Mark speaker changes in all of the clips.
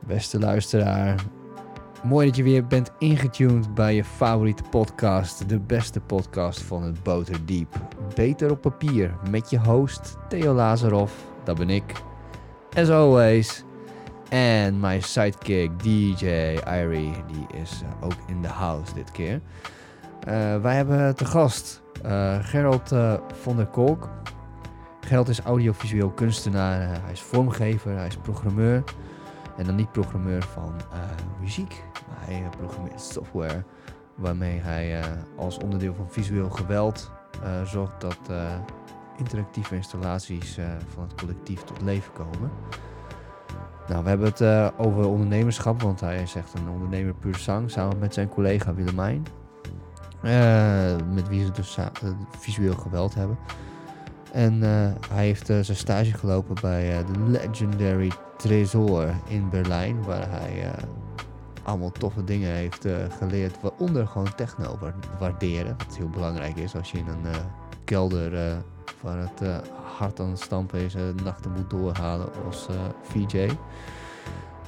Speaker 1: Beste luisteraar, mooi dat je weer bent ingetuned bij je favoriete podcast, de beste podcast van het Boterdiep. Beter op papier, met je host Theo Lazarov, dat ben ik. As always. En mijn sidekick DJ Irie, die is uh, ook in de house dit keer. Uh, wij hebben te gast uh, Gerald van der Kolk. Gerald is audiovisueel kunstenaar, hij is vormgever, hij is programmeur. En dan niet programmeur van muziek, maar hij programmeert software. Waarmee hij als onderdeel van visueel geweld zorgt dat interactieve installaties van het collectief tot leven komen. Nou, we hebben het over ondernemerschap, want hij is echt een ondernemer puur zang, samen met zijn collega Willemijn. Met wie ze dus visueel geweld hebben. En hij heeft zijn stage gelopen bij de Legendary Tresor in Berlijn, waar hij allemaal toffe dingen heeft geleerd, waaronder gewoon techno waarderen. Wat heel belangrijk is als je in een kelder waar het hard aan het stampen is en nachten moet doorhalen als VJ.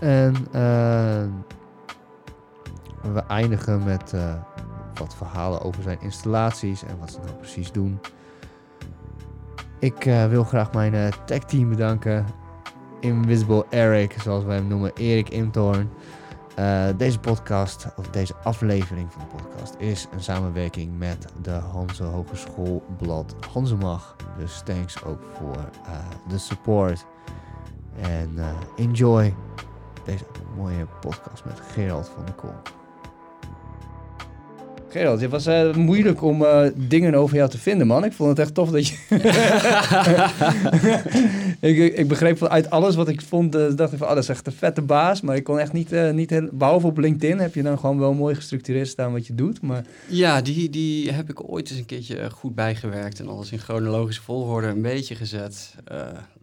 Speaker 1: En we eindigen met wat verhalen over zijn installaties en wat ze nou precies doen. Ik wil graag mijn tech team bedanken. Invisible Eric, zoals wij hem noemen, Erik Imtorn. Uh, deze podcast, of deze aflevering van de podcast, is een samenwerking met de Hanse Hogeschool Blad Hansemag. Dus thanks ook voor de support. En enjoy deze mooie podcast met Gerald van der Kolk. Gerald, het was uh, moeilijk om uh, dingen over jou te vinden, man. Ik vond het echt tof dat je... ik, ik begreep uit alles wat ik vond, uh, dacht ik van, oh, dat is echt een vette baas. Maar ik kon echt niet, niet heel... Behalve op LinkedIn heb je dan gewoon wel mooi gestructureerd staan wat je doet, maar...
Speaker 2: Ja, die, die heb ik ooit eens een keertje goed bijgewerkt en alles in chronologische volgorde een beetje gezet.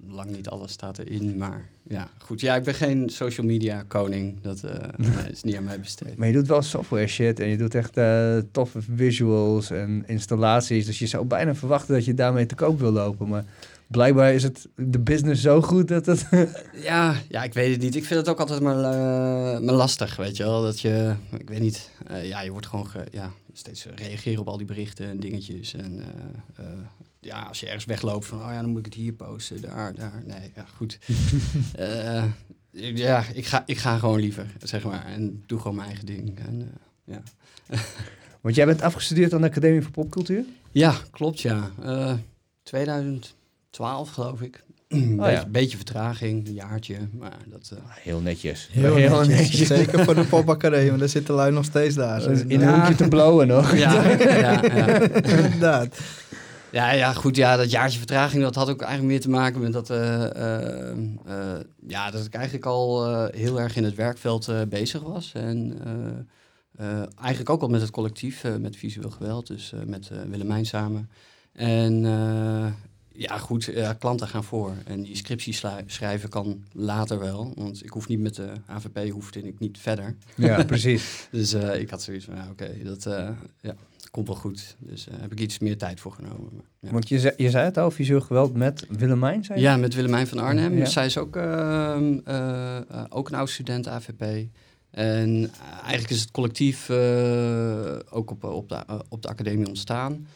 Speaker 2: Lang niet alles staat erin, maar ja, goed. Ja, ik ben geen social media koning. Dat is niet aan mij besteed.
Speaker 1: Maar je doet wel software shit en je doet echt toffe visuals en installaties. Dus je zou bijna verwachten dat je daarmee te koop wil lopen. Maar blijkbaar is het de business zo goed dat het...
Speaker 2: ja, ja, ik weet het niet. Ik vind het ook altijd maar, uh, maar lastig, weet je wel. Dat je, ik weet niet, ja, je wordt gewoon ge, ja, steeds reageren op al die berichten en dingetjes. En ja, als je ergens wegloopt van, oh ja, dan moet ik het hier posten, daar, daar. Nee, ja, goed. ja, ik ga, ik ga gewoon liever, zeg maar. En doe gewoon mijn eigen ding. En, ja.
Speaker 1: Want jij bent afgestudeerd aan de Academie voor Popcultuur?
Speaker 2: Ja, klopt ja. Uh, 2012 geloof ik. Een oh, ja. beetje vertraging, een jaartje, maar dat... Uh...
Speaker 1: Heel netjes.
Speaker 3: Heel, Heel netjes. Zeker voor de popacademie, want daar zitten lui nog steeds daar.
Speaker 1: In een hoekje te blowen nog.
Speaker 2: Ja, ja, ja.
Speaker 3: inderdaad.
Speaker 2: Ja, ja, goed. Ja, dat jaartje vertraging, dat had ook eigenlijk meer te maken met dat, uh, uh, ja, dat ik eigenlijk al heel erg in het werkveld bezig was. En eigenlijk ook al met het collectief, met visueel geweld, dus met Willemijn samen. En ja, goed, klanten gaan voor. En die scriptie schrijven kan later wel, want ik hoef niet met de AVP, hoefde ik niet verder.
Speaker 1: Ja, precies.
Speaker 2: dus ik had zoiets van, ja, oké, okay, dat ja, komt wel goed. Dus heb ik iets meer tijd voor genomen. Maar,
Speaker 1: ja. Want je zei, je zei het al, visueel geweld met Willemijn, zei
Speaker 2: je? Ja, met Willemijn van Arnhem. Ja. Zij is ook, ehm, ook een oud student AVP. En eh, eigenlijk is het collectief ook op, op, de, eh, op de academie ontstaan.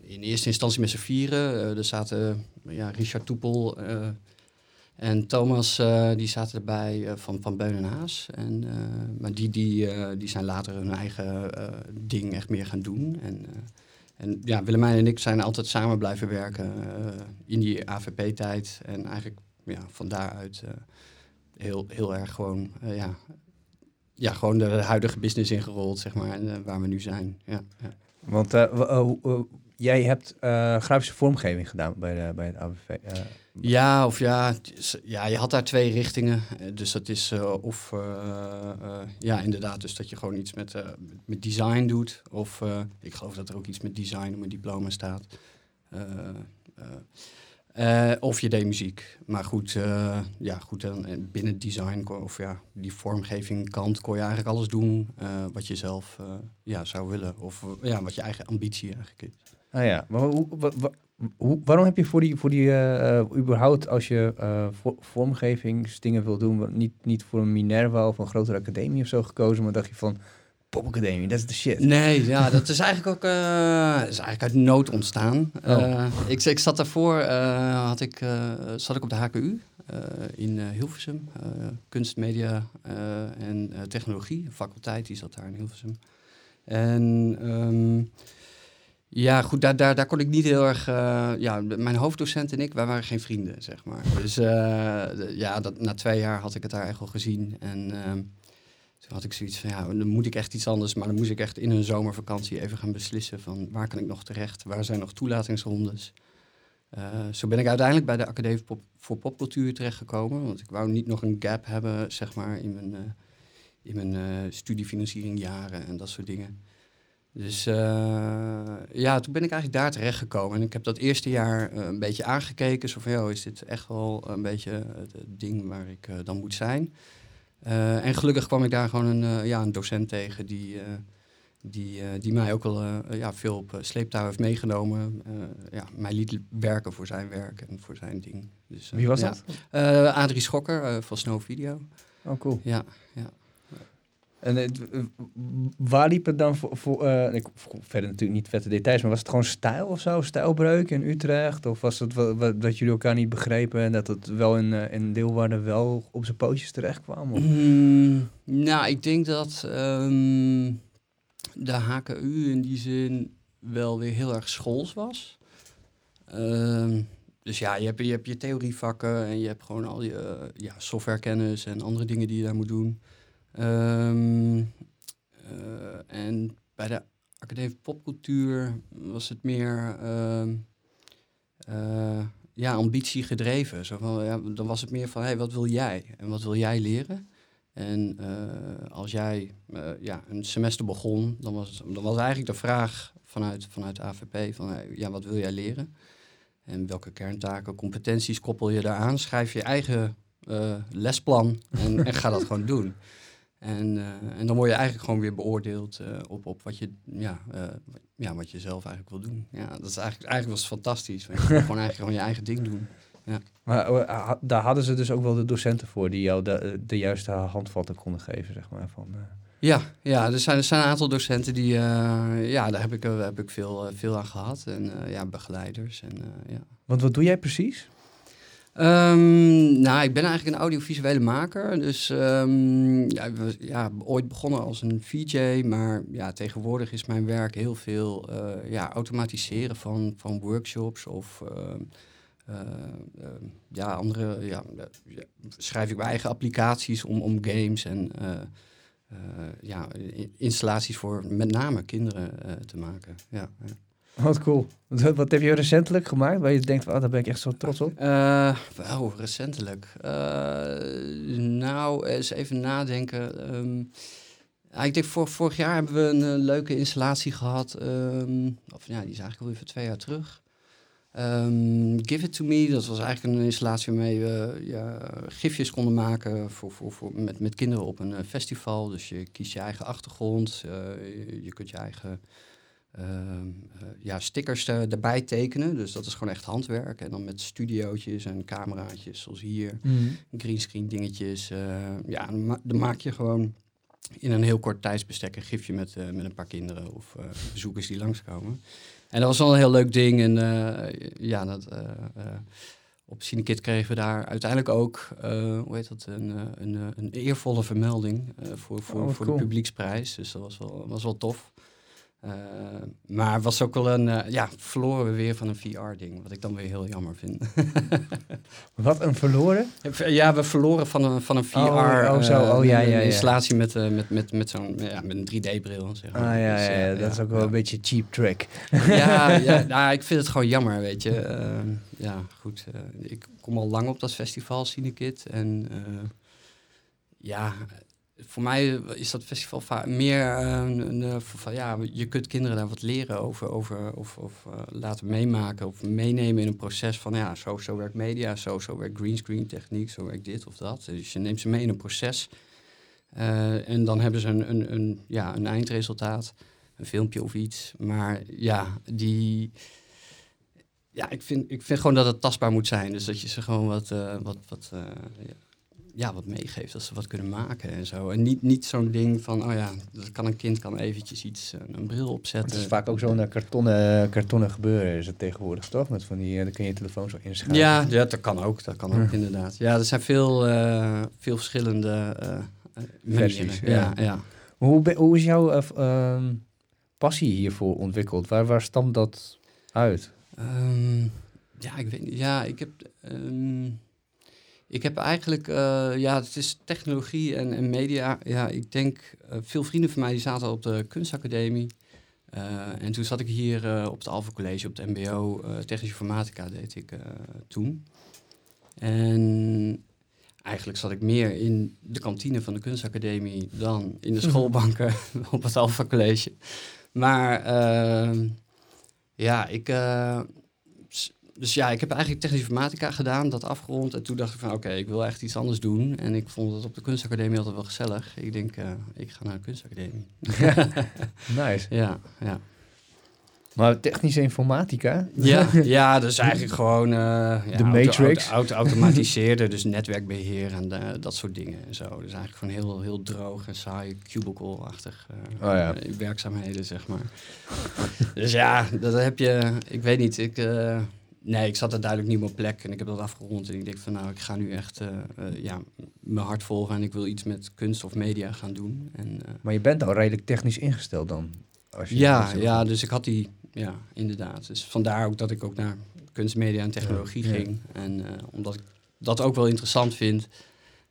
Speaker 2: In eerste instantie met z'n vieren. er zaten ja, Richard Toepel en Thomas, die zaten erbij van, van Beun en Haas. En, maar die, die, die zijn later hun eigen ding echt meer gaan doen. En, en ja, Willemijn en ik zijn altijd samen blijven werken in die AVP-tijd. En eigenlijk ja, van daaruit heel, heel erg gewoon ja, ja, gewoon de huidige business ingerold, zeg maar, en, waar we nu zijn. Ja, ja.
Speaker 1: Want jij hebt grafische vormgeving gedaan bij, bij het ABV.
Speaker 2: ja, of ja, ja, je had daar twee richtingen. Dus dat is of, ja, inderdaad, dus dat je gewoon iets met, met design doet. Of ik geloof dat er ook iets met design op mijn diploma staat. Of je deed muziek. Maar goed, ja, goed dan binnen design of ja, die vormgeving kant kon je eigenlijk alles doen wat je zelf ja, zou willen. Of ja, wat je eigen ambitie eigenlijk is.
Speaker 1: Ah ja, maar hoe, hoe, waarom heb je voor die, voor die uh, überhaupt als je uh, vormgevingsdingen wil doen, niet, niet voor een Minerva of een grotere academie of zo gekozen, maar dacht je van popacademie, dat is de shit.
Speaker 2: Nee, ja, dat is eigenlijk ook uh, is eigenlijk uit nood ontstaan. Oh. ik, ik zat daarvoor, had ik, zat ik op de HKU in Hilversum, kunst, media en technologie, faculteit, die zat daar in Hilversum. En um, ja, goed, daar, daar, daar kon ik niet heel erg... Uh, ja, mijn hoofddocent en ik, wij waren geen vrienden, zeg maar. Dus uh, ja, dat, na twee jaar had ik het daar echt wel gezien. En uh, toen had ik zoiets van, ja, dan moet ik echt iets anders. Maar dan moest ik echt in een zomervakantie even gaan beslissen van... waar kan ik nog terecht? Waar zijn nog toelatingsrondes? Uh, zo ben ik uiteindelijk bij de Academie Pop, voor Popcultuur terechtgekomen. Want ik wou niet nog een gap hebben, zeg maar, in mijn, in mijn studiefinanciering jaren en dat soort dingen. Dus uh, ja, toen ben ik eigenlijk daar terecht gekomen. En ik heb dat eerste jaar uh, een beetje aangekeken. Zo van, joh, is dit echt wel een beetje het, ding waar ik uh, dan moet zijn? en gelukkig kwam ik daar gewoon een, ja, een docent tegen die, die, die mij ook wel ja, veel op sleeptouw heeft meegenomen. ja, mij liet werken voor zijn werk en voor zijn ding. Dus,
Speaker 1: Wie was
Speaker 2: ja.
Speaker 1: dat?
Speaker 2: Adrie Schokker van Snow Video.
Speaker 1: Oh, cool.
Speaker 2: Ja, ja.
Speaker 1: En uh, waar liep het dan voor, voor uh, ik verder natuurlijk niet vette details, maar was het gewoon stijl of zo, stijlbreuk in Utrecht? Of was het wat, dat jullie elkaar niet begrepen en dat het wel in, uh, in Deelwaarde wel op zijn pootjes terecht kwam? Of?
Speaker 2: Mm, nou, ik denk dat um, de HKU in die zin wel weer heel erg schools was. Um, dus ja, je hebt, je hebt je theorievakken en je hebt gewoon al je ja, softwarekennis en andere dingen die je daar moet doen. Um, en bij de Academie Popcultuur was het meer uh, uh, ja, ambitie gedreven. Zo van, ja, dan was het meer van, hey, wat wil jij? En wat wil jij leren? En uh, als jij ja, een semester begon, dan was, dan was eigenlijk de vraag vanuit, vanuit AVP van, hey, ja, wat wil jij leren? En welke kerntaken, competenties koppel je daaraan? Schrijf je eigen lesplan en, en ga dat gewoon doen. En, uh, en dan word je eigenlijk gewoon weer beoordeeld uh, op, op wat, je, ja, uh, ja, wat je zelf eigenlijk wil doen. Ja, dat is eigenlijk, eigenlijk was fantastisch. Want je gewoon eigenlijk gewoon je eigen ding doen. Ja.
Speaker 1: Maar daar hadden ze dus ook wel de docenten voor die jou de, de juiste handvatten konden geven, zeg maar. Van,
Speaker 2: ja, ja er, zijn, er zijn een aantal docenten die, ja, daar heb ik, heb ik veel, veel aan gehad. En ja, begeleiders. En, ja.
Speaker 1: Want wat doe jij precies?
Speaker 2: Um, nou, ik ben eigenlijk een audiovisuele maker. Dus um, ja, ja, ooit begonnen als een VJ, maar ja, tegenwoordig is mijn werk heel veel uh, ja, automatiseren van, van workshops of uh, uh, ja, andere. Ja, schrijf ik mijn eigen applicaties om, om games en ja, installaties voor met name kinderen te maken. Ja.
Speaker 1: Wat cool. Wat, heb je recentelijk gemaakt waar je denkt, van, oh, daar ben ik echt zo trots op?
Speaker 2: Uh, recentelijk. Uh, nou, eens even nadenken. Um, ik denk, vorig jaar hebben we een, een leuke installatie gehad. Um, of ja, die is eigenlijk alweer voor twee jaar terug. Um, Give It To Me, dat was eigenlijk een installatie waarmee we ja, gifjes konden maken voor, voor, voor, met, met kinderen op een festival. Dus je kiest je eigen achtergrond, je, je, kunt je eigen ja, stickers uh, erbij tekenen. Dus dat is gewoon echt handwerk. En dan met studiootjes en cameraatjes zoals hier. Mm. Greenscreen dingetjes. ja, dan, ma dan, maak je gewoon in een heel kort tijdsbestek een gifje met, met een paar kinderen of bezoekers die langskomen. En dat was wel een heel leuk ding. En ja, dat, op Cinekit kregen we daar uiteindelijk ook, hoe heet dat, een, een, een eervolle vermelding voor, voor, oh, voor cool. de publieksprijs. Dus dat was wel, was wel tof. Uh, maar was ook wel een, uh, ja, verloren we weer van een VR-ding, wat ik dan weer heel jammer vind.
Speaker 1: wat, een verloren?
Speaker 2: Ja, we verloren van een, van een VR
Speaker 1: oh, oh, zo. Oh, ja, ja, ja.
Speaker 2: installatie met, met, met, met zo'n ja, met een 3D-bril. Zeg maar.
Speaker 1: Ah ja, dus, ja, dat is ook wel een beetje cheap trick.
Speaker 2: ja, ja nou, ik vind het gewoon jammer, weet je. Ja, goed. ik kom al lang op dat festival, Cinekit. En ja, voor mij is dat festival meer uh, een, een, van, ja, je kunt kinderen daar wat leren over, over of, of uh, laten meemaken of meenemen in een proces van ja, zo, zo werkt media, zo, zo werkt greenscreen techniek, zo werkt dit of dat. Dus je neemt ze mee in een proces en dan hebben ze een, een, een, ja, een eindresultaat, een filmpje of iets. Maar ja, die ja, ik vind, ik vind gewoon dat het tastbaar moet zijn. Dus dat je ze gewoon wat, wat, wat, ja, wat meegeeft. Dat ze wat kunnen maken en zo. En niet, niet zo'n ding van, oh ja, dat kan een kind kan eventjes iets, uh, een bril opzetten.
Speaker 1: Het is vaak ook zo'n kartonnen, kartonnen gebeuren is het tegenwoordig, toch? Met van die, dan kun je je telefoon zo inschrijven.
Speaker 2: Ja, ja, dat kan ook. Dat kan ook, inderdaad. Ja, er zijn veel, veel verschillende versies. Ja, ja. ja.
Speaker 1: Hoe, hoe is jouw ehm, passie hiervoor ontwikkeld? Waar, waar stamt dat uit?
Speaker 2: Um, ja, ik weet niet. Ja, ik heb. Um, ik heb eigenlijk, uh, ja, het is technologie en, en, media. Ja, ik denk, uh, veel vrienden van mij die zaten op de kunstacademie. Uh, en toen zat ik hier op het Alpha College, op het mbo, technische informatica deed ik toen. En eigenlijk zat ik meer in de kantine van de kunstacademie dan in de schoolbanken op het Alpha College. Maar ja, ik, dus ja, ik heb eigenlijk technische informatica gedaan, dat afgerond. En toen dacht ik van oké, ik wil echt iets anders doen. En ik vond het op de kunstacademie altijd wel gezellig. Ik denk, uh, ik ga naar de kunstacademie.
Speaker 1: nice.
Speaker 2: Ja, ja.
Speaker 1: Maar technische informatica?
Speaker 2: Ja, ja dus eigenlijk gewoon... Uh, ja,
Speaker 1: de Matrix?
Speaker 2: Auto, auto, automatiseerde, dus netwerkbeheer en uh, dat soort dingen en zo. Dus eigenlijk gewoon heel, heel droog en saai, cubicle-achtig uh, oh, ja. werkzaamheden, zeg maar. dus ja, dat heb je... Ik weet niet, ik... Nee, ik zat er duidelijk niet meer op plek en ik heb dat afgerond. En ik denk van nou, ik ga nu echt ja, mijn hart volgen en ik wil iets met kunst of media gaan doen. En,
Speaker 1: maar je bent al redelijk technisch ingesteld dan?
Speaker 2: Als je ja, ja, dus ik had die ja, inderdaad. Dus vandaar ook dat ik ook naar kunstmedia en technologie ging. En omdat ik dat ook wel interessant vind.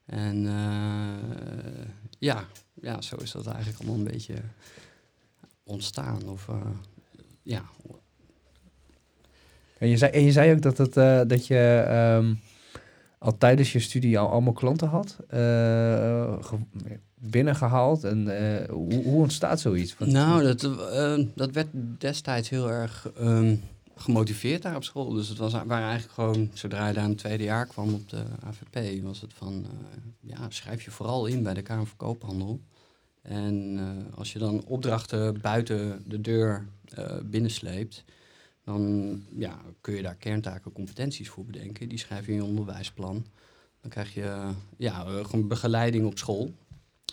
Speaker 2: En ja, ja, zo is dat eigenlijk allemaal een beetje ontstaan. Of, ja.
Speaker 1: En je zei, zei ook dat, het, dat je um, al tijdens je studie al allemaal klanten had binnengehaald? En uh, hoe, hoe, ontstaat zoiets?
Speaker 2: Nou, dat, uh, dat werd destijds heel erg um, gemotiveerd daar op school. Dus het was, waren eigenlijk gewoon, zodra je daar een tweede jaar kwam op de AVP, was het van, uh, ja, schrijf je vooral in bij de Kamer van Koophandel. En als je dan opdrachten buiten de deur binnensleept, dan ja, kun je daar kerntaken, competenties voor bedenken. Die schrijf je in je onderwijsplan. Dan krijg je ja, gewoon begeleiding op school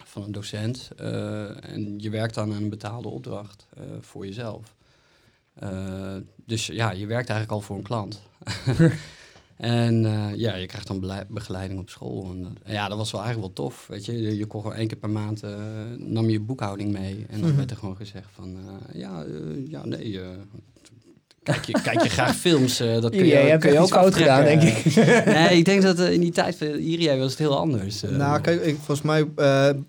Speaker 2: van een docent. Uh, en je werkt dan aan een betaalde opdracht uh, voor jezelf. Uh, dus ja, je werkt eigenlijk al voor een klant. en ja, je krijgt dan begeleiding op school. En, ja, dat was wel eigenlijk wel tof. Weet je, je, je kon gewoon één keer per maand nam je boekhouding mee. En dan mhm. werd er gewoon gezegd van ja, ja, nee, Kijk je, kijk je graag films? Uh, dat kun je, kun
Speaker 1: je ook fout gedaan, denk ik.
Speaker 2: nee, ik denk dat uh, in die tijd van Iria was het heel anders.
Speaker 3: Uh, nou, kijk, ik, volgens mij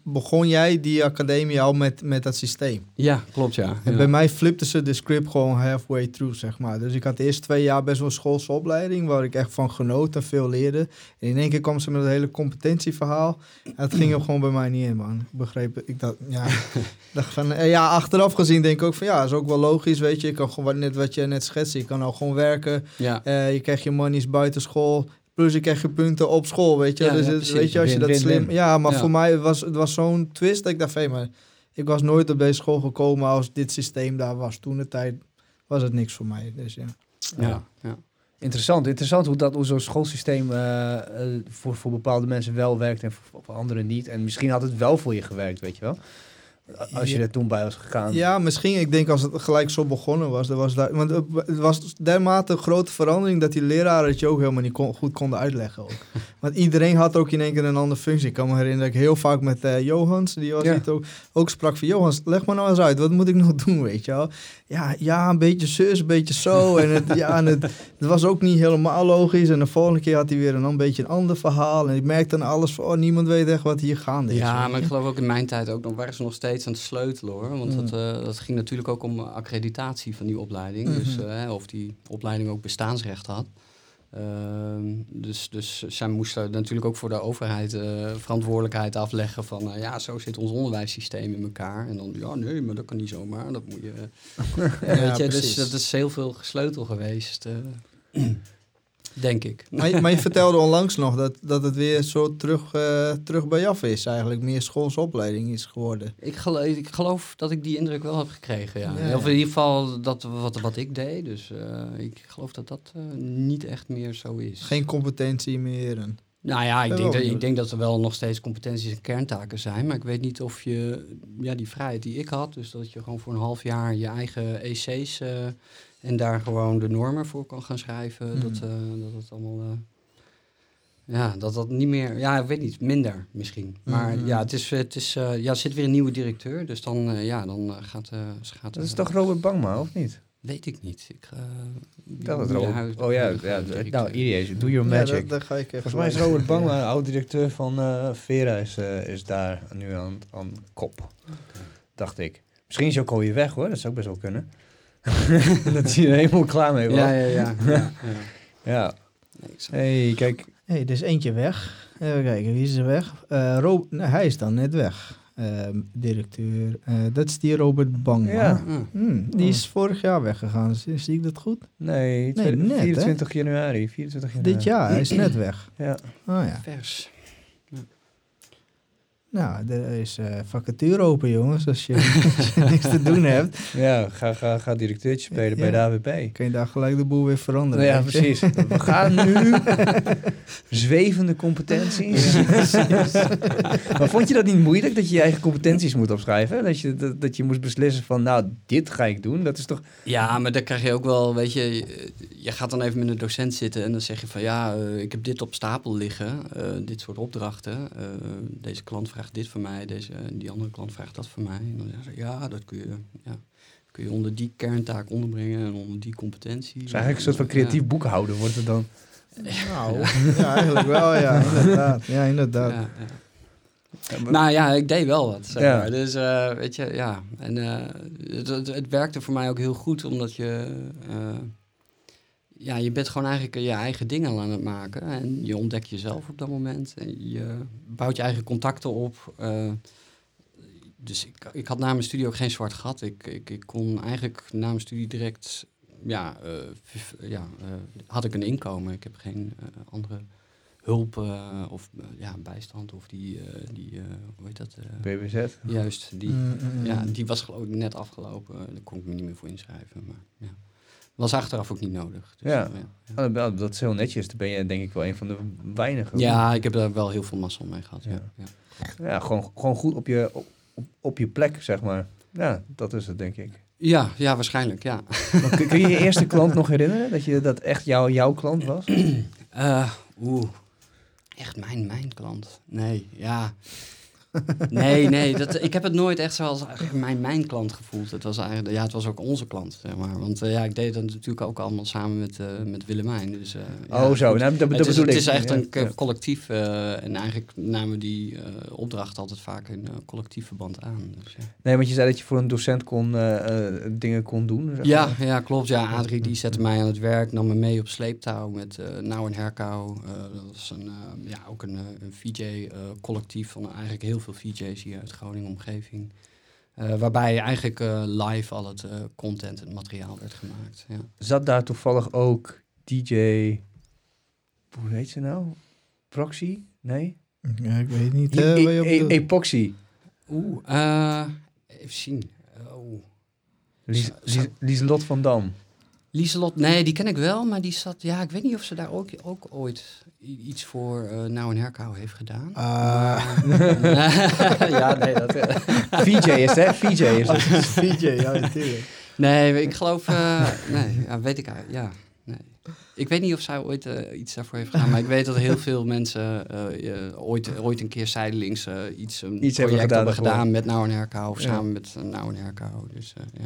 Speaker 3: begon jij die academie al met, met dat systeem.
Speaker 2: Ja, klopt, ja.
Speaker 3: En
Speaker 2: ja.
Speaker 3: bij mij flipte ze de script gewoon halfway through, zeg maar. Dus ik had de eerste twee jaar best wel een schoolse opleiding, waar ik echt van genoot en veel leerde. En in één keer kwam ze met een hele competentieverhaal. En dat ging er gewoon bij mij niet in, man. Ik begreep, ik dacht, ja, dacht van, ja, achteraf gezien denk ik ook van, ja, is ook wel logisch, weet je. Ik kan gewoon net wat je net schetsen. Je kan al gewoon werken. Ja. Uh, je krijgt je monies buiten school. Plus je krijgt je punten op school, weet je. Ja, dus het, weet je, als je dat slim... Ja, maar voor mij was het was zo'n twist dat ik dacht, hey, maar ik was nooit op deze school gekomen als dit systeem daar was. Toen de tijd was het niks voor mij. Dus ja.
Speaker 2: Ja, ja.
Speaker 1: Interessant, interessant hoe, dat, hoe zo'n schoolsysteem uh, voor, voor bepaalde mensen wel werkt en voor, voor anderen niet. En misschien had het wel voor je gewerkt, weet je wel. Als je er toen bij was gegaan.
Speaker 3: Ja, misschien. Ik denk als het gelijk zo begonnen was. Dat was daar, want het was dermate een grote verandering dat die leraren het je ook helemaal niet kon, goed konden uitleggen. Ook. want iedereen had ook in één keer een andere functie. Ik kan me herinneren dat ik heel vaak met uh, Johans, die was ja. ook, ook sprak van Johans, leg maar nou eens uit. Wat moet ik nog doen, weet je wel? Ja, ja een beetje zus, een beetje zo. en het, ja, en het, het, was ook niet helemaal logisch. En de volgende keer had hij weer een, een beetje een ander verhaal. En ik merkte dan alles van, oh, niemand weet echt wat hier gaande is.
Speaker 2: Ja, maar ik geloof ook in mijn tijd ook nog, waren ze nog steeds aan het sleutelen hoor. Want mm. dat, uh, dat ging natuurlijk ook om accreditatie van die opleiding. Dus mhm. uh, of die opleiding ook bestaansrecht had. Uh, dus, dus zij moesten natuurlijk ook voor de overheid uh, verantwoordelijkheid afleggen van ja, zo zit ons onderwijssysteem in elkaar. En dan ja, nee, maar dat kan niet zomaar. Dat moet je. ja, weet je, dus dat is heel veel gesleutel geweest. Denk ik.
Speaker 3: Maar je, maar je vertelde onlangs nog dat, dat het weer zo terug, uh, terug bij af is. Eigenlijk meer schoolse opleiding is geworden.
Speaker 2: Ik geloof, ik geloof dat ik die indruk wel heb gekregen, ja. Of in ieder geval dat, wat, wat ik deed. Dus uh, ik geloof dat dat uh, niet echt meer zo is.
Speaker 3: Geen competentie meer. En...
Speaker 2: Nou ja, ik denk, dat, ik denk dat er wel nog steeds competenties en kerntaken zijn. Maar ik weet niet of je ja, die vrijheid die ik had, dus dat je gewoon voor een half jaar je eigen EC's uh, en daar gewoon de normen voor kan gaan schrijven, mm. dat, uh, dat het allemaal. Uh, ja, dat dat niet meer. Ja, ik weet niet, minder misschien. Maar mm -hmm. ja, het is, het is, ja, er zit weer een nieuwe directeur. Dus dan, ja, dan gaat, gaat.
Speaker 1: Dat is toch Robert Bangma, of niet?
Speaker 2: Weet ik niet. Ik, uh,
Speaker 1: dat is Robert. Oh ja, ja nou, IDS, do your magic. Ja,
Speaker 3: dat, dat ga ik
Speaker 1: Volgens mij is Robert Bangma, oud-directeur van uh, Vera, is, uh, is daar nu aan, aan kop. Okay. Dacht ik. Misschien is hij ook alweer weg hoor, dat zou ook best wel kunnen. dat hij er helemaal klaar mee was.
Speaker 2: Ja, ja, ja. ja,
Speaker 1: ja. Nee, hey, kijk.
Speaker 3: hey, er is eentje weg. Even kijken, wie is er weg? Uh, Rob, nee, hij is dan net weg. Uh, directeur. Uh, dat is die Robert Bangma.
Speaker 1: Ja.
Speaker 3: Mm, die is vorig jaar weggegaan. Zie, zie ik dat goed?
Speaker 1: Nee, nee net, 24 hè? januari. 24 januari.
Speaker 3: Dit jaar, hij is net weg.
Speaker 1: Ja.
Speaker 3: Oh ja.
Speaker 2: Vers.
Speaker 3: Nou, er is uh, vacature open, jongens. Als je, als je niks te doen hebt.
Speaker 1: Ja, ga, ga, ga directeurtje spelen bij de AWB.
Speaker 3: Kun je daar gelijk de boel weer veranderen.
Speaker 1: Nou ja, precies. We gaan nu zwevende competenties. maar vond je dat niet moeilijk, dat je je eigen competenties moet opschrijven? Dat je, dat, dat je moest beslissen van, nou, dit ga ik doen. Dat is toch...
Speaker 2: Ja, maar dan krijg je ook wel, weet je... Je gaat dan even met een docent zitten en dan zeg je van... Ja, uh, ik heb dit op stapel liggen. Uh, dit soort opdrachten. deze klant vraagt dit van mij, deze, die andere klant vraagt dat van mij. En dan zeggen ze, ja, dat kun je, ja, kun je onder die kerntaak onderbrengen en onder die competentie.
Speaker 1: Dus eigenlijk een soort van creatief ja. boekhouden wordt het dan.
Speaker 3: Nou, ja. eigenlijk wel, ja, inderdaad. Ja, inderdaad. Ja,
Speaker 2: ja. maar... Nou ja, ik deed wel wat. Zeg maar. Dus uh, weet je, ja. En uh, het, het, het, werkte voor mij ook heel goed, omdat je. Uh, ja, je bent gewoon eigenlijk je eigen dingen aan het maken. En je ontdekt jezelf op dat moment. En je bouwt je eigen contacten op. Uh, dus ik, ik had na mijn studie ook geen zwart gat. Ik, ik, ik kon eigenlijk na mijn studie direct... Ja, uh, ja uh, had ik een inkomen. Ik heb geen andere hulp of ja, bijstand of die, die hoe heet dat?
Speaker 1: BBZ?
Speaker 2: Juist, die, mm, mm, ja, die was geloof ik net afgelopen. Daar kon ik me niet meer voor inschrijven. Maar, ja. Was achteraf ook niet nodig.
Speaker 1: Dus, ja. ja. Oh, dat is heel netjes. Dan ben je denk ik wel een van de weinigen.
Speaker 2: Ja, ik heb daar wel heel veel massa mee gehad. Ja, ja.
Speaker 1: ja. gewoon, gewoon goed op je, op, op je plek, zeg maar. Ja, dat is het, denk ik.
Speaker 2: Ja, ja waarschijnlijk, ja.
Speaker 1: kun, kun je je eerste klant nog herinneren? Dat je dat echt jou, jouw klant was?
Speaker 2: Uh, Oeh, echt mijn, mijn klant? Nee, ja. Nee, nee, dat, ik heb het nooit echt zoals mijn, mijn klant gevoeld. Het was, eigenlijk, ja, het was ook onze klant, zeg maar. Want uh, ja, ik deed dat natuurlijk ook allemaal samen met, uh, met Willemijn. Dus, uh,
Speaker 1: oh,
Speaker 2: ja,
Speaker 1: zo. Nou, dat,
Speaker 2: het, is,
Speaker 1: het
Speaker 2: is echt een ja. collectief. en eigenlijk namen die opdracht altijd vaak in collectief verband aan. Dus, ja.
Speaker 1: Nee, want je zei dat je voor een docent kon, dingen kon doen.
Speaker 2: Zeg ja, maar. ja, klopt. Ja, Adrie die zette mij aan het werk, nam me mee op sleeptouw met Nou en Herkou. dat was een, ja, ook een, een VJ-collectief van eigenlijk heel veel VJ's hier uit Groningen omgeving. Uh, waarbij eigenlijk uh, live al het uh, content en materiaal werd gemaakt. Ja.
Speaker 1: Zat daar toevallig ook DJ. Hoe heet ze nou? Proxy? Nee?
Speaker 3: Ja, ik weet niet.
Speaker 1: E e e Epoxy.
Speaker 2: Oeh, even zien. Oh.
Speaker 1: Lies, Lies, Lieselot van Dam.
Speaker 2: Lieselot, nee, die ken ik wel, maar die zat, ja, ik weet niet of ze daar ook, ook ooit iets voor uh, Nou en Herkou heeft gedaan.
Speaker 3: Uh.
Speaker 2: Ja, nee, dat...
Speaker 1: VJ is hè? VJ is het.
Speaker 3: VJ, ja, natuurlijk.
Speaker 2: Nee, ik geloof, uh, nee, ja, weet ik eigenlijk, ja, nee. Ik weet niet of zij ooit uh, iets daarvoor heeft gedaan, maar ik weet dat heel veel mensen ooit, ooit een keer zijdelings iets, een
Speaker 1: iets
Speaker 2: project
Speaker 1: hebben gedaan,
Speaker 2: hebben gedaan met Nou en Herkou of ja. samen met Nou en Herkou, dus ja.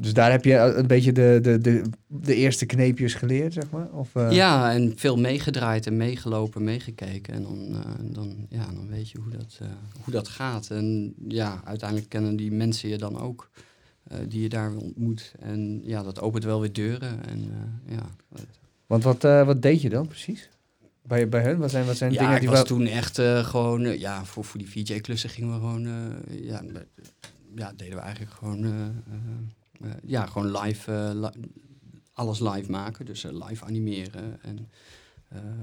Speaker 1: Dus daar heb je een beetje de, de, de, de eerste kneepjes geleerd, zeg maar? Of, uh...
Speaker 2: Ja, en veel meegedraaid en meegelopen, meegekeken. En dan, uh, dan, ja, dan weet je hoe dat, uh, hoe dat gaat. En ja, uiteindelijk kennen die mensen je dan ook, die je daar ontmoet. En ja, dat opent wel weer deuren. En, ja.
Speaker 1: Want wat, wat deed je dan precies? Bij, bij hun? Wat zijn, wat zijn
Speaker 2: ja,
Speaker 1: dingen
Speaker 2: ik
Speaker 1: die
Speaker 2: was toen echt gewoon... ja, voor, voor die VJ-klussen gingen we gewoon... ja, ja, deden we eigenlijk gewoon... Uh, ja, gewoon live, li alles live maken. Dus live animeren en,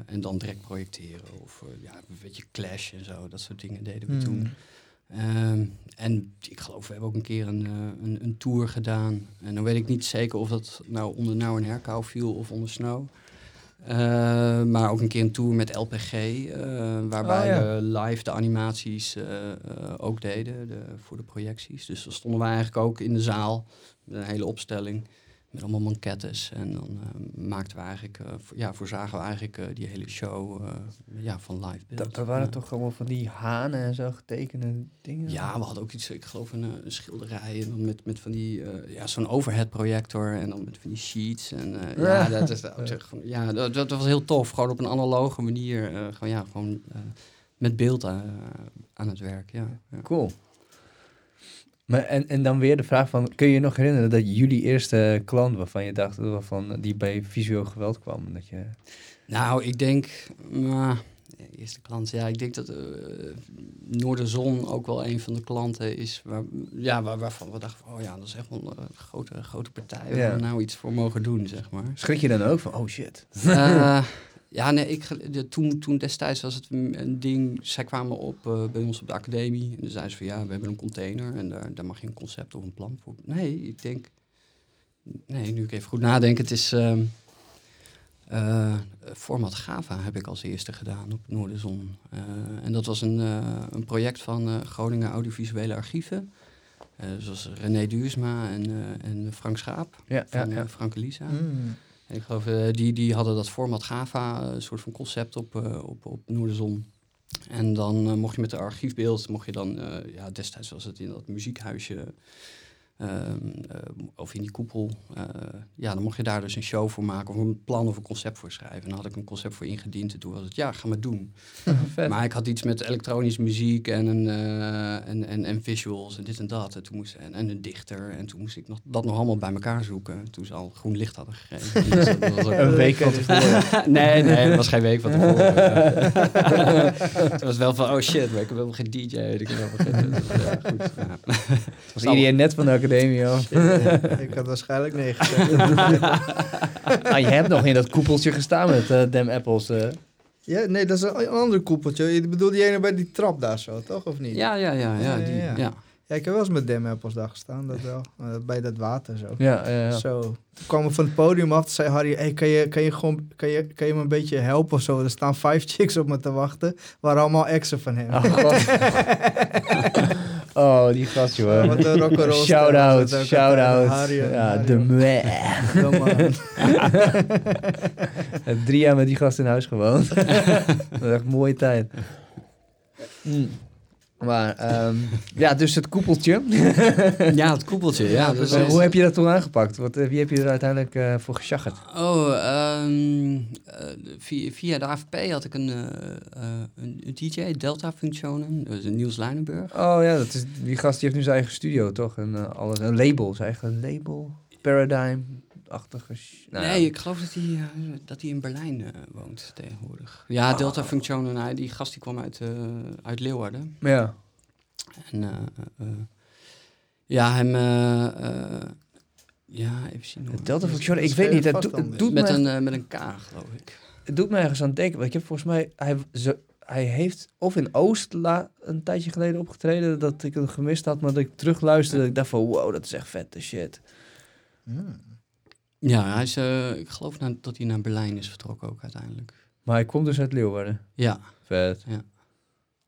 Speaker 2: en dan direct projecteren. Of ja, een beetje clash en zo. Dat soort dingen deden we
Speaker 3: Hmm.
Speaker 2: toen. Ehm, en ik geloof, we hebben ook een keer een, een, een, tour gedaan. En dan weet ik niet zeker of dat nou onder Nou en Herkou viel of onder Snow. Uh, maar ook een keer een tour met LPG, uh, waarbij oh, ja. we live de animaties ook deden de, voor de projecties. Dus dan stonden we eigenlijk ook in de zaal een hele opstelling met allemaal manquettes. En dan maakten we eigenlijk, voor, ja, voorzagen we eigenlijk die hele show ja, van live beeld.
Speaker 1: Dat, dat waren toch allemaal van die hanen en zo getekende dingen?
Speaker 2: Ja, we hadden ook iets, ik geloof een, een schilderij en dan met, met van die, ja, zo'n overhead projector en dan met van die sheets. En ja, dat, is, dat, ja dat, dat, was heel tof. Gewoon op een analoge manier, gewoon, ja, gewoon met beeld aan het werk. Ja, ja.
Speaker 1: Cool. Maar en, en dan weer de vraag van, kun je je nog herinneren dat jullie eerste klant waarvan je dacht, waarvan die bij visueel geweld kwam? Dat je...
Speaker 2: Nou, ik denk, uh, eerste klant, ja, ik denk dat uh, Noorderzon ook wel een van de klanten is waar, ja, waar, waarvan we dachten, oh ja, dat is echt wel een grote, grote partij waar ja. we nou iets voor mogen doen, zeg maar.
Speaker 1: Schrik je dan ook van, oh shit?
Speaker 2: Ja, nee, ik, de, toen, toen destijds was het een ding. Zij kwamen op uh, bij ons op de academie. En dan zeiden ze van ja, we hebben een container en daar, daar mag je een concept of een plan voor. Nee, ik denk. Nee, nu ik even goed nadenk. Het is. Uh, uh, format Gava heb ik als eerste gedaan op Noorderzon. Uh, en dat was een, een project van Groningen Audiovisuele Archieven. zoals René Duursma en, en Frank Schaap
Speaker 1: ja,
Speaker 2: van
Speaker 1: ja, ja.
Speaker 2: Frank Elisa.
Speaker 3: Mm.
Speaker 2: Ik geloof, uh, die, die hadden dat format GAVA, een soort van concept op, uh, op, op Noorderzon. En dan mocht je met de archiefbeeld, mocht je dan, ja, destijds was het in dat muziekhuisje, of in die koepel, ja, dan mocht je daar dus een show voor maken, of een plan of een concept voor schrijven. En dan had ik een concept voor ingediend en toen was het, ja, ga maar doen. maar ik had iets met elektronische muziek en, een, en, en, en visuals en dit en dat. En, toen moest, en, en een dichter. En toen moest ik nog, dat nog allemaal bij elkaar zoeken. Toen ze al groen licht hadden gegeven. Dus dat, dat was ook
Speaker 1: een week van tevoren.
Speaker 2: nee, nee, dat was geen week van tevoren. het was wel van, oh shit, maar ik heb helemaal geen DJ. Ik heb helemaal geen, dus, ja, goed, ja.
Speaker 1: Was iedereen net van
Speaker 3: ik had waarschijnlijk nee gezegd.
Speaker 1: ah, je hebt nog in dat koepeltje gestaan met uh, Dem Apples. Uh.
Speaker 3: Ja, nee, dat is een, een ander koepeltje. Je bedoelt die ene bij die trap daar zo, toch? Of niet?
Speaker 2: Ja, ja, ja. ja, die, ja. ja.
Speaker 3: Ja, ik heb wel eens met Dem Apples daar gestaan, dat wel. Uh, bij dat water zo.
Speaker 1: Ja, ja, ja.
Speaker 3: Zo. Toen kwam we van het podium af, zei Harry, hey, kan, je, kan, je gewoon, kan, je, kan je me een beetje helpen of zo? Er staan vijf chicks op me te wachten, waren allemaal exen van hem.
Speaker 1: Oh, oh die gast, joh.
Speaker 3: Wat een rock'n'roll.
Speaker 1: Shout-out, shout-out. Ja, de meh. Drie jaar met die gast in huis gewoond. dat was echt een mooie tijd. Mm. Maar um, ja, dus het koepeltje.
Speaker 2: ja, het koepeltje. Ja, dus
Speaker 1: hoe heb je dat toen aangepakt? Wat, wie heb je er uiteindelijk uh, voor geschaggerd?
Speaker 2: Oh, um, uh, via, via, de AFP had ik een, een, een DJ, Delta Functionen, dus Niels Leinenburg.
Speaker 1: Oh ja, dat is, die gast die heeft nu zijn eigen studio, toch? En, alles, een label, zijn eigen label. Paradigm. Achtige
Speaker 2: nou, nee, ja. ik geloof dat hij, uh, dat hij in Berlijn uh, woont tegenwoordig. Ja, oh. Delta Functionen, hij, die gast die kwam uit, uh, uit Leeuwarden.
Speaker 1: Ja.
Speaker 2: En ja, hem... ja, even zien.
Speaker 1: Hoor. Delta Functionen, ik weet niet. Het, do, het doet
Speaker 2: met,
Speaker 1: me,
Speaker 2: een, met een K, geloof ik.
Speaker 1: Het doet me ergens aan denken. Want ik heb volgens mij... Hij, ze, hij heeft of in Oost la, een tijdje geleden opgetreden... dat ik hem gemist had, maar dat ik terugluisterde... dat ik dacht van, wow, dat is echt vette shit.
Speaker 3: Hmm.
Speaker 2: Ja, hij is, uh, ik geloof nou dat hij naar Berlijn is vertrokken ook uiteindelijk.
Speaker 1: Maar hij komt dus uit Leeuwarden?
Speaker 2: Ja.
Speaker 1: Vet.
Speaker 2: Ja.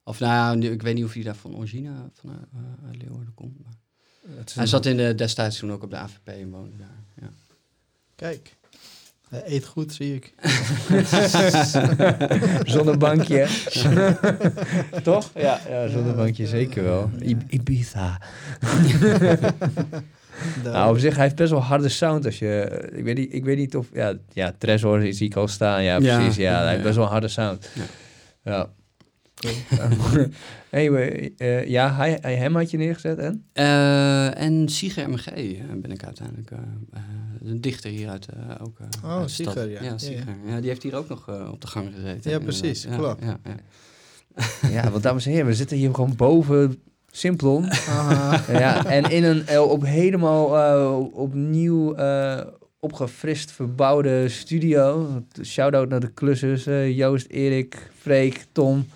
Speaker 2: Of nou ja, ik weet niet of hij daar van origine van uh, uit Leeuwarden komt. Maar hij zat in de, destijds toen ook op de AVP en woonde daar. Ja.
Speaker 3: Kijk. Hij eet goed, zie ik.
Speaker 1: zonnebankje. Toch? Ja, ja zonnebankje ja, zeker wel. I Ibiza. Nou, op zich, hij heeft best wel harde sound. Als je, ik, weet niet, ik weet niet of... Ja, ja Tresor zie ik al staan. Ja, precies. Ja, ja hij heeft best wel harde sound.
Speaker 2: Ja.
Speaker 1: ja. Cool. anyway, uh, ja, hij, hij, hem had je neergezet en?
Speaker 2: Uh, en Siger MG ben ik uiteindelijk... Uh, een dichter hier uit ook
Speaker 3: Oh, uit Siger, ja.
Speaker 2: Ja. Ja, ja. die heeft hier ook nog op de gang gezeten.
Speaker 3: Ja, precies. Klopt.
Speaker 2: Ja, ja,
Speaker 1: ja, want dames en heren, we zitten hier gewoon boven Simplon. ja, en in een uh, op helemaal uh, opnieuw uh, opgefrist, verbouwde studio. Shout-out naar de klussers. eh, Joost, Erik, Freek, Tom.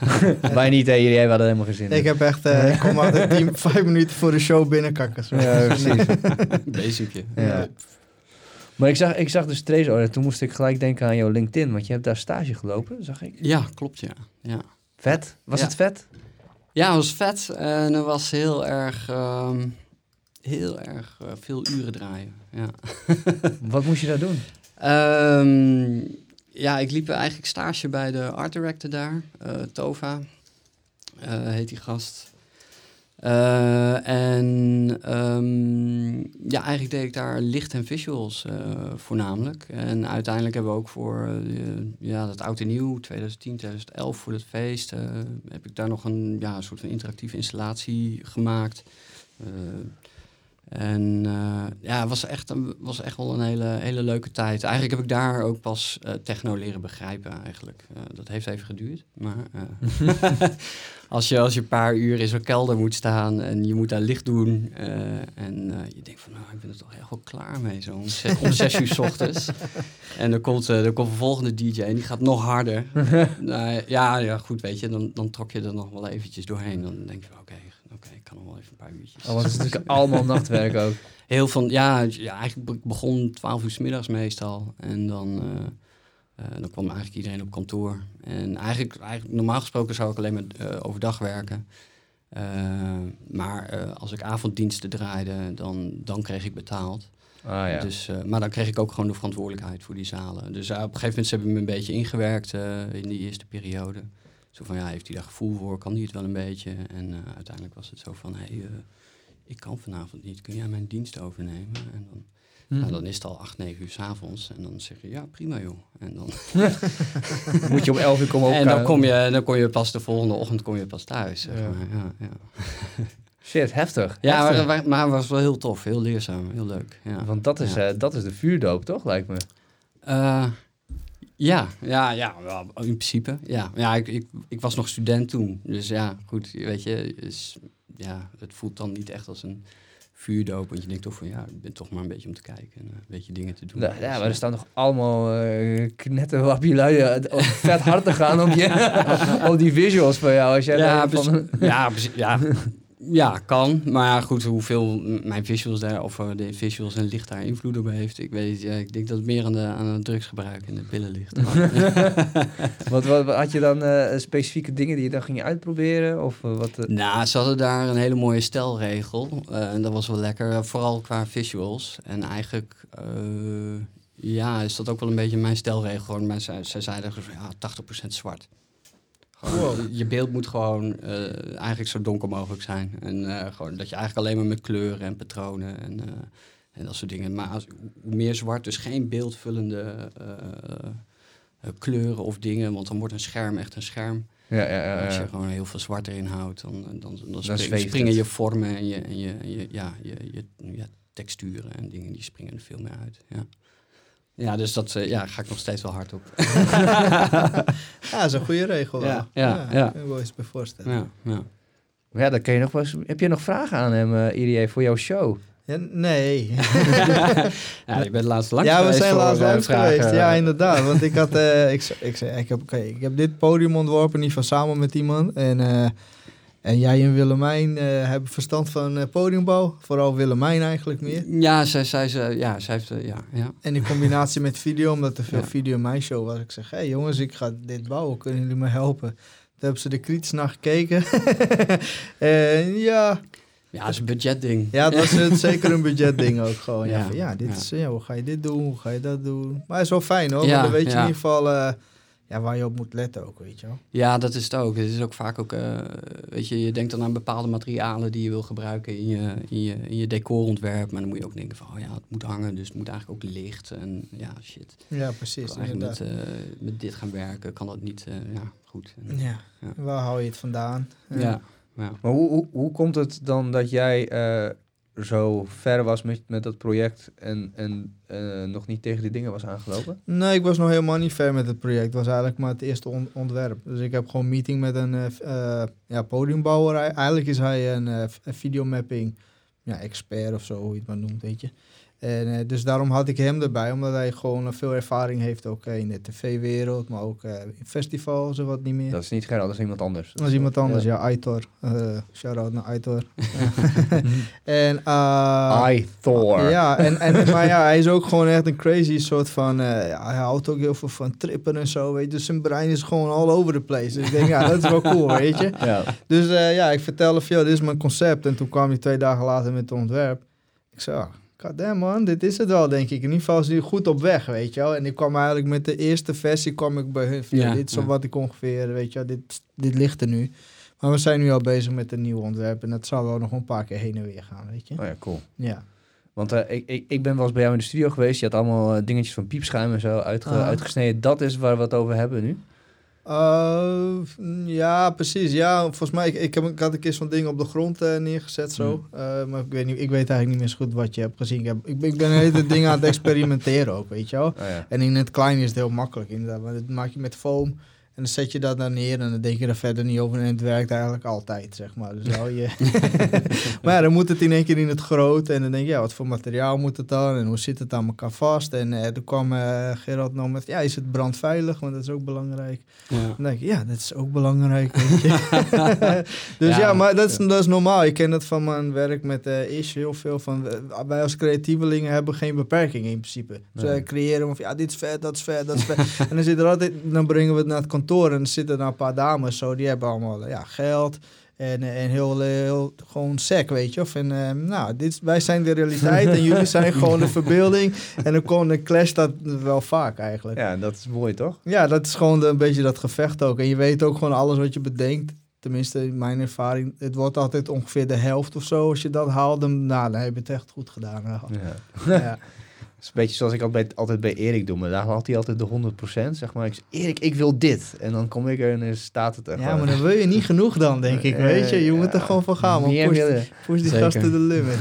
Speaker 1: Wij niet, hè? Jullie hebben helemaal geen zin in.
Speaker 3: Ik heb echt, eh, ik kom altijd tien, vijf minuten voor de show binnenkakken.
Speaker 1: Ja, precies.
Speaker 2: Basicje.
Speaker 1: Ja. Maar ik zag, ik zag dus Trace en toen moest ik gelijk denken aan jouw LinkedIn, want je hebt daar stage gelopen, zag ik.
Speaker 2: Ja, klopt ja. ja.
Speaker 1: Vet? Was
Speaker 2: Ja.
Speaker 1: het vet?
Speaker 2: Ja, het was vet en het was heel erg, ehm, heel erg eh, veel uren draaien. Ja.
Speaker 1: Wat moest je daar doen?
Speaker 2: Ehm, ja, ik liep eigenlijk stage bij de art director daar, eh, Tova, eh, heet die gast. Ja, eigenlijk deed ik daar licht en visuals eh, voornamelijk. En uiteindelijk hebben we ook voor eh, ja, dat oud en nieuw, 2010, 2011, voor het feest, eh, heb ik daar nog een, ja, soort van interactieve installatie gemaakt. En eh, ja, het was echt, een- was echt wel een hele, hele leuke tijd. Eigenlijk heb ik daar ook pas eh, techno leren begrijpen eigenlijk. Eh, dat heeft even geduurd. Maar als, je, als je een paar uur in zo'n kelder moet staan en je moet daar licht doen. en je denkt van nou, ik ben er toch echt wel klaar mee. Zo om, zes, om zes uur s ochtends. En dan komt, dan komt een volgende DJ en die gaat nog harder. nou, ja, ja, goed, weet je, dan, dan trok je er nog wel eventjes doorheen. Dan denk je van oké, oké, ik kan nog wel even een paar uurtjes.
Speaker 1: Oh, want het is natuurlijk allemaal nachtwerk ook.
Speaker 2: Heel van, ja, ja eigenlijk be- begon 12 uur s middags meestal. En dan, eh, eh, dan kwam eigenlijk iedereen op kantoor. En eigenlijk, eigenlijk normaal gesproken zou ik alleen maar eh, overdag werken. Maar als ik avonddiensten draaide, dan, dan kreeg ik betaald.
Speaker 1: Ah ja.
Speaker 2: Dus, maar dan kreeg ik ook gewoon de verantwoordelijkheid voor die zalen. Dus op een gegeven moment hebben ze me een beetje ingewerkt in die eerste periode. Zo van, ja, heeft hij daar gevoel voor? Kan hij het wel een beetje? En eh, uiteindelijk was het zo van, hé, hey, eh, ik kan vanavond niet. Kun jij mijn dienst overnemen? En dan, nou, dan is het al 8, 9 uur s'avonds. En dan zeg je, ja, prima joh. En dan,
Speaker 1: Moet je om 11 uur komen
Speaker 2: en dan, kom je, dan kom je pas de volgende ochtend kom je pas thuis. Zeg
Speaker 1: Ja.
Speaker 2: maar. Ja, ja.
Speaker 1: Shit, heftig.
Speaker 2: ja
Speaker 1: Heftig.
Speaker 2: maar, maar het was wel heel tof, heel leerzaam, heel leuk. Ja.
Speaker 1: Want dat is,
Speaker 2: Ja.
Speaker 1: eh, dat is de vuurdoop, toch, lijkt me?
Speaker 2: Eh, ja, ja, ja, wel, in principe. Ja, ja ik, ik, ik was nog student toen. Dus ja, goed, weet je, is, ja, het voelt dan niet echt als een vuurdoop. Want je denkt toch van, ja, ik ben toch maar een beetje om te kijken en eh, een beetje dingen te doen.
Speaker 1: Ja, ja,
Speaker 2: Dus,
Speaker 1: maar er staan nog allemaal uh, knetterwappie lui eh, vet hard te gaan op, je, op die visuals van jou. Als jij
Speaker 2: ja,
Speaker 1: van,
Speaker 2: ja, ja, ja, kan. Maar ja, goed, hoeveel mijn visuals daar, of eh, de visuals en licht daar invloed op heeft, ik weet ja, ik denk dat het meer aan, de, aan het drugsgebruik en de pillen ligt.
Speaker 1: wat, wat, had je dan eh, specifieke dingen die je dan ging uitproberen? Of eh, wat? eh?
Speaker 2: Nou, ze hadden daar een hele mooie stelregel. en dat was wel lekker, vooral qua visuals. En eigenlijk, ja, is dat ook wel een beetje mijn stelregel. Gewoon, maar zij, zij zeiden ja, 80% zwart. Gewoon, Je beeld moet gewoon eh, eigenlijk zo donker mogelijk zijn. En eh, gewoon dat je eigenlijk alleen maar met kleuren en patronen en, eh, en dat soort dingen. Maar als, hoe meer zwart, dus geen beeldvullende kleuren of dingen. Want dan wordt een scherm echt een scherm.
Speaker 1: Ja, ja, ja,
Speaker 2: Als je gewoon heel veel zwart erin houdt, dan, dan, dan, dan
Speaker 1: zweeft
Speaker 2: spring- springen
Speaker 1: het.
Speaker 2: je vormen en je, en je, en je, ja, je, je ja, texturen en dingen die springen er veel meer uit. Ja, ja dus dat eh, ja, ga ik nog steeds wel hard op.
Speaker 3: Ja, dat is een goede regel. wel.
Speaker 2: Ja, ja, ja.
Speaker 3: Ik kan me wel eens bij voorstellen.
Speaker 2: Ja, ja.
Speaker 1: Ja, dan kan je nog wel eens, Heb je nog vragen aan hem, Irie, voor jouw show?
Speaker 3: Ja, nee.
Speaker 2: ja, je bent laatst langs
Speaker 3: ja, we zijn laatst
Speaker 2: eh,
Speaker 3: langs
Speaker 2: vragen.
Speaker 3: geweest. Ja, inderdaad. Want ik had, eh, ik, ik, zei, ik, heb, oké, ik heb dit podium ontworpen, in ieder geval samen met iemand. En, eh, en jij en Willemijn eh, hebben verstand van eh, podiumbouw. Vooral Willemijn eigenlijk meer.
Speaker 2: Ja, zij, zij, ze, ja, zij heeft, eh, ja, ja.
Speaker 3: En in combinatie met video, omdat er veel
Speaker 2: Ja.
Speaker 3: video in mijn show was. Ik zeg, hé hey, jongens, ik ga dit bouwen. Kunnen jullie me helpen? Toen hebben ze er kritisch naar gekeken. en ja,
Speaker 2: Ja, dat is een budgetding.
Speaker 3: ja, het was het zeker een budgetding ook gewoon. Ja,
Speaker 2: Ja,
Speaker 3: van, ja, dit. Is, ja, hoe ga je dit doen? Hoe ga je dat doen? Maar het is wel fijn hoor,
Speaker 2: Ja,
Speaker 3: want dan weet je in ieder geval ja, waar je op moet letten ook, weet je wel.
Speaker 2: Ja, dat is het ook. Het is ook vaak ook, eh, weet je, je denkt dan aan bepaalde materialen die je wil gebruiken in je, in je, in je decorontwerp. Maar dan moet je ook denken van, oh ja, het moet hangen, dus het moet eigenlijk ook licht. En ja, shit.
Speaker 3: Ja, precies,
Speaker 2: met, eh, met dit gaan werken, kan dat niet, eh, ja, goed. En,
Speaker 3: Ja.
Speaker 2: Ja.
Speaker 3: waar hou je het vandaan?
Speaker 2: ja. ja.
Speaker 1: Maar hoe, hoe, hoe komt het dan dat jij eh, zo ver was met, met dat project en, en eh, nog niet tegen die dingen was aangelopen?
Speaker 3: Nee, ik was nog helemaal niet ver met het project. Het was eigenlijk maar het eerste on- ontwerp. Dus ik heb gewoon meeting met een eh, eh, ja, podiumbouwer. Eigenlijk is hij een videomapping ja, expert of zo, hoe je het maar noemt, weet je. En eh, dus daarom had ik hem erbij, omdat hij gewoon eh, veel ervaring heeft ook eh, in de tv-wereld, maar ook in festivals en wat niet meer.
Speaker 1: Dat is niet Gerard, dat is iemand anders.
Speaker 3: Dat is iemand anders, ja, Aitor. Shout-out naar Aitor. en,
Speaker 1: I, Thor.
Speaker 3: Ja, en, en, maar ja, hij is ook gewoon echt een crazy soort van... hij houdt ook heel veel van trippen en zo, weet je. Dus zijn brein is gewoon all over the place. Dus ik denk, ja, dat is wel cool, weet je.
Speaker 1: Ja.
Speaker 3: Dus ja, ik vertelde joh, dit is mijn concept. En toen kwam hij twee dagen later met het ontwerp. Ik zei, goddamn man, dit is het wel, denk ik. In ieder geval is hij goed op weg, weet je wel. En ik kwam eigenlijk met de eerste versie, kwam ik bij hun.
Speaker 2: Ja,
Speaker 3: dit is
Speaker 2: ja.
Speaker 3: wat ik ongeveer, weet je wel, dit, dit ligt er nu. Maar we zijn nu al bezig met een nieuw ontwerp. En dat zal wel nog een paar keer heen en weer gaan, weet je.
Speaker 1: Oh ja, cool.
Speaker 3: Ja.
Speaker 1: Want eh, ik, ik, ik ben wel eens bij jou in de studio geweest. Je had allemaal eh, dingetjes van piepschuim en zo uitge-
Speaker 3: Ah.
Speaker 1: uitgesneden. Dat is waar we het over hebben nu.
Speaker 3: Uh, ja, precies. Ja, volgens mij, ik, ik, heb, ik had een keer zo'n ding op de grond eh, neergezet zo.
Speaker 1: Hmm.
Speaker 3: Uh, maar ik weet, niet, ik weet eigenlijk niet meer zo goed wat je hebt gezien. Ik, heb, ik, ben- ik ben een hele ding aan het experimenteren ook, weet je wel.
Speaker 1: Oh, ja.
Speaker 3: En in het klein is het heel makkelijk inderdaad. Maar dat maak je met foam en dan zet je dat daar neer en dan denk je er verder niet over. En het werkt eigenlijk altijd, zeg maar. Dus hou je... maar ja, dan moet het in één keer in het groot. En dan denk je, ja, wat voor materiaal moet het dan? En hoe zit het aan elkaar vast? En eh toen kwam eh Gerard nog met, ja, is het brandveilig? Want dat is ook belangrijk.
Speaker 2: Ja.
Speaker 3: Dan denk ik, ja, dat is ook belangrijk, weet je. dus ja,
Speaker 2: Ja,
Speaker 3: maar dat is, dat is normaal. Ik ken dat van mijn werk met eh Ish heel veel. Van, eh, wij als creatievelingen hebben geen beperkingen in principe. Ze
Speaker 1: Nee.
Speaker 3: creëren van, ja, dit is vet, dat is vet, dat is vet. en dan zit er altijd, dan brengen we het naar het kantoor en zitten daar een paar dames zo, die hebben allemaal eh, ja, geld. En, eh, en heel, heel gewoon sec, weet je. Of en, eh, nou, dit, wij zijn de realiteit en jullie zijn gewoon de verbeelding. En dan, kon, dan clasht dat wel vaak eigenlijk.
Speaker 1: ja, dat is mooi toch?
Speaker 3: Ja, dat is gewoon de- een beetje dat gevecht ook. En je weet ook gewoon alles wat je bedenkt. Tenminste, in mijn ervaring. Het wordt altijd ongeveer de helft of zo. Als je dat haalt, dan, nou, dan heb je het echt goed gedaan. Ja.
Speaker 1: Ja. Is een beetje zoals ik altijd, altijd bij Erik doe. Maar daar had hij altijd de 100%. Zeg maar, ik zeg, Erik, ik wil dit. En dan kom ik er en staat het er
Speaker 3: ja, maar dan wil je niet genoeg dan, denk ik. Weet je, je moet er gewoon voor gaan. Man. Push, push die
Speaker 1: Zeker.
Speaker 3: gasten de limit.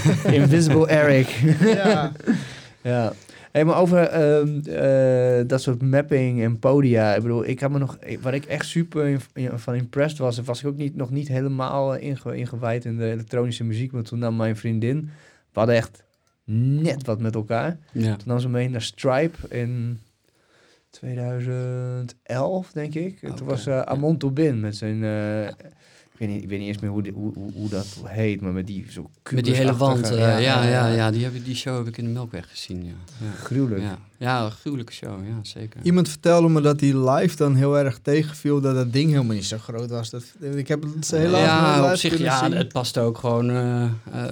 Speaker 1: Invisible Eric.
Speaker 3: ja.
Speaker 1: Ja. Hey, maar over ehm, eh, dat soort mapping en podia. Ik bedoel, ik heb me nog. Waar ik echt super in- in- van impressed was, was ik ook niet, nog niet helemaal eh, inge, ingewijd in de elektronische muziek. Maar toen nam mijn vriendin. We hadden echt net wat met elkaar.
Speaker 2: Ja.
Speaker 1: Toen nam ze mee naar Stripe in 2011, denk ik. En Toen was uh. Amon Tobin met zijn. eh, weet niet, ik weet niet eens meer hoe, hoe, hoe, hoe dat heet, maar met die zo
Speaker 2: Met die hele wand. eh, ja, ja, ja, die, heb, ik- die show heb ik in de Melkweg gezien. Ja, ja.
Speaker 1: Gruwelijk.
Speaker 2: Ja, ja een gruwelijke show, ja, zeker.
Speaker 3: Iemand vertelde me dat die live dan heel erg tegenviel. Dat dat ding helemaal niet zo groot was. Dat, ik heb het helaas nooit
Speaker 2: ja,
Speaker 3: live
Speaker 2: op zich, ja,
Speaker 3: zien.
Speaker 2: het past ook gewoon eh, eh,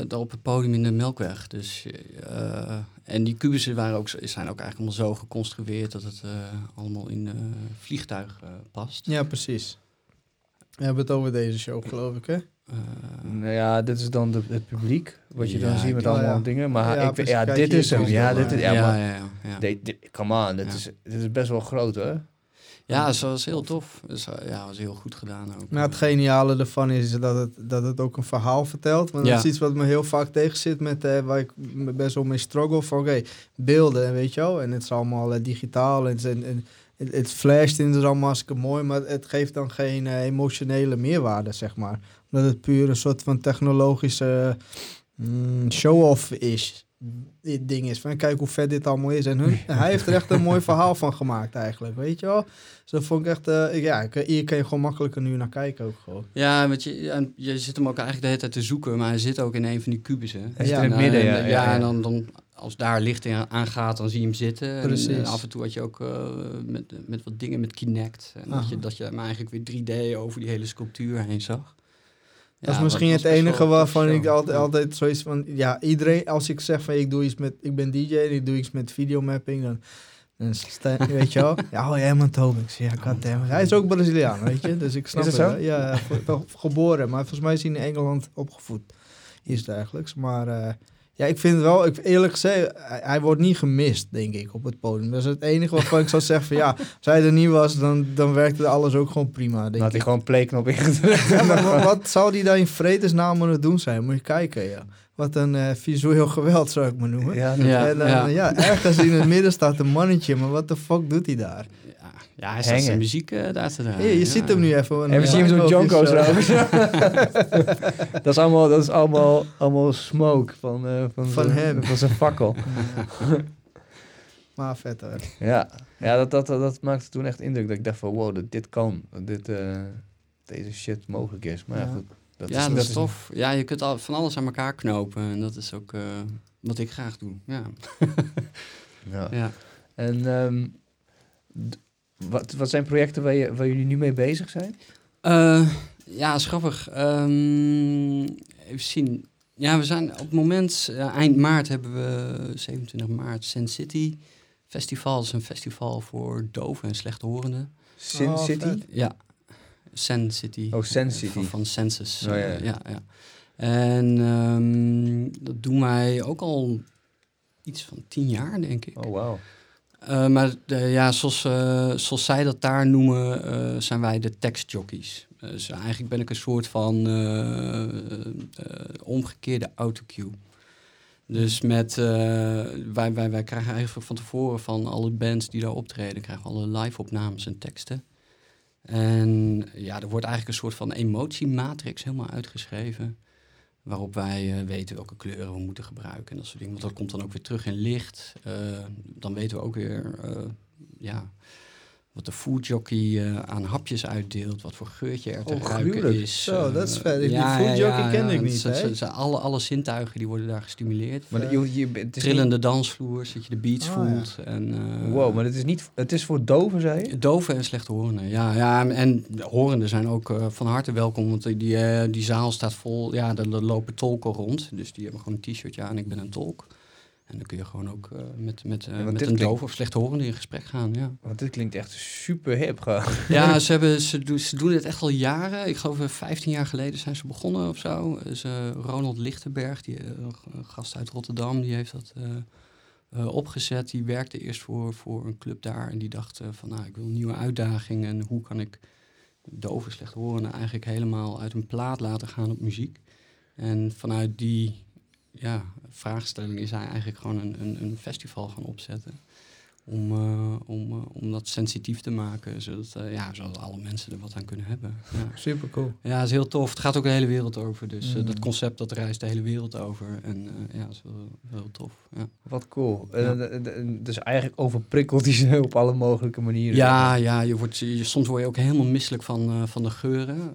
Speaker 2: daar op het podium in de Melkweg. Dus, eh, en die kubussen waren ook, zijn ook eigenlijk allemaal zo geconstrueerd dat het eh, allemaal in eh vliegtuig eh, past.
Speaker 3: Ja, precies. We hebben het over deze show, geloof ik, hè?
Speaker 2: Eh,
Speaker 1: Nou ja, dit is dan de, het publiek, wat je dan ziet met allemaal
Speaker 3: ja.
Speaker 1: dingen. Maar
Speaker 3: Ja,
Speaker 1: ik,
Speaker 3: precies.
Speaker 1: ja, dit is hem. Ja,
Speaker 3: het
Speaker 1: dit is, ja,
Speaker 2: ja,
Speaker 1: maar,
Speaker 2: ja, ja, ja.
Speaker 1: dit- dit- come on, dit,
Speaker 2: Ja.
Speaker 1: is, dit is best wel groot, hè?
Speaker 2: Ja, het was heel tof. Dus, ja, was heel goed gedaan ook.
Speaker 3: Maar het geniale ervan is dat het, dat het ook een verhaal vertelt. Want dat
Speaker 2: Ja.
Speaker 3: is iets wat me heel vaak tegen zit met eh, waar ik me best wel mee struggle. Van oké, beelden, weet je wel. En het is allemaal eh, digitaal en, het- en, en het, het flasht en allemaal hartstikke mooi. Maar het geeft dan geen eh, emotionele meerwaarde, zeg maar. Omdat het puur een soort van technologische mm, show-off is. Dit ding is van kijk hoe vet dit allemaal is. En hun, hij heeft er echt een mooi verhaal van gemaakt eigenlijk, weet je wel. Dus dat vond ik echt, eh, ja, hier kan je gewoon makkelijker nu naar kijken ook gewoon.
Speaker 2: Ja, want je, ja, je zit hem ook eigenlijk de hele tijd te zoeken, maar hij zit ook in een van die kubussen.
Speaker 1: Hij zit
Speaker 3: Ja,
Speaker 1: in het
Speaker 2: En,
Speaker 1: midden,
Speaker 2: eh,
Speaker 1: ja.
Speaker 2: ja,
Speaker 1: ja, ja.
Speaker 2: en dan, dan als daar licht in aangaat, dan zie je hem zitten. En,
Speaker 3: Precies.
Speaker 2: En, af en toe had je ook eh, met, met wat dingen met Kinect. En dat je, dat je hem eigenlijk weer 3D over die hele sculptuur heen zag.
Speaker 3: dat is misschien het enige waarvan ik altijd, altijd zoiets van... Ja, iedereen... Als ik zeg van ik doe iets met... Ik ben DJ en ik doe iets met videomapping, dan... dan sta- weet je wel? Ja, oh, jij bent ja, goddamn. Hij is ook Braziliaan, weet je? Dus ik snap
Speaker 1: het
Speaker 3: het.
Speaker 1: zo?
Speaker 3: Ja, geboren. Maar volgens mij is hij in Engeland opgevoed. Iets dergelijks. Maar eh, ja, ik vind wel... Ik, eerlijk gezegd, hij, hij wordt niet gemist, denk ik, op het podium. Dat is het enige waarvan ik zou zeggen van... Ja, als hij er niet was, dan, dan werkte alles ook gewoon prima,
Speaker 1: Dan
Speaker 3: denk
Speaker 1: had
Speaker 3: ik.
Speaker 1: hij gewoon een playknop ingedrukt.
Speaker 3: Ja, maar wat, wat zou die daar in vredesnaam aan het doen zijn? Moet je kijken, ja. Wat een eh, visueel geweld zou ik maar noemen.
Speaker 1: Ja,
Speaker 2: Ja,
Speaker 3: en ja.
Speaker 2: ja.
Speaker 3: ergens in het midden staat een mannetje, maar wat de fuck doet hij daar?
Speaker 2: Ja, hij staat zijn muziek uh, daar te draaien.
Speaker 3: je ziet hem nu even.
Speaker 1: En we zien hem zo'n Jonko trouwens. dat is allemaal, dat is allemaal, allemaal smoke van, uh, van,
Speaker 3: van hem.
Speaker 1: Van zijn fakkel.
Speaker 3: maar vet hoor.
Speaker 1: Ja, ja dat, dat, dat, dat maakte toen echt indruk. Dat ik dacht van wow, dat dit kan. Dat dit, uh, deze shit mogelijk is. Maar ja, goed.
Speaker 2: Dat ja, is, dat, is tof. Ja, je kunt al van alles aan elkaar knopen. En dat is ook wat ik graag doe. Ja.
Speaker 1: ja. ja. En um, wat, wat zijn projecten waar, je, waar jullie nu mee bezig zijn?
Speaker 2: Uh, ja, grappig. Um, even zien. Ja, we zijn op het moment, uh, eind maart hebben we 27 maart Sin City Festival. Dat is een festival voor doven en slechthorenden.
Speaker 1: Sin oh, City?
Speaker 2: Ja, Sen City.
Speaker 1: Oh, Sen City.
Speaker 2: Van, van Census.
Speaker 1: Oh, ja.
Speaker 2: ja, ja. En um, dat doen wij ook al iets van tien jaar, denk ik.
Speaker 1: Oh, wow.
Speaker 2: Uh, maar de, ja, zoals, uh, zoals zij dat daar noemen, zijn wij de tekstjockeys. Dus eigenlijk ben ik een soort van omgekeerde autocue. Dus met, wij, wij, wij krijgen eigenlijk van tevoren van alle bands die daar optreden, krijgen alle live-opnames en teksten. En ja, er wordt eigenlijk een soort van emotiematrix helemaal uitgeschreven. Waarop wij uh, weten welke kleuren we moeten gebruiken en dat soort dingen. Want dat komt dan ook weer terug in licht. Uh, dan weten we ook weer uh, ja, wat de foodjockey uh, aan hapjes uitdeelt, wat voor geurtje er te oh, ruiken is.
Speaker 3: Zo, dat is vet. Ja, die foodjockey ja, ken ik niet.
Speaker 2: Ze, ze, alle, alle zintuigen die worden daar gestimuleerd. Maar je, je, het is Trillende niet... dansvloers, dat je de beats oh, voelt. En,
Speaker 1: wow, maar het is, niet, het is voor doven, zei je?
Speaker 2: Doven en slechthorenden, ja. ja en horenden zijn ook van harte welkom, want die, die, die zaal staat vol. Ja, er lopen tolken rond, dus die hebben gewoon een t-shirtje aan. Ik ben een tolk. En dan kun je gewoon ook uh, met, met, uh, met een klinkt... doof of slechthorende in gesprek gaan. Ja.
Speaker 1: Want dit klinkt echt super hip.
Speaker 2: Ja, ze, hebben, ze, doen, ze doen dit echt al jaren. Ik geloof 15 jaar geleden zijn ze begonnen of zo. Dus, uh, Ronald Lichtenberg, die, een gast uit Rotterdam, die heeft dat opgezet. Die werkte eerst voor, voor een club daar. En die dacht van, nou, ik wil een nieuwe uitdaging. En hoe kan ik dove slechthorenden eigenlijk helemaal uit een plaat laten gaan op muziek. En vanuit die ja, vraagstelling is hij eigenlijk gewoon een, een, een festival gaan opzetten. Om, uh, om, uh, om dat sensitief te maken, zodat, uh, ja, zodat alle mensen er wat aan kunnen hebben. Ja.
Speaker 3: Super cool.
Speaker 2: Ja, het is heel tof. Het gaat ook de hele wereld over. Dus mm. dat concept dat reist de hele wereld over. En ja, dat is wel, heel tof. Ja.
Speaker 1: Wat cool. Ja. dus eigenlijk overprikkelt hij ze op alle mogelijke manieren.
Speaker 2: Ja, ja je wordt, je, soms word je ook helemaal misselijk van, van de geuren.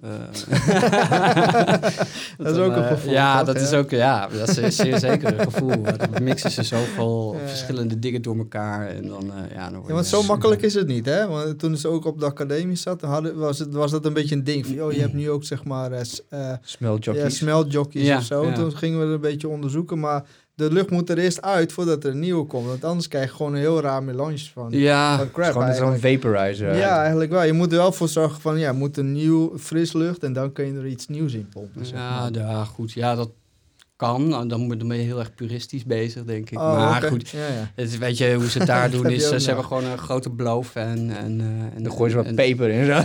Speaker 3: dat is ook een gevoel.
Speaker 2: Ja, dat is ook ja, dat is zeer zeker een gevoel. Dan mixen ze zoveel verschillende dingen door elkaar. En dan dan, uh, ja, dan
Speaker 3: ja, want zo makkelijk is het niet, hè? Want toen ze ook op de academie zat, hadden, was, het, was dat een beetje een ding. Van, oh, je hebt nu ook zeg maar... Uh,
Speaker 1: smeljockeys. Ja,
Speaker 3: smeljockeys ja, of zo. Ja. Toen gingen we het een beetje onderzoeken, maar de lucht moet er eerst uit voordat er een nieuwe komt. Want anders krijg je gewoon een heel raar melange van,
Speaker 2: ja,
Speaker 3: van crap.
Speaker 1: Gewoon zo'n vaporizer.
Speaker 3: Ja, eigenlijk wel. Je moet er wel voor zorgen van, ja, moet een nieuw fris lucht en dan kun je er iets nieuws in pompen. Zeg
Speaker 2: maar. ja, ja, goed. Ja, dat, kan. Nou, dan, dan ben je heel erg puristisch bezig, denk ik. Oh, maar goed, ja, ja. Het, weet je hoe ze het daar doen is, ze hebben gewoon een grote beloof en... en, uh, en
Speaker 1: dan gooien ze wat peper in zo.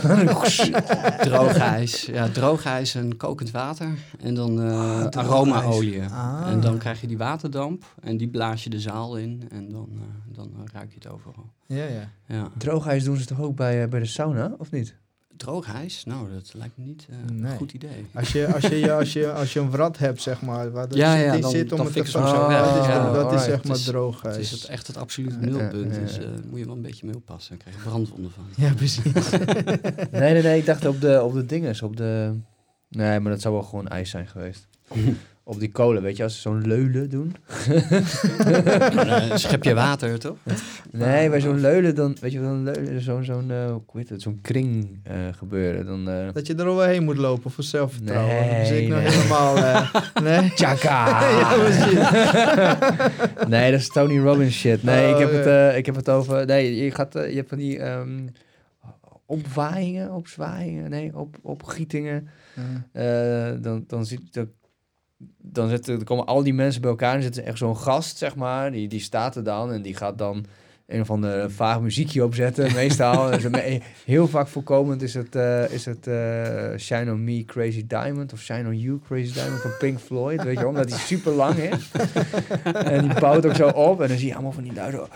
Speaker 2: droogijs. Ja, droogijs en kokend water. En dan uh, oh, aromaolie. Ah. En dan krijg je die waterdamp en die blaas je de zaal in. En dan, uh, dan ruik je het overal.
Speaker 3: Ja, ja.
Speaker 2: ja.
Speaker 1: Droogijs doen ze toch ook bij, bij de sauna, of niet?
Speaker 2: Droogijs? Nou, dat lijkt me niet uh, een goed idee.
Speaker 3: Als je, als, je, als, je, als je een wrat hebt, zeg maar, waar de
Speaker 2: ja, ja, dan,
Speaker 3: zit om het te
Speaker 2: zo oh,
Speaker 3: dat, is, ja, dat is zeg maar droogijs.
Speaker 2: Het is het echt het absolute nulpunt, dus uh, moet je wel een beetje mee oppassen. Dan krijg je brandwonden van.
Speaker 3: Ja, precies.
Speaker 1: nee, nee, nee, ik dacht op de, op de dinges, op de... Nee, maar dat zou wel gewoon ijs zijn geweest. op die kolen, weet je, als ze zo'n leulen doen.
Speaker 2: uh, schep je water, toch?
Speaker 1: Nee, bij zo'n leulen, dan, weet je, zo'n leulen, zo'n, zo'n, uh, hoe heet het, zo'n kring uh, gebeuren. Dan, uh...
Speaker 3: Dat je er overheen moet lopen voor zelfvertrouwen. Nee, dus ik nee. nog helemaal, nee?
Speaker 1: Tjaka! nee, dat is Tony Robbins shit. Nee, oh, ik, heb het, ik heb het over, nee, je, gaat, je hebt van die um, opwaaiingen, opzwaaiingen, nee, op, opgietingen. dan, dan ziet het dan zitten, er komen al die mensen bij elkaar en zitten echt zo'n gast, zeg maar, die, die staat er dan en die gaat dan een of ander vaag muziekje opzetten, meestal. heel vaak voorkomend is het, uh, is het uh, Shine On Me Crazy Diamond of Shine On You Crazy Diamond van Pink Floyd, weet je omdat die super lang is. en die bouwt ook zo op en dan zie je allemaal van die luiden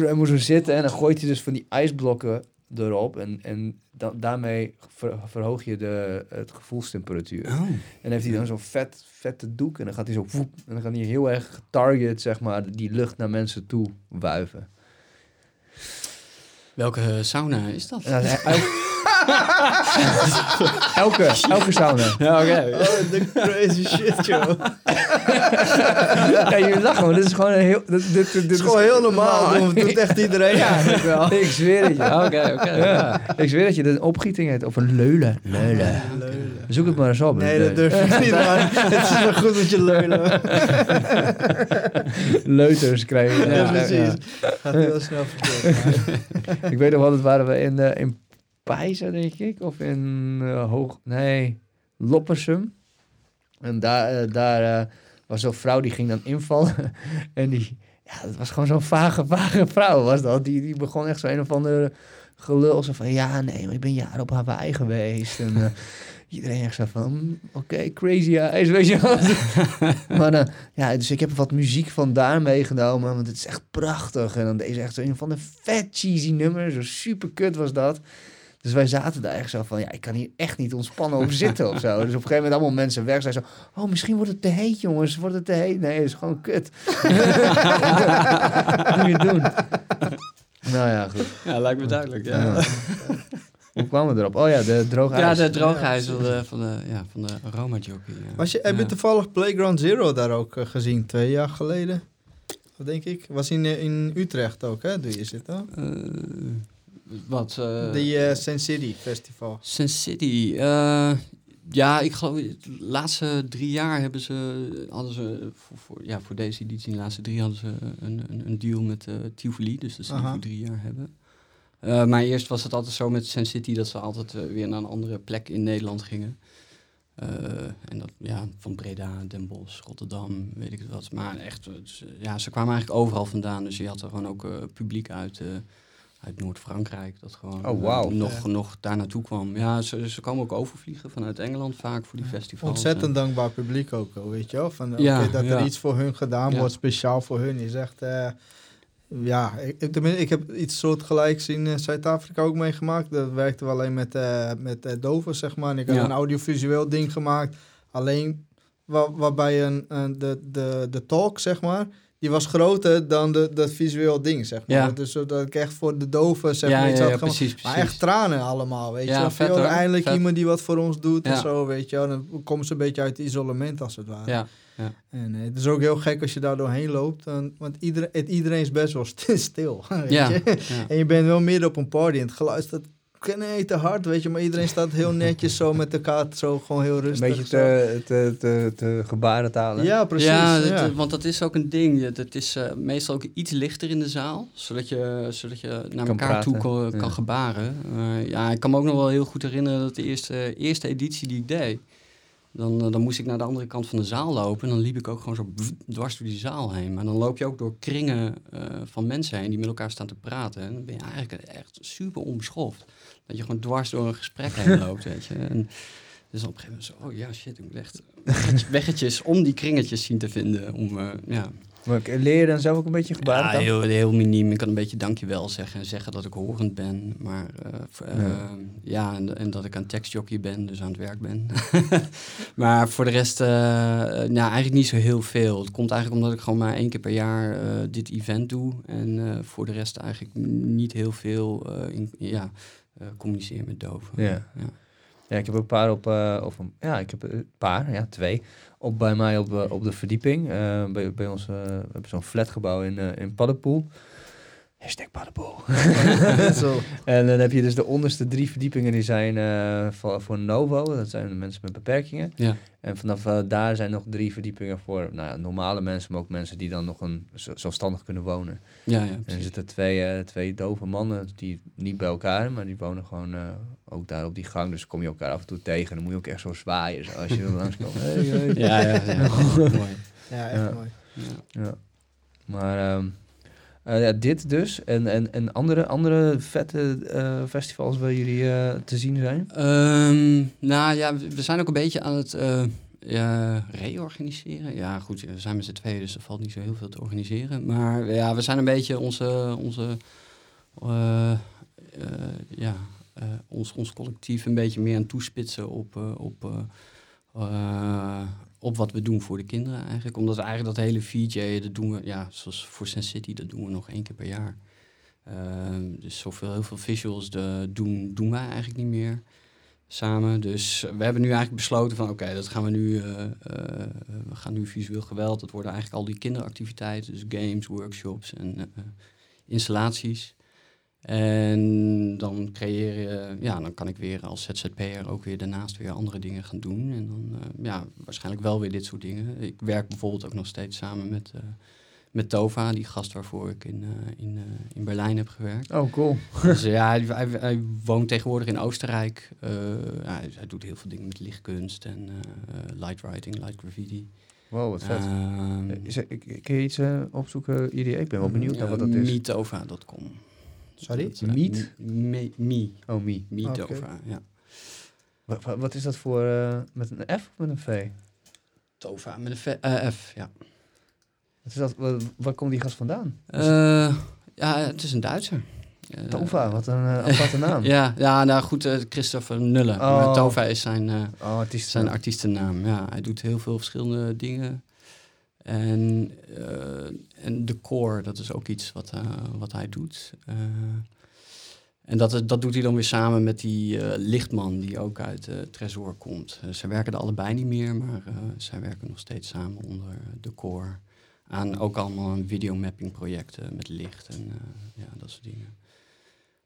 Speaker 1: hij moest zo zitten en dan gooit hij dus van die ijsblokken erop. En, en da- daarmee ver- verhoog je de, het gevoelstemperatuur.
Speaker 2: Oh.
Speaker 1: En heeft hij dan zo'n vet, vette doek en dan gaat hij zo woep, en dan gaat hij heel erg target, zeg maar, die lucht naar mensen toe wuiven.
Speaker 2: Welke sauna is dat?
Speaker 1: Elke, elke sauna.
Speaker 2: Ja, oké.
Speaker 3: Oh, de crazy shit, joh.
Speaker 1: Ja, jullie lachen, maar dit is gewoon een heel... Dit, dit, dit
Speaker 3: Het is gewoon heel normaal. Dat doet echt iedereen eigenlijk wel.
Speaker 1: Ik zweer het je.
Speaker 2: Oké, oké.
Speaker 1: Ja, ik zweer dat je dat een opgieting hebt of een leulen. Leulen.
Speaker 3: Leulen.
Speaker 1: Zoek het maar eens op.
Speaker 3: Nee, dat durf ik niet. man. Het is wel goed met je leulen.
Speaker 1: Leuters krijgen.
Speaker 3: Ja,
Speaker 1: Ja,
Speaker 3: precies.
Speaker 1: ja.
Speaker 3: Gaat heel snel verkeerd.
Speaker 1: Ik weet nog wel, dat waren we in, eh in Pijzen, denk ik. Of in eh, Hoog... Nee, Loppersum. En daar, eh, daar eh, was zo'n vrouw die ging dan invallen. en die... Ja, dat was gewoon zo'n vage, vage vrouw was dat. Die, die begon echt zo een of andere gelul. Zo van, ja, nee, maar ik ben jaren op Hawaii geweest. En eh, iedereen echt zo van, mm, oké, crazy eyes, weet je wel. maar eh, ja, dus ik heb wat muziek van daar meegenomen. Want het is echt prachtig. En dan deze echt zo een van de vet cheesy nummers. Zo super kut was dat. Dus wij zaten daar echt zo van, ja, ik kan hier echt niet ontspannen op zitten of zo. Dus op een gegeven moment allemaal mensen weg zijn zo, oh, misschien wordt het te heet, jongens. Wordt het te heet? Nee, het is gewoon kut. Wat moet je doen? Nou ja, goed.
Speaker 2: Ja, lijkt me duidelijk. Ja,
Speaker 1: Ja. Hoe kwamen we erop? Oh ja, de droge
Speaker 2: ja de droogijzer van de, van de, ja, van de Roma Jockey. Ja.
Speaker 3: Was je, heb je
Speaker 2: Ja.
Speaker 3: toevallig Playground Zero daar ook eh, gezien? Twee jaar geleden? Wat denk ik? Was in, eh, in Utrecht ook, hè? Doe je zitten?
Speaker 2: Eh, wat? eh
Speaker 3: Die eh Sin City Festival.
Speaker 2: Sin City. eh, ja, ik geloof de laatste drie jaar hebben ze, hadden ze voor, voor, ja, voor deze editie, de laatste drie hadden ze een, een, een deal met eh Tivoli, dus dat ze die voor drie jaar hebben. Eh, maar eerst was het altijd zo met Sin City dat ze altijd eh, weer naar een andere plek in Nederland gingen. Eh, en dat, ja, van Breda, Den Bosch, Rotterdam, weet ik het wat. Maar echt, eh, ze- ja, ze kwamen eigenlijk overal vandaan. Dus je had er gewoon ook eh, publiek uit, eh, uit Noord-Frankrijk dat gewoon
Speaker 1: Oh,
Speaker 2: eh, nog,
Speaker 3: Ja.
Speaker 2: nog daar naartoe kwam. Ja, ze, ze komen ook overvliegen vanuit Engeland vaak voor die festivals.
Speaker 3: Ontzettend dankbaar publiek ook, weet je wel? Van, oké,
Speaker 2: Ja,
Speaker 3: dat er iets voor hun gedaan
Speaker 2: Ja.
Speaker 3: wordt, speciaal voor hun, is echt... eh, ja, ik, ik, tenminste, ik heb iets soortgelijks in eh, Zuid-Afrika ook meegemaakt. Dat werkte we alleen met, eh met eh, doven, zeg maar. En ik had een audiovisueel ding gemaakt. Alleen wa- waarbij een, een, de, de, de talk, zeg maar... Die was groter dan de, dat visueel ding, zeg maar.
Speaker 2: Ja.
Speaker 3: Dus zodat ik echt voor de doven, zeg
Speaker 2: ja,
Speaker 3: maar, iets
Speaker 2: ja,
Speaker 3: had
Speaker 2: precies, precies.
Speaker 3: Maar echt tranen allemaal, weet je wel.
Speaker 2: vet hoor,
Speaker 3: eindelijk
Speaker 2: vet.
Speaker 3: iemand die wat voor ons doet en zo, weet je wel. Dan komen ze een beetje uit het isolement, als het ware.
Speaker 2: Ja,
Speaker 3: En eh, het is ook heel gek als je daar doorheen loopt. dan- want iedereen, het, iedereen is best wel st- stil, weet
Speaker 2: ja,
Speaker 3: je. En je bent wel midden op een party en het geluid staat nee, te hard, weet je. Maar iedereen staat heel netjes zo met elkaar, zo gewoon heel
Speaker 1: Een
Speaker 3: rustig.
Speaker 1: beetje
Speaker 3: zo.
Speaker 1: te, te, te, te gebarentaal. hè?
Speaker 3: Ja, precies.
Speaker 2: ja,
Speaker 3: Ja,
Speaker 2: dat- want dat is ook een ding. Het- Het is eh, meestal ook iets lichter in de zaal, zodat je, zodat je naar
Speaker 1: Kan
Speaker 2: elkaar toe
Speaker 1: praten,
Speaker 2: kan,
Speaker 1: ja.
Speaker 2: kan gebaren. Eh, ja, ik kan me ook nog wel heel goed herinneren dat de eerste, eerste editie die ik deed, dan, eh, dan moest ik naar de andere kant van de zaal lopen en dan liep ik ook gewoon zo dwars door die zaal heen. Maar dan loop je ook door kringen eh, van mensen heen die met elkaar staan te praten. En dan ben je eigenlijk echt super onbeschoft. Dat je gewoon dwars door een gesprek heen loopt, weet je. En, dus op een gegeven moment zo, oh ja, shit, ik moet echt weggetjes, weggetjes om die kringetjes zien te vinden. Om, eh, ja.
Speaker 1: Maar ik- leer je dan zelf ook een beetje
Speaker 2: ja,
Speaker 1: gebarentaal?
Speaker 2: heel, heel miniem. Ik kan een beetje dankjewel zeggen en zeggen dat ik horend ben. Maar eh, eh,
Speaker 1: Ja.
Speaker 2: ja, en, en dat ik aan tekstjockey ben, dus aan het werk ben. maar voor de rest, eh, nou, eigenlijk niet zo heel veel. Het komt eigenlijk omdat ik gewoon maar één keer per jaar dit event doe. En voor de rest eigenlijk niet heel veel in, ja, communiceer met doven.
Speaker 1: Ja.
Speaker 2: ja.
Speaker 1: Ja, ik heb ook een paar op, of een, ja, ik heb een paar, ja, twee, op bij mij op, eh, op de verdieping. Eh, bij, bij ons, eh, we hebben zo'n flatgebouw in, in Paddenpoel. Hashtag Paddenpoel. En dan heb je dus de onderste drie verdiepingen, die zijn eh, voor, voor Novo, dat zijn de mensen met beperkingen.
Speaker 2: Ja.
Speaker 1: En vanaf eh, daar zijn nog drie verdiepingen voor nou ja, normale mensen, maar ook mensen die dan nog een, zelfstandig kunnen wonen.
Speaker 2: Ja, ja,
Speaker 1: En er zitten twee, eh, twee dove mannen, die niet bij elkaar, maar die wonen gewoon eh, ook daar op die gang. Dus kom je elkaar af en toe tegen. Dan moet je ook echt zo zwaaien zo, als je er langskomt. Hey, hey.
Speaker 2: Ja, ja, ja. Mooi.
Speaker 3: Ja, echt
Speaker 1: Ja.
Speaker 3: mooi.
Speaker 2: Ja.
Speaker 1: Ja. Maar ehm, eh, ja, dit dus. En, en, en andere, andere vette eh, festivals waar jullie eh, te zien zijn?
Speaker 2: Ehm, nou ja, we zijn ook een beetje aan het, ja, reorganiseren. Ja, goed, we zijn met z'n tweeën, dus er valt niet zo heel veel te organiseren. Maar ja, we zijn een beetje onze, onze ja, ons, ons collectief een beetje meer aan toespitsen op, op, op wat we doen voor de kinderen eigenlijk. Omdat eigenlijk dat hele VJ, dat doen we, ja, zoals voor Sense City, dat doen we nog één keer per jaar. Ehm, dus zoveel, heel veel visuals de, doen, doen wij eigenlijk niet meer samen. Dus we hebben nu eigenlijk besloten van oké, dat gaan we nu, uh, uh, we gaan nu visueel geweld. Dat worden eigenlijk al die kinderactiviteiten, dus games, workshops en uh, installaties. En dan creëer je, ja, dan kan ik weer als ZZP'er ook weer daarnaast weer andere dingen gaan doen. En dan, ja, waarschijnlijk wel weer dit soort dingen. Ik werk bijvoorbeeld ook nog steeds samen met met Tova, die gast waarvoor ik in, uh, in, in Berlijn heb gewerkt.
Speaker 1: Oh, cool.
Speaker 2: dus ja, hij, hij, woont tegenwoordig in Oostenrijk. Hij, hij, doet heel veel dingen met lichtkunst en lightwriting, light graffiti.
Speaker 1: Wow, wat vet. Um, is er, kun je iets opzoeken, Irie? Ik ben wel benieuwd naar wat dat is.
Speaker 2: Metova.com.
Speaker 3: Sorry?
Speaker 1: Meet?
Speaker 2: Me, me.
Speaker 1: Oh, me.
Speaker 2: Metova, okay. ja.
Speaker 1: Wat, wat, is dat voor, met een F of met een V?
Speaker 2: Tova, met een v, F, ja.
Speaker 1: Wat is dat, waar, komt die gast vandaan?
Speaker 2: Uh, ja, het is een Duitser.
Speaker 1: Tova, wat een aparte naam.
Speaker 2: ja, ja, nou goed, Christopher Nulle. Oh. Tova is zijn,
Speaker 1: oh, artiest
Speaker 2: zijn artiestennaam. Ja, hij doet heel veel verschillende dingen. En, en de core, dat is ook iets wat, wat hij doet. en dat, dat doet hij dan weer samen met die lichtman die ook uit Tresor komt. ze werken er allebei niet meer, maar zij werken nog steeds samen onder de core aan ook allemaal videomapping projecten met licht en uh, ja, dat soort dingen.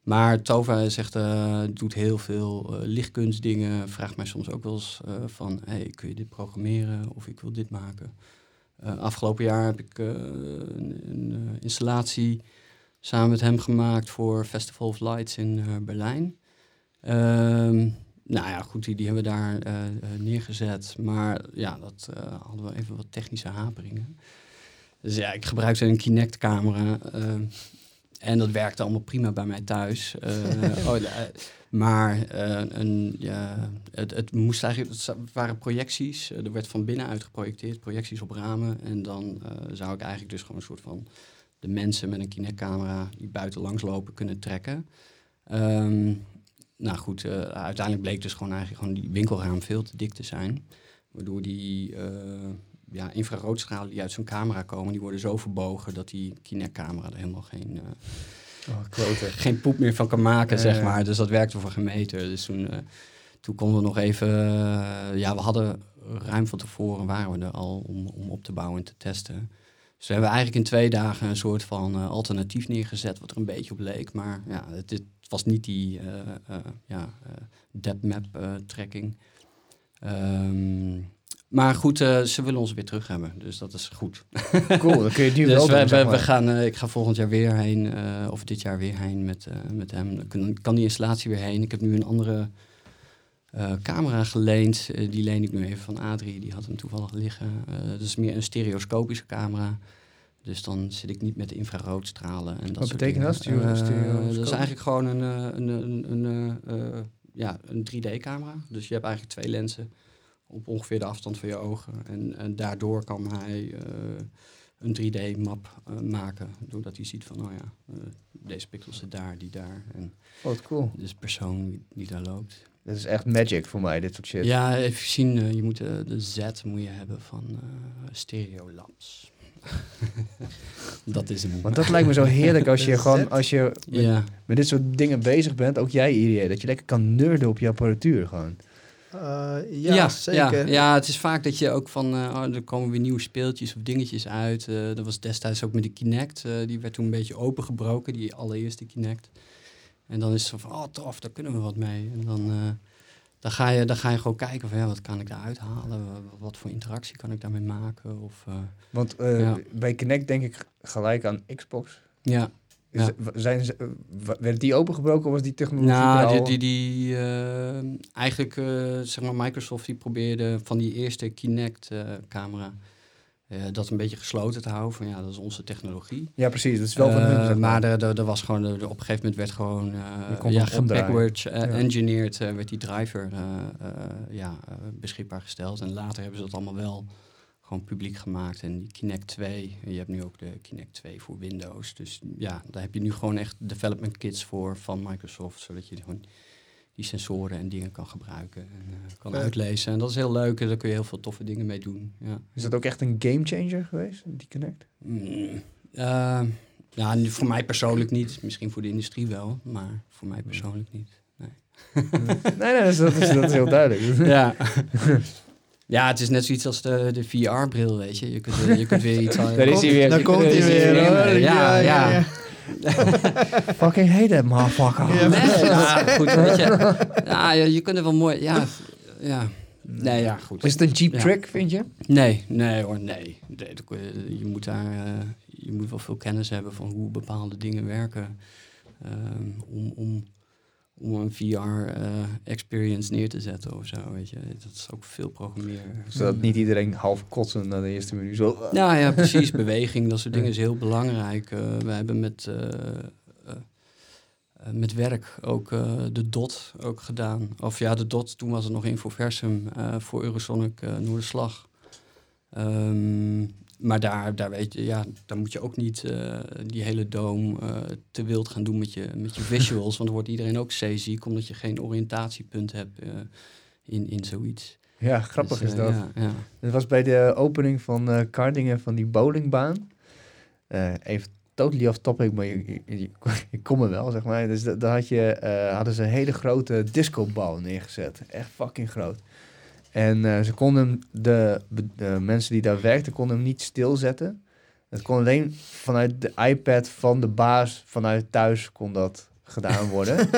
Speaker 2: Maar Tova zegt, uh, doet heel veel uh, lichtkunstdingen. Vraagt mij soms ook wel eens van, kun je dit programmeren of ik wil dit maken. Afgelopen jaar heb ik een, een installatie samen met hem gemaakt voor Festival of Lights in Berlijn. Um, nou ja, goed, die, die hebben we daar neergezet. Maar ja, dat hadden we even wat technische haperingen. Dus ja, ik gebruikte een Kinect-camera. Uh, en dat werkte allemaal prima bij mij thuis. Oh, maar uh, een, ja, het, het moest eigenlijk, het waren projecties. er werd van binnenuit geprojecteerd, projecties op ramen. En dan zou ik eigenlijk dus gewoon een soort van de mensen met een Kinect-camera die buiten langs lopen kunnen trekken. Um, nou goed, uiteindelijk bleek dus gewoon eigenlijk gewoon die winkelraam veel te dik te zijn. Waardoor die ja, infraroodstralen die uit zo'n camera komen, die worden zo verbogen dat die Kinect-camera er helemaal geen, oh, geen poep meer van kan maken, zeg maar. Dus dat werkte voor geen meter. Dus toen, uh, toen konden we nog even... Uh, ja, we hadden ruim van tevoren waren we er al om, om op te bouwen en te testen. Dus we hebben eigenlijk in twee dagen een soort van alternatief neergezet, wat er een beetje op leek. Maar ja, het, het was niet die ja, depth map trekking. Um, maar goed, uh, ze willen ons weer terug hebben. Dus dat is goed.
Speaker 1: Cool, dan kun je die
Speaker 2: dus
Speaker 1: wel
Speaker 2: doen, we, we gaan, uh, Ik ga volgend jaar weer heen. Uh, of dit jaar weer heen met, met hem. Dan kan die installatie weer heen. Ik heb nu een andere camera geleend. die leen ik nu even van Adrie. Die had hem toevallig liggen. dat is meer een stereoscopische camera. Dus dan zit ik niet met de infraroodstralen. En dat
Speaker 1: Wat betekent dat?
Speaker 2: dat is eigenlijk gewoon een, een, een, een ja, een 3D-camera. Dus je hebt eigenlijk twee lenzen op ongeveer de afstand van je ogen. En, en daardoor kan hij uh, een 3D-map uh, maken. Doordat hij ziet van, oh ja, uh, deze pixel zit daar, die daar. En
Speaker 1: oh, wat cool.
Speaker 2: Dus persoon die daar loopt.
Speaker 1: Dat is echt magic voor mij, dit soort shit.
Speaker 2: Ja, even zien. je moet, de Z moet je hebben van stereolamps. dat is hem.
Speaker 1: Want dat lijkt me zo heerlijk als je gewoon, als je met, ja. met, dit soort dingen bezig bent, ook jij idee, dat je lekker kan nerden op je apparatuur gewoon.
Speaker 3: Uh, ja, zeker.
Speaker 2: Ja, ja, het is vaak dat je ook van, uh, oh, er komen weer nieuwe speeltjes of dingetjes uit. Uh, dat was destijds ook met de Kinect. die werd toen een beetje opengebroken, die allereerste Kinect. En dan is het zo van, oh tof, daar kunnen we wat mee. En dan, dan, ga, je, dan ga je gewoon kijken van, ja, wat kan ik daaruit halen? Wat voor interactie kan ik daarmee maken? Of,
Speaker 1: Want bij Kinect denk ik gelijk aan Xbox.
Speaker 2: Ja.
Speaker 1: Ja. Zijn ze, eh, werd die opengebroken of was die technologie
Speaker 2: nou, die, die, die uh, eigenlijk, uh, zeg maar, Microsoft die probeerde van die eerste Kinect-camera, eh, dat een beetje gesloten te houden. Van ja, dat is onze technologie.
Speaker 1: Ja, precies. Dat is wel van
Speaker 2: Eh,
Speaker 1: hun. zeg
Speaker 2: maar er, er, er was gewoon, er- op een gegeven moment werd gewoon ja, backwards eh,
Speaker 1: Ja.
Speaker 2: engineered, eh, werd die driver eh, eh, ja, eh, beschikbaar gesteld. En later hebben ze dat allemaal wel gewoon publiek gemaakt. En die Kinect 2, en je hebt nu ook de Kinect 2 voor Windows. Dus ja, daar heb je nu gewoon echt development kits voor van Microsoft, zodat je gewoon die sensoren en dingen kan gebruiken en eh, kan
Speaker 3: Ja.
Speaker 2: uitlezen. En dat is heel leuk en daar kun je heel veel toffe dingen mee doen. Ja.
Speaker 1: Is dat ook echt een gamechanger geweest, die Connect?
Speaker 2: Mm, eh, ja, voor mij persoonlijk niet. Misschien voor de industrie wel, maar voor mij persoonlijk niet.
Speaker 1: nee, nee, dat is, dat is, dat is heel duidelijk.
Speaker 2: Ja. ja, het is net zoiets als de, de VR-bril, weet je. Je kunt, weer- je kunt weer iets aan...
Speaker 1: Daar is hij weer.
Speaker 3: Daar komt hij weer.
Speaker 2: weer.
Speaker 3: hoor.
Speaker 2: Ja, ja.
Speaker 1: Fucking hate that motherfucker.
Speaker 3: Ja.
Speaker 2: Nee, ja, goed, weet je. Ja, je, je kunt er wel mooi... Ja, ja. Nee, ja, goed.
Speaker 1: Is het een cheap
Speaker 2: Ja.
Speaker 1: trick, vind je?
Speaker 2: Nee, nee hoor, nee. Nee, je- moet daar... eh, je moet wel veel kennis hebben van hoe bepaalde dingen werken. ehm, om, om, om een VR-experience neer te zetten of zo, weet je. Dat is ook veel programmeren.
Speaker 1: Zodat niet iedereen half kotsend na de eerste minuut zo...
Speaker 2: Ja, ja, precies. Beweging, dat soort dingen is heel belangrijk. Eh, we hebben met, eh, eh, eh, met werk ook eh, de DOT ook gedaan. Of ja, de DOT, toen was het nog Infoversum eh voor Eurosonic eh Noorderslag. Ehm, maar daar, daar, weet je, ja, daar moet je ook niet eh, die hele doom eh, te wild gaan doen met je, met je visuals. want dan wordt iedereen ook zeeziek, omdat je geen oriëntatiepunt hebt eh, in, in zoiets.
Speaker 1: Ja, grappig
Speaker 2: Dus,
Speaker 1: is dat.
Speaker 2: Ja, ja.
Speaker 1: Het was bij de opening van Kardingen van die bowlingbaan. Even totally off topic, maar je kon me wel, zeg maar. Dus da- daar had je, hadden ze een hele grote discobal neergezet. Echt fucking groot. En eh, ze konden hem, de, de mensen die daar werkten, konden hem niet stilzetten. Het kon alleen vanuit de iPad van de baas, vanuit thuis, kon dat gedaan worden.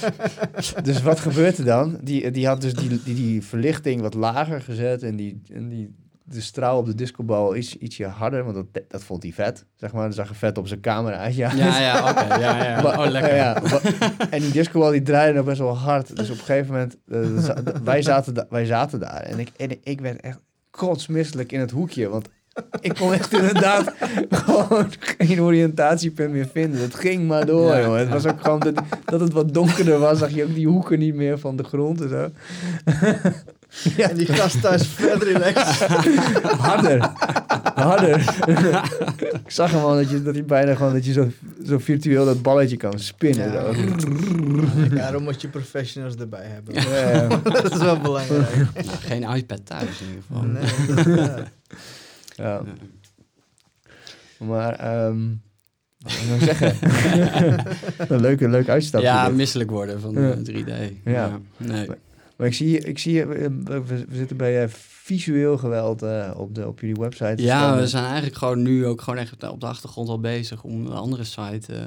Speaker 1: dus wat gebeurt er dan? Die, die had dus die, die, die verlichting wat lager gezet en die, en die de straal op de discobal iets, ietsje harder, want dat, dat vond hij vet. Zeg maar, dat zag er vet op zijn camera uit. Ja,
Speaker 2: Ja, ja, oké. ja, ja.
Speaker 1: Maar-
Speaker 2: Oh, lekker.
Speaker 1: ja, en die discobal die draaide nog best wel hard. Dus op een gegeven moment, eh, wij, zaten da- wij zaten daar. En ik, en ik werd echt kotsmisselijk in het hoekje. Want ik kon echt inderdaad gewoon geen oriëntatiepunt meer vinden. Het ging maar door,
Speaker 2: Ja,
Speaker 1: joh. Het was ook gewoon dat, dat het wat donkerder was. Zag je ook die hoeken niet meer van de grond en zo.
Speaker 3: En die gast thuis vet relaxed.
Speaker 1: Harder. Harder. ik zag hem al dat, je, dat hij bijna gewoon dat je zo, zo virtueel dat balletje kan spinnen.
Speaker 3: Ja. Ja, daarom moet je professionals erbij hebben.
Speaker 1: Ja.
Speaker 3: Dat is wel belangrijk.
Speaker 2: Nou, geen iPad thuis in ieder geval.
Speaker 3: Nee, ja.
Speaker 1: Ja.
Speaker 2: Ja.
Speaker 1: Maar, ehm wat wil ik nou zeggen? een leuke, leuke uitstap.
Speaker 2: Ja, misselijk worden van
Speaker 1: Ja.
Speaker 2: eh, 3D.
Speaker 1: Ja.
Speaker 2: Nee.
Speaker 1: Maar ik zie, ik zie eh, we, we zitten bij eh, visueel geweld eh, op, de, op jullie website. te
Speaker 2: Ja,
Speaker 1: staan.
Speaker 2: we zijn eigenlijk gewoon nu ook gewoon echt op de achtergrond al bezig om een andere site,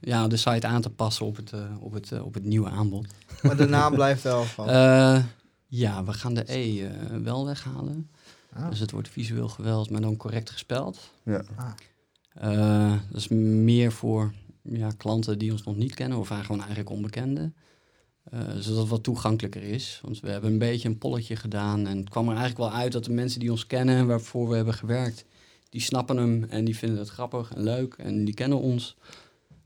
Speaker 2: ja, de site aan te passen op het, op het, op het nieuwe aanbod.
Speaker 3: Maar de naam blijft wel van.
Speaker 2: Eh, ja, we gaan de E eh, wel weghalen.
Speaker 3: Ah.
Speaker 2: Dus het wordt visueel geweld, maar dan correct gespeld.
Speaker 1: Ja.
Speaker 3: Ah.
Speaker 2: Eh, dat is meer voor ja, klanten die ons nog niet kennen of gewoon eigenlijk onbekenden. Eh, zodat het wat toegankelijker is. Want we hebben een beetje een polletje gedaan. En het kwam er eigenlijk wel uit dat de mensen die ons kennen en waarvoor we hebben gewerkt, die snappen hem en die vinden het grappig en leuk en die kennen ons.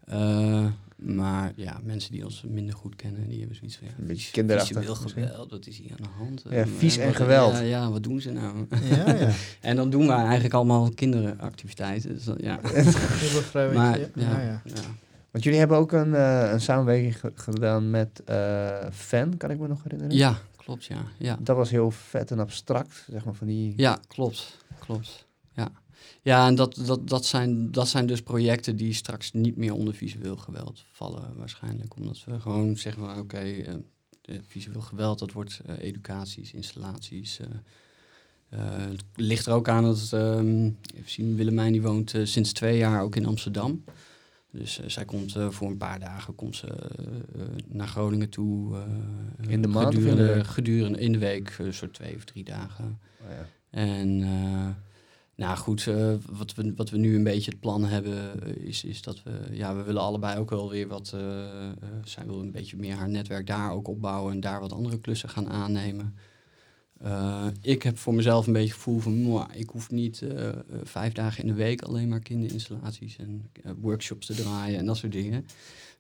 Speaker 2: Eh, maar ja, mensen die ons minder goed kennen, die hebben zoiets van... Ja,
Speaker 1: Een beetje kinderachtig
Speaker 2: geweld, wat is hier aan de hand?
Speaker 1: Ja,
Speaker 2: Eh,
Speaker 1: vies en
Speaker 2: wat-
Speaker 1: geweld.
Speaker 2: Ja, ja, wat doen ze nou?
Speaker 3: Ja, ja.
Speaker 2: En dan doen we eigenlijk allemaal kinderactiviteiten. Dus dat, ja. Maar
Speaker 3: ja.
Speaker 2: ja,
Speaker 3: Ja, ja.
Speaker 2: ja.
Speaker 1: Want jullie hebben ook een, eh, een samenwerking ge- gedaan met eh, Fan, kan ik me nog herinneren?
Speaker 2: Ja, klopt, ja. Ja,
Speaker 1: Dat was heel vet en abstract, zeg maar, van die...
Speaker 2: ja klopt. Klopt. Ja, ja en dat, dat, dat, zijn, dat zijn dus projecten die straks niet meer onder visueel geweld vallen, waarschijnlijk. Omdat we gewoon zeggen oké, eh, visueel geweld, dat wordt educaties, installaties. het ligt er ook aan dat, ehm, even zien, Willemijn die woont sinds twee jaar ook in Amsterdam. Dus eh, zij komt eh, voor een paar dagen komt ze, eh, naar Groningen toe.
Speaker 1: In de maand de
Speaker 2: gedurende, gedurende in de week, soort twee of drie dagen.
Speaker 1: Oh, ja.
Speaker 2: En nou goed, wat, we, wat we nu een beetje het plan hebben, is, is dat we, ja, we willen allebei ook wel weer wat, zij wil een beetje meer haar netwerk daar ook opbouwen en daar wat andere klussen gaan aannemen. Uh, ik heb voor mezelf een beetje het gevoel van, ik hoef niet uh, vijf dagen in de week alleen maar kinderinstallaties en workshops te draaien en dat soort dingen.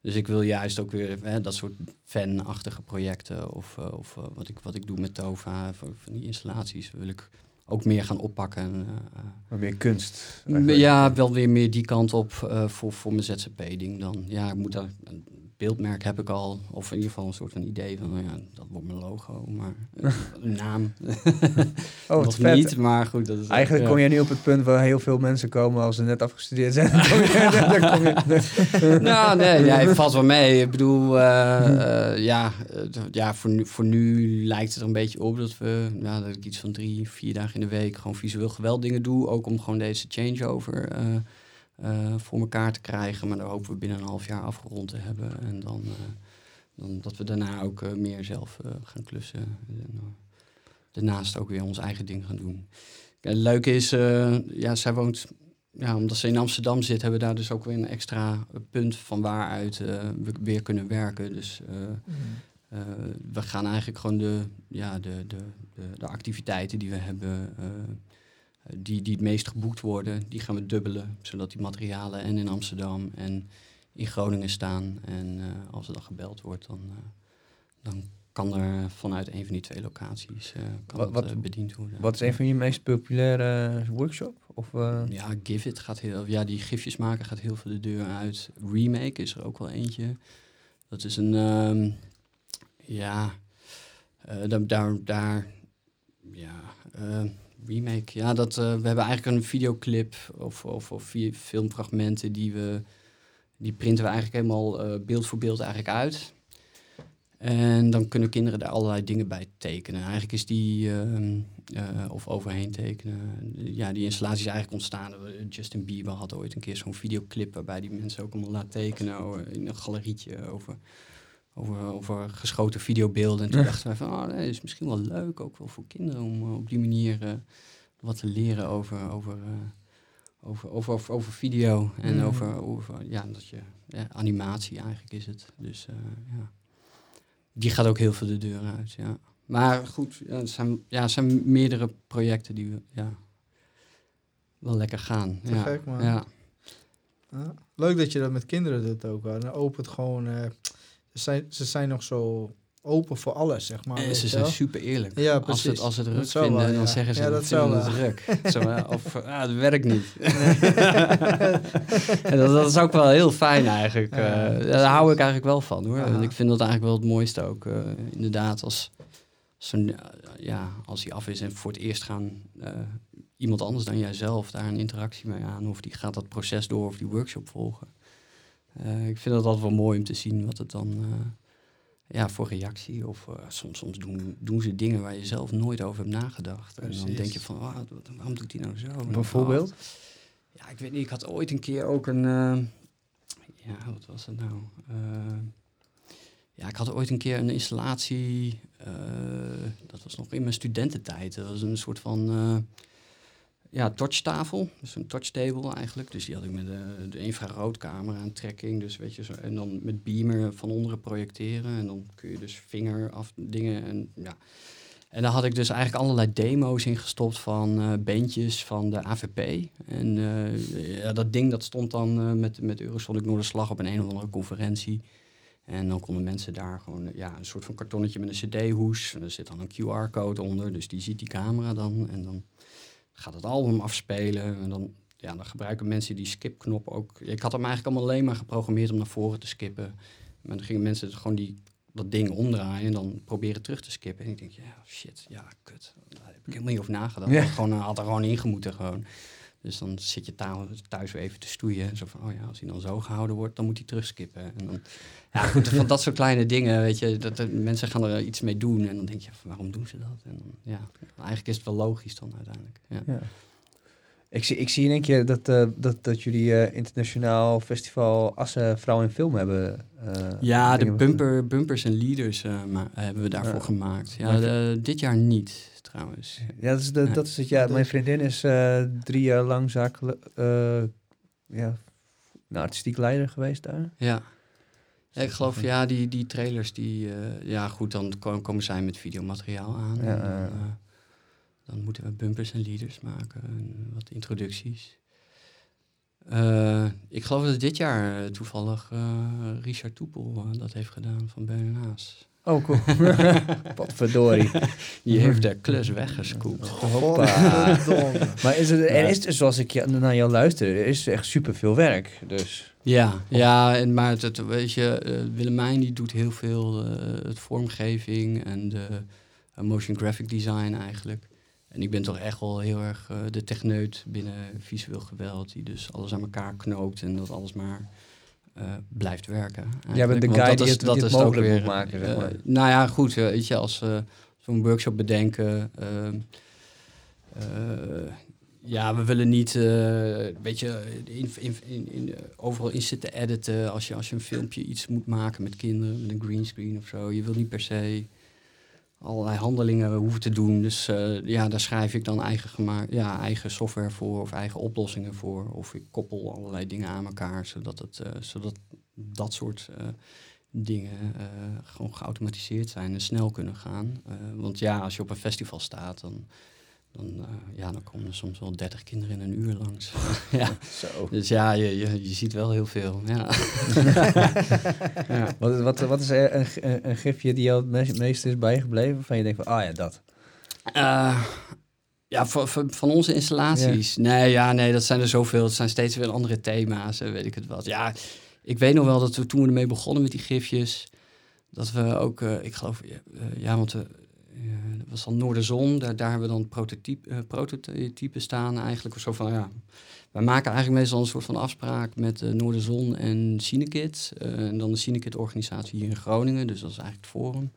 Speaker 2: Dus ik wil juist ook weer hè, dat soort fanachtige projecten of, of wat, ik, wat ik doe met TOVA, van die installaties, wil ik ook meer gaan oppakken.
Speaker 1: Uh, meer kunst.
Speaker 2: Ja, wel weer meer die kant op voor, voor mijn ZZP-ding dan. Ja, ik moet daar beeldmerk heb ik al. Of in ieder geval een soort van idee van, nou ja, dat wordt mijn logo. Maar een naam oh, nog vet. niet. Maar goed, dat is...
Speaker 1: Eigenlijk kom je nu op het punt waar heel veel mensen komen als ze net afgestudeerd zijn.
Speaker 2: nou, nee, ja, het valt wel mee. Ik bedoel, uh, ja, ja voor, nu, voor nu lijkt het er een beetje op dat we, ja, dat ik iets van drie, vier dagen in de week gewoon visueel geweld dingen doe. Ook om gewoon deze changeover uh, voor elkaar te krijgen. Maar daar hopen we binnen een half jaar afgerond te hebben. En dan, uh, dan dat we daarna ook uh, meer zelf gaan klussen. En, daarnaast ook weer ons eigen ding gaan doen. het leuke is, ja, zij woont, ja, omdat ze in Amsterdam zit, hebben we daar dus ook weer een extra punt van waaruit we weer kunnen werken. Dus mm. we gaan eigenlijk gewoon de, ja, de, de, de, de activiteiten die we hebben eh, die, die het meest geboekt worden, die gaan we dubbelen. Zodat die materialen en in Amsterdam en in Groningen staan. En uh, als er dan gebeld wordt, dan, uh, dan kan er vanuit een van die twee locaties uh, kan wat, dat, bediend worden.
Speaker 1: Wat is een van je meest populaire workshop? Of,
Speaker 2: Ja, Give It gaat heel... Ja, die gifjes maken gaat heel veel de deur uit. Remake is er ook wel eentje. Dat is een... Um, ja... daar, daar, daar... Ja remake. Ja, dat, uh, we hebben eigenlijk een videoclip of, of, of filmfragmenten die we... Die printen we eigenlijk helemaal uh, beeld voor beeld eigenlijk uit. En dan kunnen kinderen daar allerlei dingen bij tekenen. Eigenlijk is die, uh, of overheen tekenen. Ja, die installatie is eigenlijk ontstaan. Justin Bieber had ooit een keer zo'n videoclip waarbij die mensen ook allemaal laat tekenen in een galerietje over over, over geschoten videobeelden. En toen dachten wij van, oh, dat is misschien wel leuk, ook wel voor kinderen, om uh, op die manier uh, wat te leren over, over, uh, over, over, over, over, video en mm. over, over, ja, dat je, ja, animatie eigenlijk is het. Dus ja, die gaat ook heel veel de deur uit, ja. Maar goed, ja, het zijn, ja, zijn meerdere projecten die we, ja, wel lekker gaan.
Speaker 3: ja,
Speaker 2: man. Ja.
Speaker 3: Leuk dat je dat met kinderen doet ook. Dan opent gewoon zijn, ze zijn nog zo open voor alles, zeg maar.
Speaker 2: En ze zijn super eerlijk.
Speaker 3: Ja,
Speaker 2: Als ze het, als het druk vinden, wel, ja. dan zeggen ze ja, dat het druk. of, ah, het werkt niet. en dat, dat, is ook wel heel fijn eigenlijk. Ja, uh, daar hou ik eigenlijk wel van, hoor. En ik vind dat eigenlijk wel het mooiste ook. Uh, inderdaad, als, als, een, ja, als hij af is en voor het eerst gaan... Iemand anders dan jijzelf daar een interactie mee aan... of die gaat dat proces door of die workshop volgen. Uh, ik vind het altijd wel mooi om te zien wat het dan uh, ja, voor reactie. Of uh, soms, soms doen, doen ze dingen waar je zelf nooit over hebt nagedacht. En dan denk je van, waarom doet hij nou zo?
Speaker 1: Bijvoorbeeld?
Speaker 2: Ja, ik weet niet. Ik had ooit een keer ook een... ja, wat was dat nou? ja, ik had ooit een keer een installatie... dat was nog in mijn studententijd. Dat was een soort van ja, touchtafel. Dus een touchtable eigenlijk. Dus die had ik met de, de infraroodcamera aan trekking. Dus weet je, zo, en dan met beamer van onderen projecteren. En dan kun je dus vinger af dingen. En, ja. en daar had ik dus eigenlijk allerlei demo's in gestopt van uh, bandjes van de AVP. En uh, ja, dat ding dat stond dan uh, met, met Eurosonic Noorderslag op een een of andere conferentie. En dan konden mensen daar gewoon ja, een soort van kartonnetje met een cd-hoes. En er zit dan een QR-code onder, dus die ziet die camera dan. En dan gaat het album afspelen. En dan, ja, dan gebruiken mensen die skipknop ook. Ik had hem eigenlijk allemaal alleen maar geprogrammeerd om naar voren te skippen. Maar dan gingen mensen gewoon die, dat ding omdraaien en dan proberen terug te skippen. En ik denk, ja, shit, ja, kut. Daar heb ik helemaal niet over nagedacht. Ja. Gewoon, had er gewoon ingemoeten gewoon. Dus dan zit je thuis weer even te stoeien. Zo van, oh ja, als hij dan zo gehouden wordt, dan moet hij terugskippen. En dan, ja, goed, van dat soort kleine dingen, weet je. Dat, mensen gaan er iets mee doen. En dan denk je, van, waarom doen ze dat? En dan, ja, eigenlijk is het wel logisch dan uiteindelijk. Ja.
Speaker 1: Ik, zie, ik zie in één keer dat, uh, dat, dat jullie uh, internationaal festival Assen Vrouw in Film hebben.
Speaker 2: Uh, ja, de bumper, bumpers en leaders hebben we daarvoor gemaakt. Ja, dit jaar niet trouwens.
Speaker 1: Ja, dat is, de, dat is het. Ja, mijn vriendin is drie jaar lang zakelijk, ja, nou, artistiek leider geweest daar.
Speaker 2: Ja. ik geloof, ja, die, die trailers, die, ja goed, dan komen zij met videomateriaal aan. Ja, en, dan moeten we bumpers en leaders maken en wat introducties. Uh, ik geloof dat dit jaar toevallig Richard Toepel dat heeft gedaan van BNA's.
Speaker 1: Oh, cool. Wat verdorie.
Speaker 2: Je heeft de klus weggescoopt.
Speaker 1: Hoppa. maar is het, er is dus, zoals ik naar jou luister, er is echt super veel werk. Dus.
Speaker 2: Ja, ja en, maar het, weet je, uh, Willemijn die doet heel veel uh, het vormgeving en de uh, motion graphic design eigenlijk. En ik ben toch echt wel heel erg de techneut binnen visueel geweld, die dus alles aan elkaar knoopt en dat alles maar uh, blijft werken.
Speaker 1: Jij bent de guy die het, dat dit mogelijk weer, moet maken. Zeg maar.
Speaker 2: Uh, nou ja, goed. Weet je, als we zo'n workshop bedenken... Ja, we willen niet weet je, in, in, in, overal in zitten editen. Als je, als je een filmpje iets moet maken met kinderen, met een greenscreen of zo. Je wil niet per se allerlei handelingen hoeven te doen. Dus uh, ja, daar schrijf ik dan eigen, ja, eigen software voor of eigen oplossingen voor. Of ik koppel allerlei dingen aan elkaar, zodat, het, uh, zodat dat soort uh, dingen gewoon geautomatiseerd zijn en snel kunnen gaan. want ja, als je op een festival staat, dan dan, uh, ja, dan komen er soms wel 30 kinderen in een uur langs. ja. Zo. Dus ja, je, je, je, ziet wel heel veel. Ja.
Speaker 1: ja. Wat, wat, wat is een, een, een gifje die jou het meest is bijgebleven? Van je denkt van, ah ja, dat.
Speaker 2: Uh, ja, van, van onze installaties. Nee, ja, nee, dat zijn er zoveel. Het zijn steeds weer andere thema's, weet ik het wat. Ja, ik weet nog wel dat we toen we ermee begonnen met die gifjes, dat we ook, uh, ik geloof, ja, want we dat was dan Noorderzon. Daar, daar hebben we dan prototype, uh, prototypen staan eigenlijk. Zo van, ja, wij maken eigenlijk meestal een soort van afspraak met uh, Noorderzon en Cinekit. en dan de Cinekit organisatie hier in Groningen. Dus dat is eigenlijk het forum.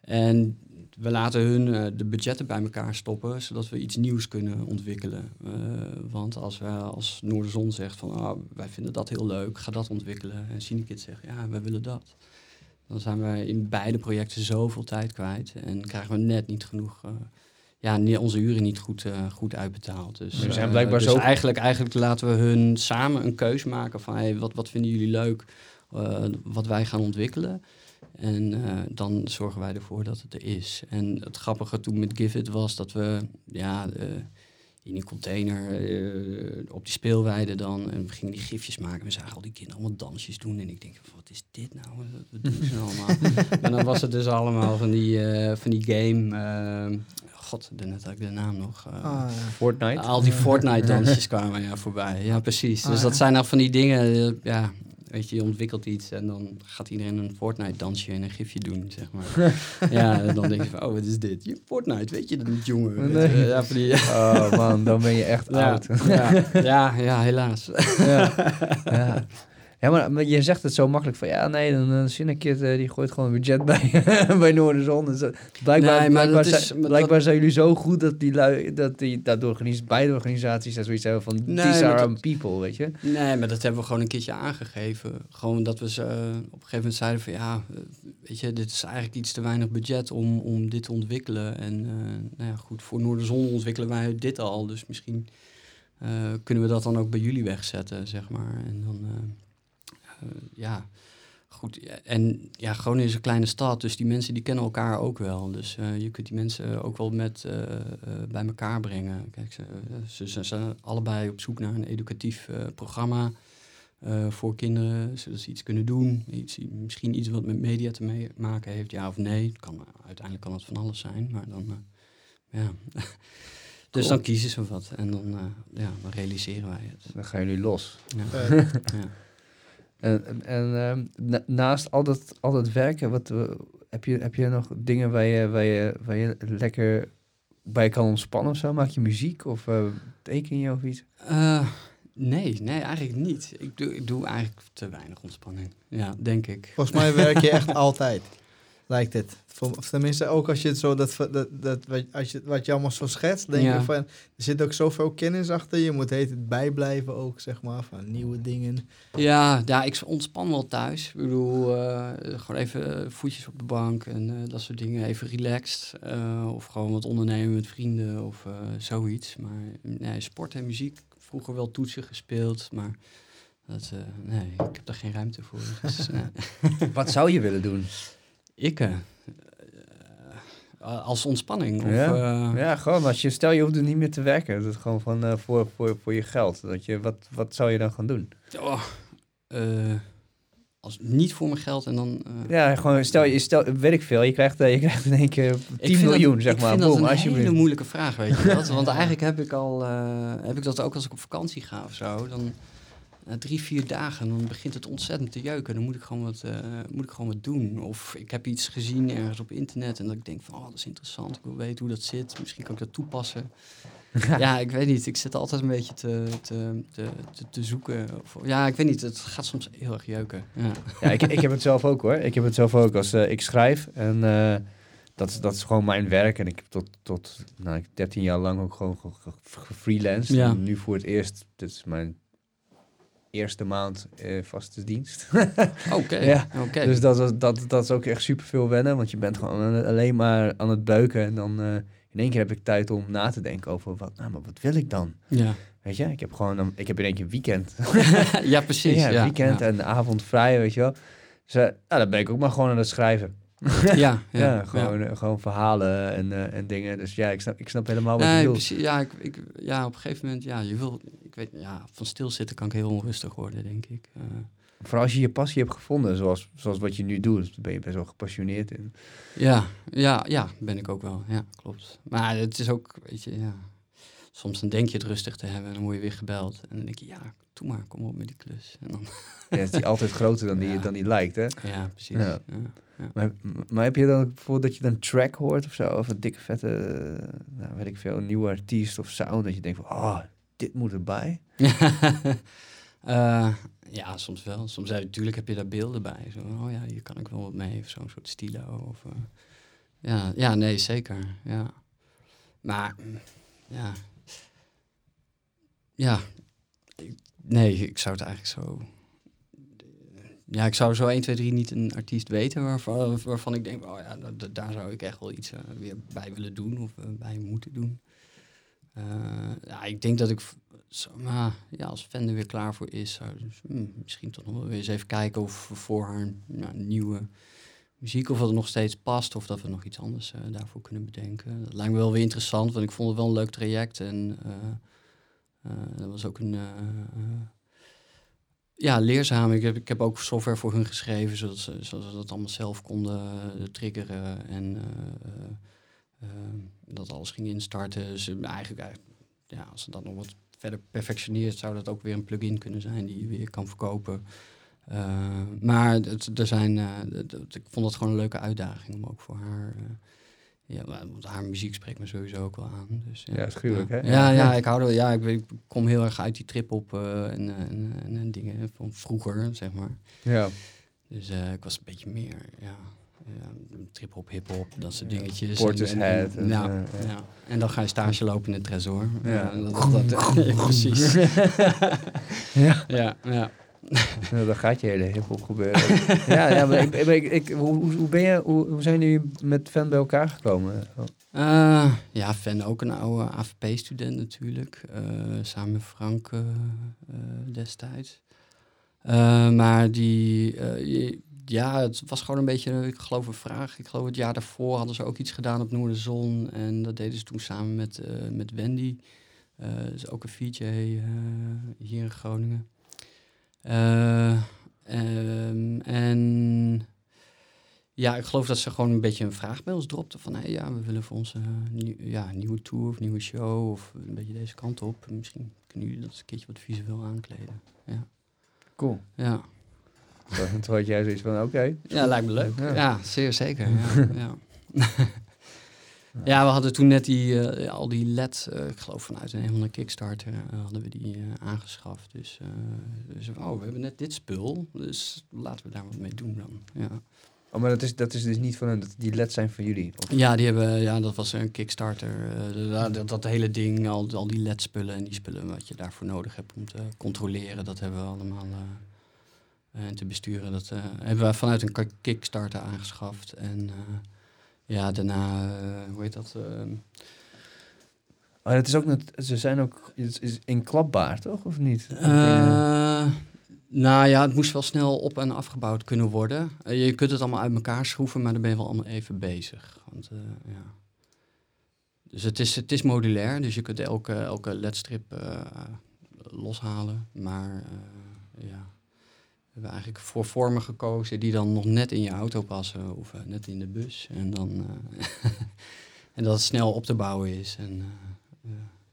Speaker 2: en we laten hun de budgetten bij elkaar stoppen, zodat we iets nieuws kunnen ontwikkelen. want als we als Noorderzon zegt van oh, wij vinden dat heel leuk, ga dat ontwikkelen. En Cinekit zegt ja, wij willen dat dan zijn we in beide projecten zoveel tijd kwijt. En krijgen we net niet genoeg, uh, ja, onze uren niet goed, uh, goed uitbetaald. Dus,
Speaker 1: we zijn blijkbaar uh, dus
Speaker 2: zo... eigenlijk, eigenlijk laten we hun samen een keuze maken van hey, wat, wat vinden jullie leuk, wat wij gaan ontwikkelen. En dan zorgen wij ervoor dat het er is. En het grappige toen met Give was dat we ja, in die container uh, op die speelweide dan. En we gingen die gifjes maken. We zagen al die kinderen allemaal dansjes doen. En ik denk, wat is dit nou? Wat doen ze allemaal? en dan was het dus allemaal van die, uh, van die game... Uh, God, net had ik de naam nog. Uh,
Speaker 1: ah, Fortnite.
Speaker 2: Al die Fortnite-dansjes kwamen ja, voorbij. Ja, precies. Ah, dus dat zijn nou van die dingen... ja, Weet je, je ontwikkelt iets en dan gaat iedereen een Fortnite-dansje en een gifje doen, zeg maar. ja, en dan denk je van, oh, wat is dit? Je, Fortnite, weet je dat niet, jongen?
Speaker 1: Nee. Ja, die, oh man, dan ben je echt oud.
Speaker 2: ja, ja, ja, helaas. ja.
Speaker 1: ja. Maar, je zegt het zo makkelijk van ja, nee, dan een Cinekit uh, die gooit gewoon een budget bij, bij Noorderzon. Dus, uh, blijkbaar nee, blijkbaar, is, zijn, blijkbaar zijn jullie zo goed dat die lui, dat die dat organis beide organisaties daar zoiets hebben van nee, these are people, weet je?
Speaker 2: Nee, maar dat hebben we gewoon een keertje aangegeven. Gewoon dat we ze uh, op een gegeven moment zeiden van ja, weet je, dit is eigenlijk iets te weinig budget om, om dit te ontwikkelen. En nou ja, goed, voor Noorderzon ontwikkelen wij dit al, dus misschien kunnen we dat dan ook bij jullie wegzetten, zeg maar. En dan eh, ja, goed. En ja, Groningen is een kleine stad, dus die mensen die kennen elkaar ook wel. Dus uh, je kunt die mensen ook wel met uh, uh, bij elkaar brengen. Kijk, ze, ze, ze, zijn allebei op zoek naar een educatief programma voor kinderen, zodat ze iets kunnen doen. Iets, misschien iets wat met media te maken heeft, ja of nee. Kan, uiteindelijk kan het van alles zijn, maar dan, ja. Dus dan kiezen ze wat en dan, ja, dan realiseren wij het.
Speaker 1: Dan gaan jullie los. Ja. ja. En, en uh, naast al dat, al dat werken, wat, uh, heb, je, heb je nog dingen waar je, waar, je, waar je lekker bij kan ontspannen of zo? Maak je muziek of uh, teken je of iets?
Speaker 2: Eh, nee, nee, eigenlijk niet. Ik doe, ik doe eigenlijk te weinig ontspanning. Ja, denk ik.
Speaker 3: Volgens mij werk je echt altijd lijkt het. Of tenminste, ook als je het zo, dat, dat, dat, als je, wat je allemaal zo schetst, denk je van, er zit ook zoveel kennis achter. Je moet het bijblijven ook, zeg maar, van nieuwe dingen.
Speaker 2: Ja, ja ik ontspan wel thuis. Ik bedoel, uh, gewoon even voetjes op de bank en uh, dat soort dingen. Even relaxed. Uh, of gewoon wat ondernemen met vrienden of zoiets. Maar nee, sport en muziek, vroeger wel toetsen gespeeld, maar... Dat, nee, ik heb daar geen ruimte voor. Dus,
Speaker 1: wat zou je willen doen?
Speaker 2: Ik? Uh, als ontspanning. Of,
Speaker 1: Ja.
Speaker 2: eh,
Speaker 1: Ja, gewoon als je, stel je hoeft er niet meer te werken. Dat is gewoon van, eh, voor, voor, voor je geld. Dat je, wat, wat zou je dan gaan doen?
Speaker 2: oh, eh, als niet voor mijn geld en dan. eh,
Speaker 1: Ja, gewoon stel je, stel, weet ik veel, je krijgt, eh, je krijgt in één keer 10
Speaker 2: Ik vind
Speaker 1: miljoen,
Speaker 2: dat,
Speaker 1: zeg
Speaker 2: ik
Speaker 1: maar.
Speaker 2: vind
Speaker 1: Boom,
Speaker 2: dat een hele moeilijke vraag, weet je dat? Want eigenlijk heb ik al, eh, heb ik dat ook als ik op vakantie ga of zo. Dan na drie, vier dagen, dan begint het ontzettend te jeuken. Dan moet ik gewoon wat, eh, moet ik gewoon wat doen. Of ik heb iets gezien ergens op internet en dat ik denk van, oh, dat is interessant. Ik wil weten hoe dat zit. Misschien kan ik dat toepassen. ja, ik weet niet. Ik zit altijd een beetje te, te, te, te, te zoeken. Of, ja, ik weet niet. Het gaat soms heel erg jeuken. Ja.
Speaker 1: Ja, ik, ik heb het zelf ook hoor. Ik heb het zelf ook als eh, ik schrijf. En eh, dat, is- dat is gewoon mijn werk. En ik heb tot, tot nou, ik 13 jaar lang ook gewoon ge- ge- gefreelanced.
Speaker 2: Ja.
Speaker 1: En nu voor het eerst, dit is mijn eerste maand eh, vaste dienst.
Speaker 2: Oké,
Speaker 1: Ja. Dus dat, is- dat, dat is ook echt super veel wennen. Want je bent gewoon alleen maar aan het beuken. En dan eh, in één keer heb ik tijd om na te denken over wat, nou, maar wat wil ik dan?
Speaker 2: Ja.
Speaker 1: Weet je, ik heb gewoon een, ik heb in één keer weekend.
Speaker 2: ja, precies.
Speaker 1: ja,
Speaker 2: Ja,
Speaker 1: weekend
Speaker 2: ja.
Speaker 1: en avond vrij, weet je wel. Dus eh, nou, dan ben ik ook maar gewoon aan het schrijven.
Speaker 2: Ja,
Speaker 1: Ja,
Speaker 2: ja,
Speaker 1: gewoon, eh, gewoon verhalen en, eh, en dingen. Dus ja, ik snap, ik snap helemaal wat je bedoelt.
Speaker 2: precies. Ja, ik, ik, ja, op een gegeven moment, ja, je wil, ik weet, ja, van stilzitten kan ik heel onrustig worden, denk ik. Eh,
Speaker 1: Vooral als je je passie hebt gevonden, zoals, zoals wat je nu doet, dan ben je best wel gepassioneerd in.
Speaker 2: ja, ja, ja, ben ik ook wel. Ja, klopt. Maar het is ook, weet je, ja. Soms dan denk je het rustig te hebben en dan word je weer gebeld. En dan denk je, ja, doe maar, kom op met die klus. En dan,
Speaker 1: Ja, is die altijd groter dan die,
Speaker 2: Ja.
Speaker 1: dan die lijkt, hè?
Speaker 2: ja, precies.
Speaker 1: Ja. Maar, maar heb je dan bijvoorbeeld dat je dan track hoort of zo? Of een dikke vette, nou, weet ik veel, een nieuwe artiest of sound. Dat je denkt van, oh, dit moet erbij.
Speaker 2: Eh, ja, soms wel. Soms natuurlijk heb je daar beelden bij. Zo, oh ja, hier kan ik wel wat mee. Of zo'n soort stilo. Of, eh, ja, ja, nee, zeker. Ja. Maar, mm, ja. Ja. Ik- nee, ik zou het eigenlijk zo... Ja, ik zou zo 1, 2, 3 niet een artiest weten waarvan, waarvan ik denk, oh ja, da- da- daar zou ik echt wel iets eh, weer bij willen doen of eh, bij moeten doen. Eh, ja, ik denk dat ik zo, ja, als fan er weer klaar voor is, hmm, misschien toch nog wel eens even kijken of we voor haar nieuwe muziek, of dat het nog steeds past, of dat we nog iets anders daarvoor kunnen bedenken. Dat lijkt me wel weer interessant, want ik vond het wel een leuk traject en dat was ook een eh, eh, ja, leerzaam. Ik heb, ik heb ook software voor hun geschreven, zodat ze, zodat ze dat allemaal zelf konden eh, triggeren en eh, eh, eh, dat alles ging instarten. Dus eh, eigenlijk, ja, als ze dat nog wat verder perfectioneert, zou dat ook weer een plugin kunnen zijn die je weer kan verkopen. Eh, maar het, er zijn, eh, ik vond het gewoon een leuke uitdaging om ook voor haar. Eh, ja, want haar muziek spreekt me sowieso ook wel aan. Dus,
Speaker 1: Ja,
Speaker 2: ja.
Speaker 1: hè?
Speaker 2: Ja, ja, ik hou er, ja, ik, kom heel erg uit die trip op eh, en, eh, en, en, en dingen van vroeger, zeg maar.
Speaker 1: Ja.
Speaker 2: Dus eh, ik was een beetje meer, ja, ja trip-hop, hip-hop, dat soort dingetjes.
Speaker 1: Portishead
Speaker 2: En, en,
Speaker 1: en,
Speaker 2: ja,
Speaker 1: eh,
Speaker 2: en dan ga je stage lopen in het tresor.
Speaker 1: Ja.
Speaker 2: Dat, dat, precies.
Speaker 1: ja.
Speaker 2: Ja, ja.
Speaker 1: Nou, dan gaat je hele hip-hop gebeuren. ja, ja, maar ik, ik, hoe, hoe- ben je, hoe, hoe zijn jullie met fan bij elkaar gekomen?
Speaker 2: Eh, ja, Fan ook een oude AVP-student natuurlijk. eh, samen met Frank eh, destijds. Maar die, ja, het was gewoon een beetje, ik geloof een vraag. Ik geloof het jaar daarvoor hadden ze ook iets gedaan op Noorderzon. En dat deden ze toen samen met, met Wendy. Is ook een VJ hier in Groningen. Eh, ehm, en ja, ik geloof dat ze gewoon een beetje een vraag bij ons dropten. Van, hey, ja, we willen voor onze nieuw- ja, nieuwe tour of nieuwe show of een beetje deze kant op. Misschien kunnen jullie dat eens een keertje wat visueel aankleden. Ja,
Speaker 1: Cool.
Speaker 2: ja.
Speaker 1: Toen toen had jij zoiets van, oké.
Speaker 2: ja lijkt me leuk.
Speaker 1: Ja.
Speaker 2: Ja, zeer zeker. Ja, ja. Ja, we hadden toen net die, eh, al die LED, eh, ik geloof vanuit een van de Kickstarter, eh, hadden we die aangeschaft. Dus, dus, oh, we hebben net dit spul, dus laten we daar wat mee doen dan. Ja.
Speaker 1: Oh, maar dat is, dat is dus niet van hun, die leds zijn van jullie. Of-
Speaker 2: Ja, die hebben, ja, dat was een Kickstarter. de- dat, dat hele ding, al, al die LED-spullen en die spullen wat je daarvoor nodig hebt om te controleren, dat hebben we allemaal en te besturen. Dat hebben we vanuit een Kickstarter aangeschaft. En ja, daarna, eh, hoe heet dat? ehm,
Speaker 1: Oh, het is ook net, ze zijn ook, is inklapbaar, toch? Of niet?
Speaker 2: eh, Nou ja, het moest wel snel op en afgebouwd kunnen worden. Eh, je kunt het allemaal uit elkaar schroeven, maar dan ben je wel allemaal even bezig. Want, uh, ja. Dus het is, het is modulair, dus je kunt elke, elke ledstrip uh, loshalen. Maar ja, hebben eigenlijk voor vormen gekozen die dan nog net in je auto passen of net in de bus. En, dan, en dat het snel op te bouwen is. En,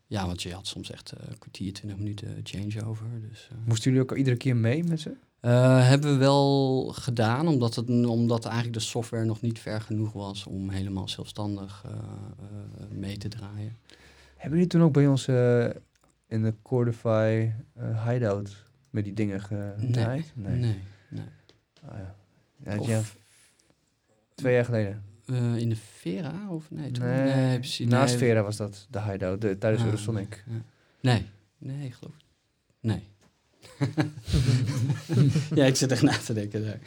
Speaker 2: ja, want je had soms echt een kwartier, twintig minuten changeover. Dus.
Speaker 1: Moesten jullie ook iedere keer mee met ze?
Speaker 2: Hebben we wel gedaan, omdat, het, omdat eigenlijk de software nog niet ver genoeg was om helemaal zelfstandig mee te draaien.
Speaker 1: Hebben jullie toen ook bij ons in de Cordify hideout met die dingen gedraaid?
Speaker 2: Nee, nee. nee,
Speaker 1: Ah, ja. Ja, of, twee jaar geleden.
Speaker 2: Uh, in de Vera? Of nee, toen,
Speaker 1: nee, nee precies. Naast nee. Vera was dat de hideout, de, tijdens ah, Eurosonic.
Speaker 2: Ja. Nee, nee, ik geloof Nee. ja, ik zit echt na te denken daar.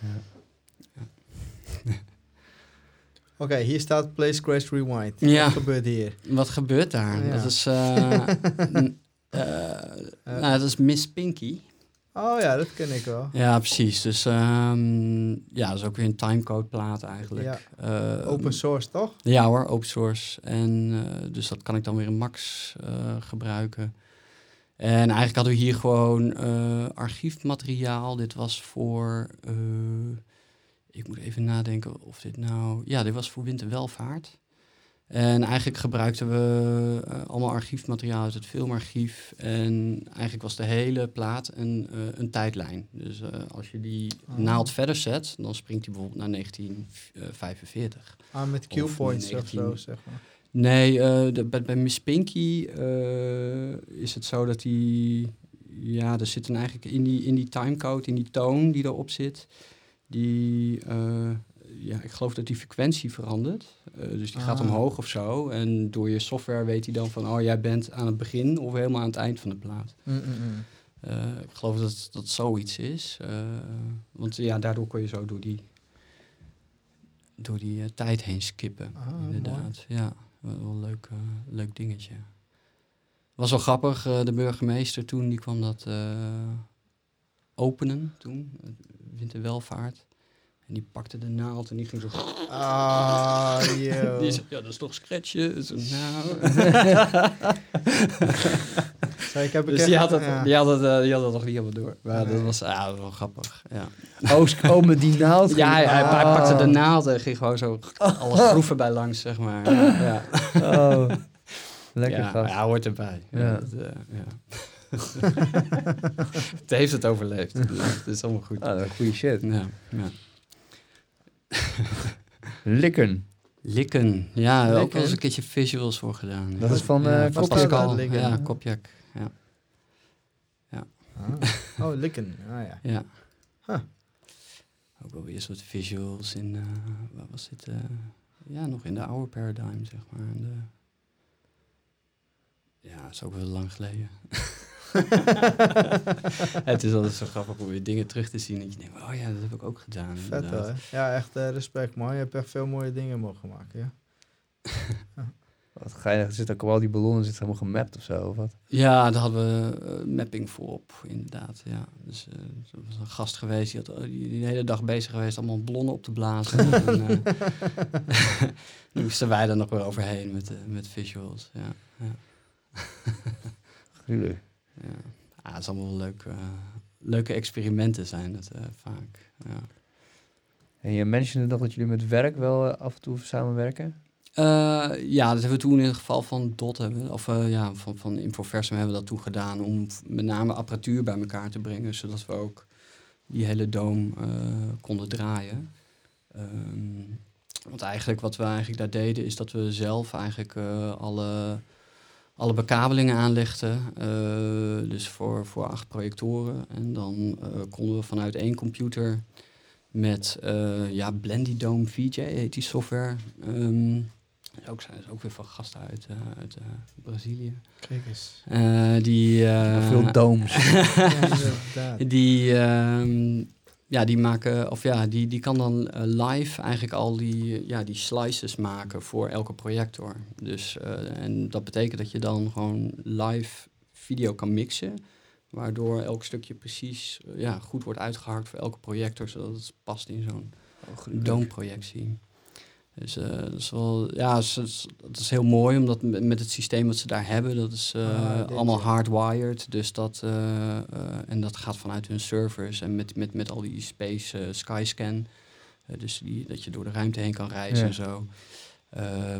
Speaker 2: ja.
Speaker 3: Oké, okay, hier staat Place Crash Rewind.
Speaker 2: Ja.
Speaker 3: Wat gebeurt hier?
Speaker 2: Wat gebeurt daar? Ja. Dat is... Uh, uh, nou, dat is Miss Pinky.
Speaker 3: Oh ja, dat ken ik wel.
Speaker 2: Ja, precies. Dus um, ja, dat is ook weer een timecode plaat eigenlijk.
Speaker 3: Ja. Uh, open source, toch?
Speaker 2: Ja hoor, open source. En uh, dus dat kan ik dan weer in Max uh, gebruiken. En eigenlijk hadden we hier gewoon archiefmateriaal. Dit was voor... ik moet even nadenken of dit nou... Ja, dit was voor winterwelvaart. En eigenlijk gebruikten we uh, allemaal archiefmateriaal uit het filmarchief. En eigenlijk was de hele plaat een, uh, een tijdlijn. Dus uh, als je die oh. naald verder zet, dan springt hij bijvoorbeeld naar 1945.
Speaker 3: Ah, met cue points of, 19... of, zo, zeg maar.
Speaker 2: Nee, de, bij, bij Miss Pinky is het zo dat die... Ja, er zit een eigenlijk in die, in die timecode, in die toon die erop zit... Die, ja, ik geloof dat die frequentie verandert. Uh, dus die gaat
Speaker 3: Ah.
Speaker 2: omhoog of zo. En door je software weet hij dan van, oh, jij bent aan het begin of helemaal aan het eind van de plaat.
Speaker 3: Mm, mm, mm.
Speaker 2: Uh, ik geloof dat dat zoiets is. Uh, want ja, daardoor kon je zo door die, door die tijd heen skippen.
Speaker 3: Ah,
Speaker 2: inderdaad. Ja, wel een leuk, leuk dingetje. Was wel grappig. de burgemeester toen, die kwam dat openen toen. Winterwelvaart. En die pakte de naald en die ging zo...
Speaker 3: Ah.
Speaker 2: Die zei, ja, dat is toch scratchen? Zo, nou...
Speaker 3: Zo, ik heb
Speaker 2: dus die had, het,
Speaker 3: ja.
Speaker 2: die, had het, uh, die had het nog niet helemaal door. Maar
Speaker 3: Nee.
Speaker 2: dat was, ja, dat was wel grappig. Ja,
Speaker 1: Oh, oh, met die naald.
Speaker 2: ja hij, hij- hij pakte de
Speaker 1: Ah.
Speaker 2: naald en ging gewoon zo alle groeven bij langs, zeg maar. Ja,
Speaker 1: Oh, lekker
Speaker 2: ja,
Speaker 1: gast.
Speaker 2: ja, hoort erbij. Ja.
Speaker 1: Ja.
Speaker 2: dat, eh, ja. het heeft het overleefd. Dus het is allemaal goed.
Speaker 1: Ah, goede shit.
Speaker 2: Ja, ja.
Speaker 1: Likken.
Speaker 2: Likken. Ja, ook
Speaker 3: Likken.
Speaker 2: wel eens een keertje visuals voor gedaan.
Speaker 1: Dat is van,
Speaker 2: ja,
Speaker 1: eh,
Speaker 2: van
Speaker 1: Kopjak.
Speaker 2: Pascal.
Speaker 3: Likken.
Speaker 2: Ja, Kopjak. Ja.
Speaker 3: Ah. Oh, likken. Ah ja.
Speaker 2: ja.
Speaker 3: Huh.
Speaker 2: Ook wel weer een soort visuals in, eh waar was dit? eh, ja, nog in de oude Paradigm, zeg maar. De... Ja, dat is ook wel lang geleden. het is altijd zo grappig om weer dingen terug te zien. Dat je denkt, oh ja, dat heb ik ook gedaan.
Speaker 3: Vet
Speaker 2: inderdaad.
Speaker 3: hoor. Ja, echt eh, respect man. Je hebt echt veel mooie dingen mogen maken, ja.
Speaker 1: Wat geinig. Er zitten ook al die ballonnen zitten helemaal gemapt of zo, of wat?
Speaker 2: Ja, daar hadden we eh, mapping voor op, inderdaad. Ja. Dus eh, er was een gast geweest, die, had, oh, die, die de hele dag bezig geweest allemaal ballonnen op te blazen. en, eh, nu moesten wij er nog weer overheen met, met visuals. Ja, ja. Ja. Ah, het is allemaal wel leuk, eh, leuke experimenten zijn het eh, vaak. Ja.
Speaker 1: En je mentionde nog dat jullie met werk wel eh, af en toe samenwerken?
Speaker 2: Ja, dat hebben we toen in het geval van DOT, hebben, of ja, van, van Infoversum hebben we dat toen gedaan om met name apparatuur bij elkaar te brengen, zodat we ook die hele doom konden draaien. Ehm, want eigenlijk wat we eigenlijk daar deden is dat we zelf eigenlijk alle, alle bekabelingen aanlegden, eh, dus voor, voor acht projectoren. En dan eh, konden we vanuit één computer met eh ja, Blendy Dome VJ heet die software. Ehm, is ook, zijn is ook weer van gasten uit, uit Brazilië.
Speaker 3: Kijk eens.
Speaker 2: Die,
Speaker 1: veel domes.
Speaker 3: ja,
Speaker 2: die, ehm, ja, die maken, of ja, die, die kan dan eh, live eigenlijk al die, ja, die slices maken voor elke projector. Dus, eh, en dat betekent dat je dan gewoon live video kan mixen Waardoor elk stukje precies eh, ja, goed wordt uitgehakt voor elke projector, zodat het past in zo'n
Speaker 1: Oh,
Speaker 2: doomprojectie. Dus eh, dat is wel, ja, het is, is heel mooi, omdat met het systeem wat ze daar hebben, dat is eh,
Speaker 3: Ah,
Speaker 2: allemaal hardwired. Dus dat, eh, en dat gaat vanuit hun servers en met, met, met al die space skyscan. Dus die, dat je door de ruimte heen kan reizen
Speaker 1: Ja.
Speaker 2: en zo.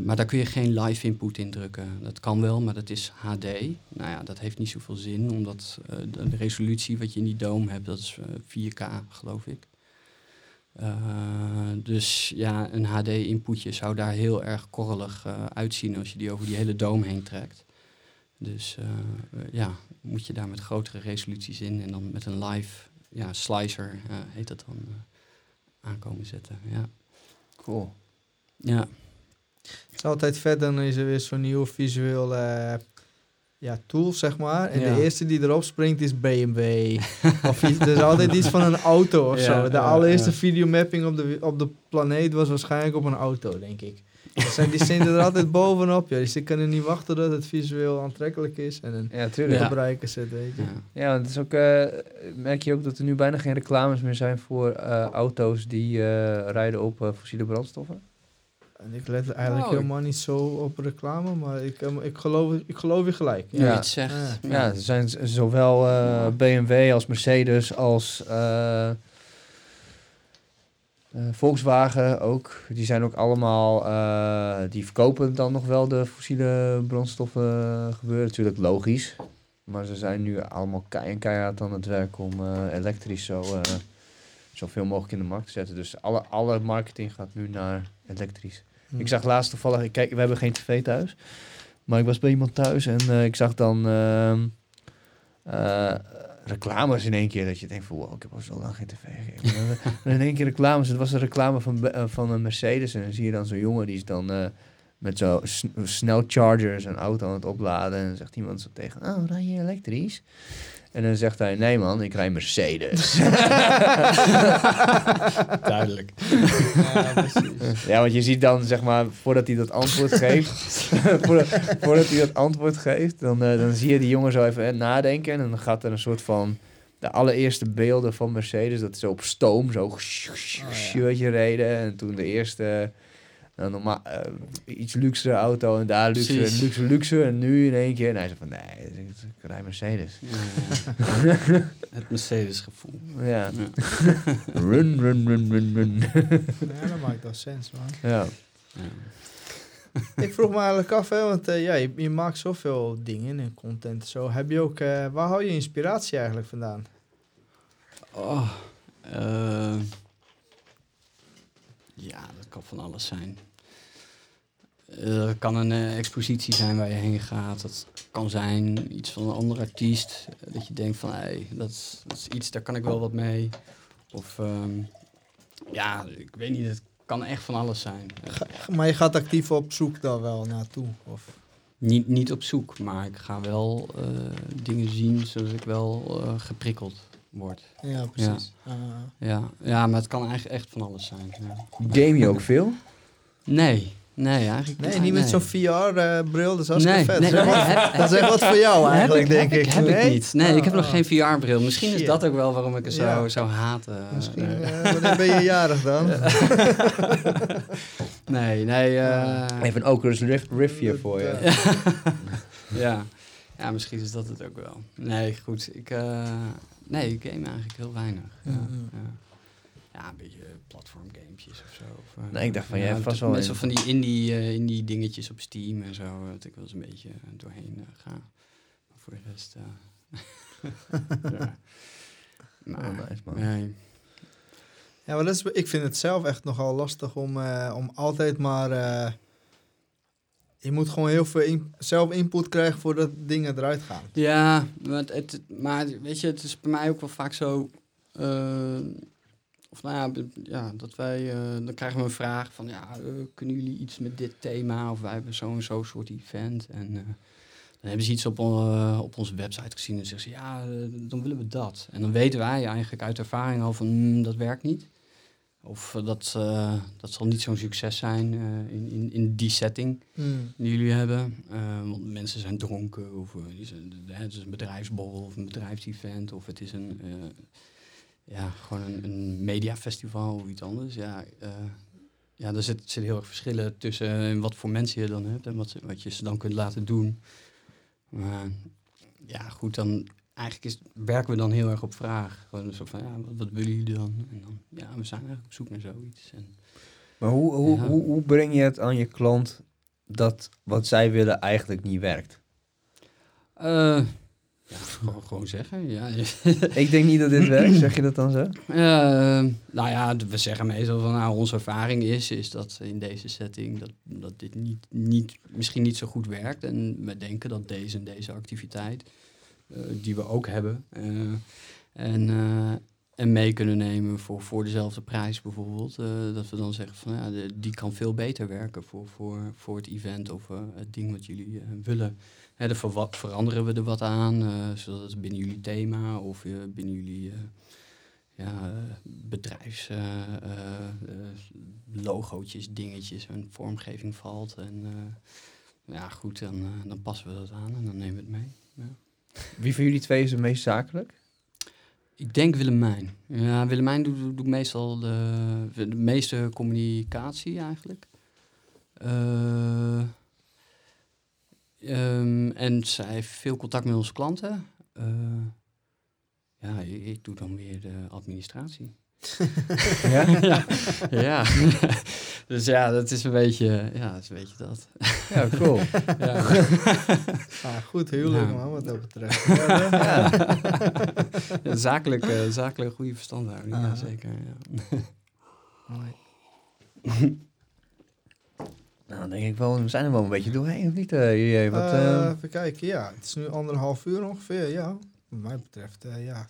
Speaker 2: Maar daar kun je geen live input in drukken. Dat kan wel, maar dat is HD. Nou ja, dat heeft niet zoveel zin, omdat de, resolutie wat je in die dome hebt, dat is eh, 4K, geloof ik. Eh, dus ja, een HD-inputje zou daar heel erg korrelig eh, uitzien als je die over die hele dome heen trekt. Dus eh, ja, moet je daar met grotere resoluties in en dan met een live ja, slicer, heet dat dan, aankomen zetten. Ja.
Speaker 1: Cool.
Speaker 2: ja.
Speaker 3: Het is altijd vet, dan is er weer zo'n nieuwe visueel eh, ja, tool, zeg maar. En
Speaker 1: Ja.
Speaker 3: de eerste die erop springt is BMW. of iets, er is altijd iets van een auto of
Speaker 2: Ja,
Speaker 3: zo. De
Speaker 2: ja,
Speaker 3: allereerste
Speaker 2: ja.
Speaker 3: videomapping op de, op de planeet was waarschijnlijk op een auto, denk ik. Dus zijn, die zitten er altijd bovenop, ja. Dus ze kunnen niet wachten dat het visueel aantrekkelijk is en een
Speaker 1: Ja, tuurlijk.
Speaker 2: Ja.
Speaker 3: gebruiker zit, weet je.
Speaker 2: ja.
Speaker 1: Ja, want het is ook, eh, merk je ook dat er nu bijna geen reclames meer zijn voor eh, auto's die eh, rijden op eh, fossiele brandstoffen.
Speaker 3: En ik let eigenlijk helemaal niet zo op reclame, maar ik, eh, ik, geloof, ik geloof je gelijk.
Speaker 1: Ja.
Speaker 2: het zegt.
Speaker 3: Ja.
Speaker 1: Ja, er zijn zowel eh, BMW als Mercedes als eh, eh, Volkswagen ook. Die zijn ook allemaal, eh, die verkopen dan nog wel de fossiele brandstoffen gebeuren. Natuurlijk logisch. Maar ze zijn nu allemaal kei en keihard aan het werk om eh, elektrisch zo, eh, zoveel mogelijk in de markt te zetten. Dus alle, alle marketing gaat nu naar elektrisch. Ik zag laatst toevallig, ik kijk, we hebben geen tv thuis. Maar ik was bij iemand thuis en eh, ik zag dan ehm, eh, reclames in één keer. Dat je denkt van, wow, ik heb al zo lang geen tv gekeken. En dan- en in één keer reclames. Het was een reclame van, eh, van een Mercedes. En dan zie je dan zo'n jongen die is dan met zo'n snel charger zijn auto aan het opladen. En dan zegt iemand zo tegen, oh, rij je elektrisch? En dan zegt hij, nee man, ik rij Mercedes.
Speaker 2: Duidelijk.
Speaker 3: Ja, precies.
Speaker 1: Ja, want je ziet dan, zeg maar, voordat hij dat antwoord geeft, voordat, voordat hij dat antwoord geeft, dan, eh, dan zie je die jongen zo even eh, nadenken. En dan gaat er een soort van, de allereerste beelden van Mercedes, dat is zo op stoom, zo
Speaker 3: ja.
Speaker 1: weet je reden. En toen de eerste, nou, normaal, eh, iets luxere auto en daar luxe,
Speaker 2: Precies.
Speaker 1: luxe, luxe. En nu in één keer, en hij zei van, nee, ik, rij Mercedes.
Speaker 2: Ja, het Mercedes-gevoel.
Speaker 1: Ja.
Speaker 2: Ja.
Speaker 1: Run, run, run, run, run.
Speaker 3: Ja, dat maakt wel sens, man.
Speaker 1: ja.
Speaker 2: Ja.
Speaker 3: Ik vroeg me eigenlijk af, hè, want eh, ja, je, je maakt zoveel dingen en content en zo. Heb je ook, eh, waar hou je inspiratie eigenlijk vandaan?
Speaker 2: Oh, eh, ja, dat kan van alles zijn. Eh, Het kan een eh, expositie zijn waar je heen gaat. Dat kan zijn iets van een andere artiest. eh, Dat je denkt van, hé, dat, is- dat is iets, daar kan ik wel wat mee. Of, ehm, ja, ik weet niet, het kan echt van alles zijn.
Speaker 3: Maar je gaat actief op zoek daar wel naartoe? Of?
Speaker 2: niet, niet op zoek, maar ik ga wel eh, dingen zien zodat ik wel eh, geprikkeld word.
Speaker 3: Ja, precies. Ah.
Speaker 2: Ja, ja, maar het kan eigenlijk echt van alles zijn. Ja.
Speaker 1: Game je ook veel?
Speaker 2: Nee, nee, eigenlijk
Speaker 3: nee, niet met zo'n VR-bril, dat is hartstikke
Speaker 2: Nee,
Speaker 3: vet.
Speaker 2: nee,
Speaker 3: dat is echt wat-
Speaker 2: heb-
Speaker 3: dat is echt
Speaker 2: heb
Speaker 3: wat voor jou
Speaker 2: Heb
Speaker 3: eigenlijk,
Speaker 2: ik,
Speaker 3: denk
Speaker 2: heb
Speaker 3: ik.
Speaker 2: ik. Heb ik niet. Nee, ik heb nog
Speaker 3: Ah,
Speaker 2: geen VR-bril. Misschien is dat ook wel waarom ik het zo,
Speaker 3: Ja.
Speaker 2: zo haat. eh,
Speaker 3: Misschien,
Speaker 2: eh.
Speaker 3: eh, wanneer ben je jarig dan?
Speaker 2: nee, nee. eh,
Speaker 1: Even een Oculus Rift, Rift hier voor je.
Speaker 3: Ja.
Speaker 2: ja. misschien is dat het ook wel. Nee, goed. Ik, eh, nee, ik game eigenlijk heel weinig. Ja,
Speaker 3: Mhm.
Speaker 2: Ja. ja een beetje platformgamepjes of zo. Of, eh,
Speaker 1: Nee, ik dacht van,
Speaker 2: ja,
Speaker 1: jij hebt vast wel
Speaker 2: Met zo van die indie, eh, indie dingetjes op Steam en zo. eh, Dat ik wel eens een beetje doorheen ga. Maar voor de rest... ja. Maar,
Speaker 1: Oh, nice, man.
Speaker 2: nee.
Speaker 3: Ja, maar dat is, ik vind het zelf echt nogal lastig om, eh, om altijd maar... eh, je moet gewoon heel veel in- zelf input krijgen voordat dingen eruit gaan.
Speaker 2: Ja, maar, het, het- maar weet je, het is bij mij ook wel vaak zo. Of nou ja, dat wij. eh, dan krijgen we een vraag van: ja, eh, kunnen jullie iets met dit thema? Of wij hebben zo en zo soort event. En eh, dan hebben ze iets op, op onze website gezien en zeggen ze: ja, dan willen we dat. En dan weten wij eigenlijk uit ervaring al van: mm, dat werkt niet. Of dat, dat zal niet zo'n succes zijn in, in, in die setting
Speaker 3: Mm.
Speaker 2: die jullie hebben. Want mensen zijn dronken, of het is een bedrijfsborrel of een bedrijfsevent, of het is een, ja, gewoon een, een mediafestival of iets anders. Ja, eh, ja er zit, zit heel erg verschillen tussen eh, wat voor mensen je dan hebt en wat, wat je ze dan kunt laten doen. Maar ja, goed, dan eigenlijk is, werken we dan heel erg op vraag. Gewoon zo van, ja, wat, wat willen jullie dan? En dan, ja, we zijn eigenlijk op zoek naar zoiets. En,
Speaker 1: Maar hoe, hoe,
Speaker 2: Ja.
Speaker 1: hoe, hoe breng je het aan je klant dat wat zij willen eigenlijk niet werkt?
Speaker 2: eh, ja, gewoon, gewoon zeggen. Ja,
Speaker 1: Ik denk niet dat dit werkt, zeg je dat dan zo?
Speaker 2: Eh, nou ja, we zeggen meestal van nou, onze ervaring is, is dat in deze setting dat, dat dit niet, niet, misschien niet zo goed werkt. En we denken dat deze en deze activiteit, eh, die we ook hebben, eh, en, eh, en mee kunnen nemen voor, voor dezelfde prijs bijvoorbeeld. dat we dan zeggen van ja, de- die kan veel beter werken voor, voor, voor het event of het ding wat jullie willen. Hè, verwa- veranderen we er wat aan, eh, zodat het binnen jullie thema of eh, binnen jullie eh, ja, eh, bedrijfs eh, eh, eh, logootjes, dingetjes en vormgeving valt. En ja, goed, dan, dan passen we dat aan en dan nemen we het mee. Ja.
Speaker 1: Wie van jullie twee is het meest zakelijk?
Speaker 2: Ik denk Willemijn. Ja, Willemijn doet, meestal de, de meeste communicatie eigenlijk. Eh, ehm, en zij heeft veel contact met onze klanten. Eh, ja, ik, ik doe dan weer de administratie.
Speaker 1: Ja?
Speaker 2: ja. ja. dus ja, dat is een beetje, ja, dat is een beetje dat.
Speaker 1: Ja, cool.
Speaker 2: Ja.
Speaker 3: Ah, goed huwelijk,
Speaker 2: Ja.
Speaker 3: man, wat dat betreft. Ja,
Speaker 2: Ja, zakelijk, eh, zakelijk goede verstandhouding, ja,
Speaker 3: Aha.
Speaker 2: zeker. Ja.
Speaker 3: Mooi.
Speaker 1: Nou, dan denk ik wel, we zijn er wel een beetje doorheen, of niet? eh, jullie? wat,
Speaker 3: Eh,
Speaker 1: eh,
Speaker 3: even kijken, ja. Het is nu anderhalf uur ongeveer, ja. Wat mij betreft, eh, ja.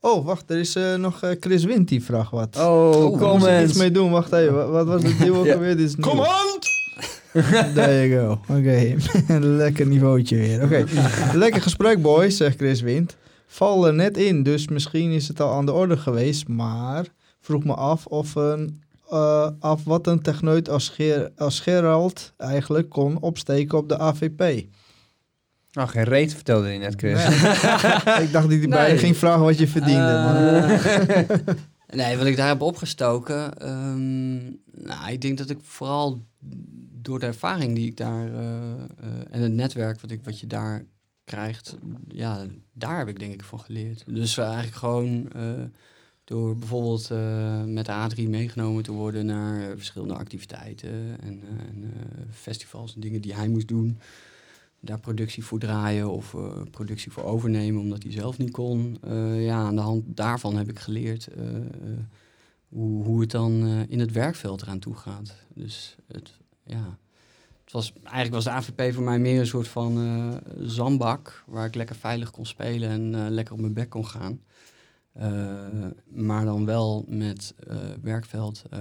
Speaker 3: Oh, wacht, er is eh, nog eh, Chris Wint die vraagt wat.
Speaker 1: oh,
Speaker 3: ik
Speaker 1: comments.
Speaker 3: iets mee doen, wacht even. Wat, wat was het nieuw ook
Speaker 1: Ja.
Speaker 3: alweer? Dit is nieuw.
Speaker 2: Command!
Speaker 3: There you go. Oké, lekker niveautje weer. Oké, lekker gesprek boys, zegt Chris Wind. Val er net in, dus misschien is het al aan de orde geweest. Maar vroeg me af of een, eh, af wat een techneut als, Ger als Gerald eigenlijk kon opsteken op de AVP.
Speaker 1: Nou, geen reet vertelde je net, Chris.
Speaker 3: Nee. ik dacht dat hij bij je
Speaker 2: Nee.
Speaker 3: ging vragen wat je verdiende. maar,
Speaker 2: Eh, nee, wat ik daar heb opgestoken. ehm, nou, ik denk dat ik vooral door de ervaring die ik daar eh, eh, en het netwerk wat, ik, wat je daar krijgt, ja, daar heb ik denk ik van geleerd. Dus eigenlijk gewoon eh, door bijvoorbeeld eh, met de A3 meegenomen te worden naar eh, verschillende activiteiten en, eh, festivals en dingen die hij moest doen. Daar productie voor draaien of productie voor overnemen omdat hij zelf niet kon. Ja, aan de hand daarvan heb ik geleerd hoe, hoe het dan in het werkveld eraan toe gaat. Dus het, ja, het was, eigenlijk was de AVP voor mij meer een soort van zandbak waar ik lekker veilig kon spelen en lekker op mijn bek kon gaan. Eh, maar dan wel met eh werkveld eh,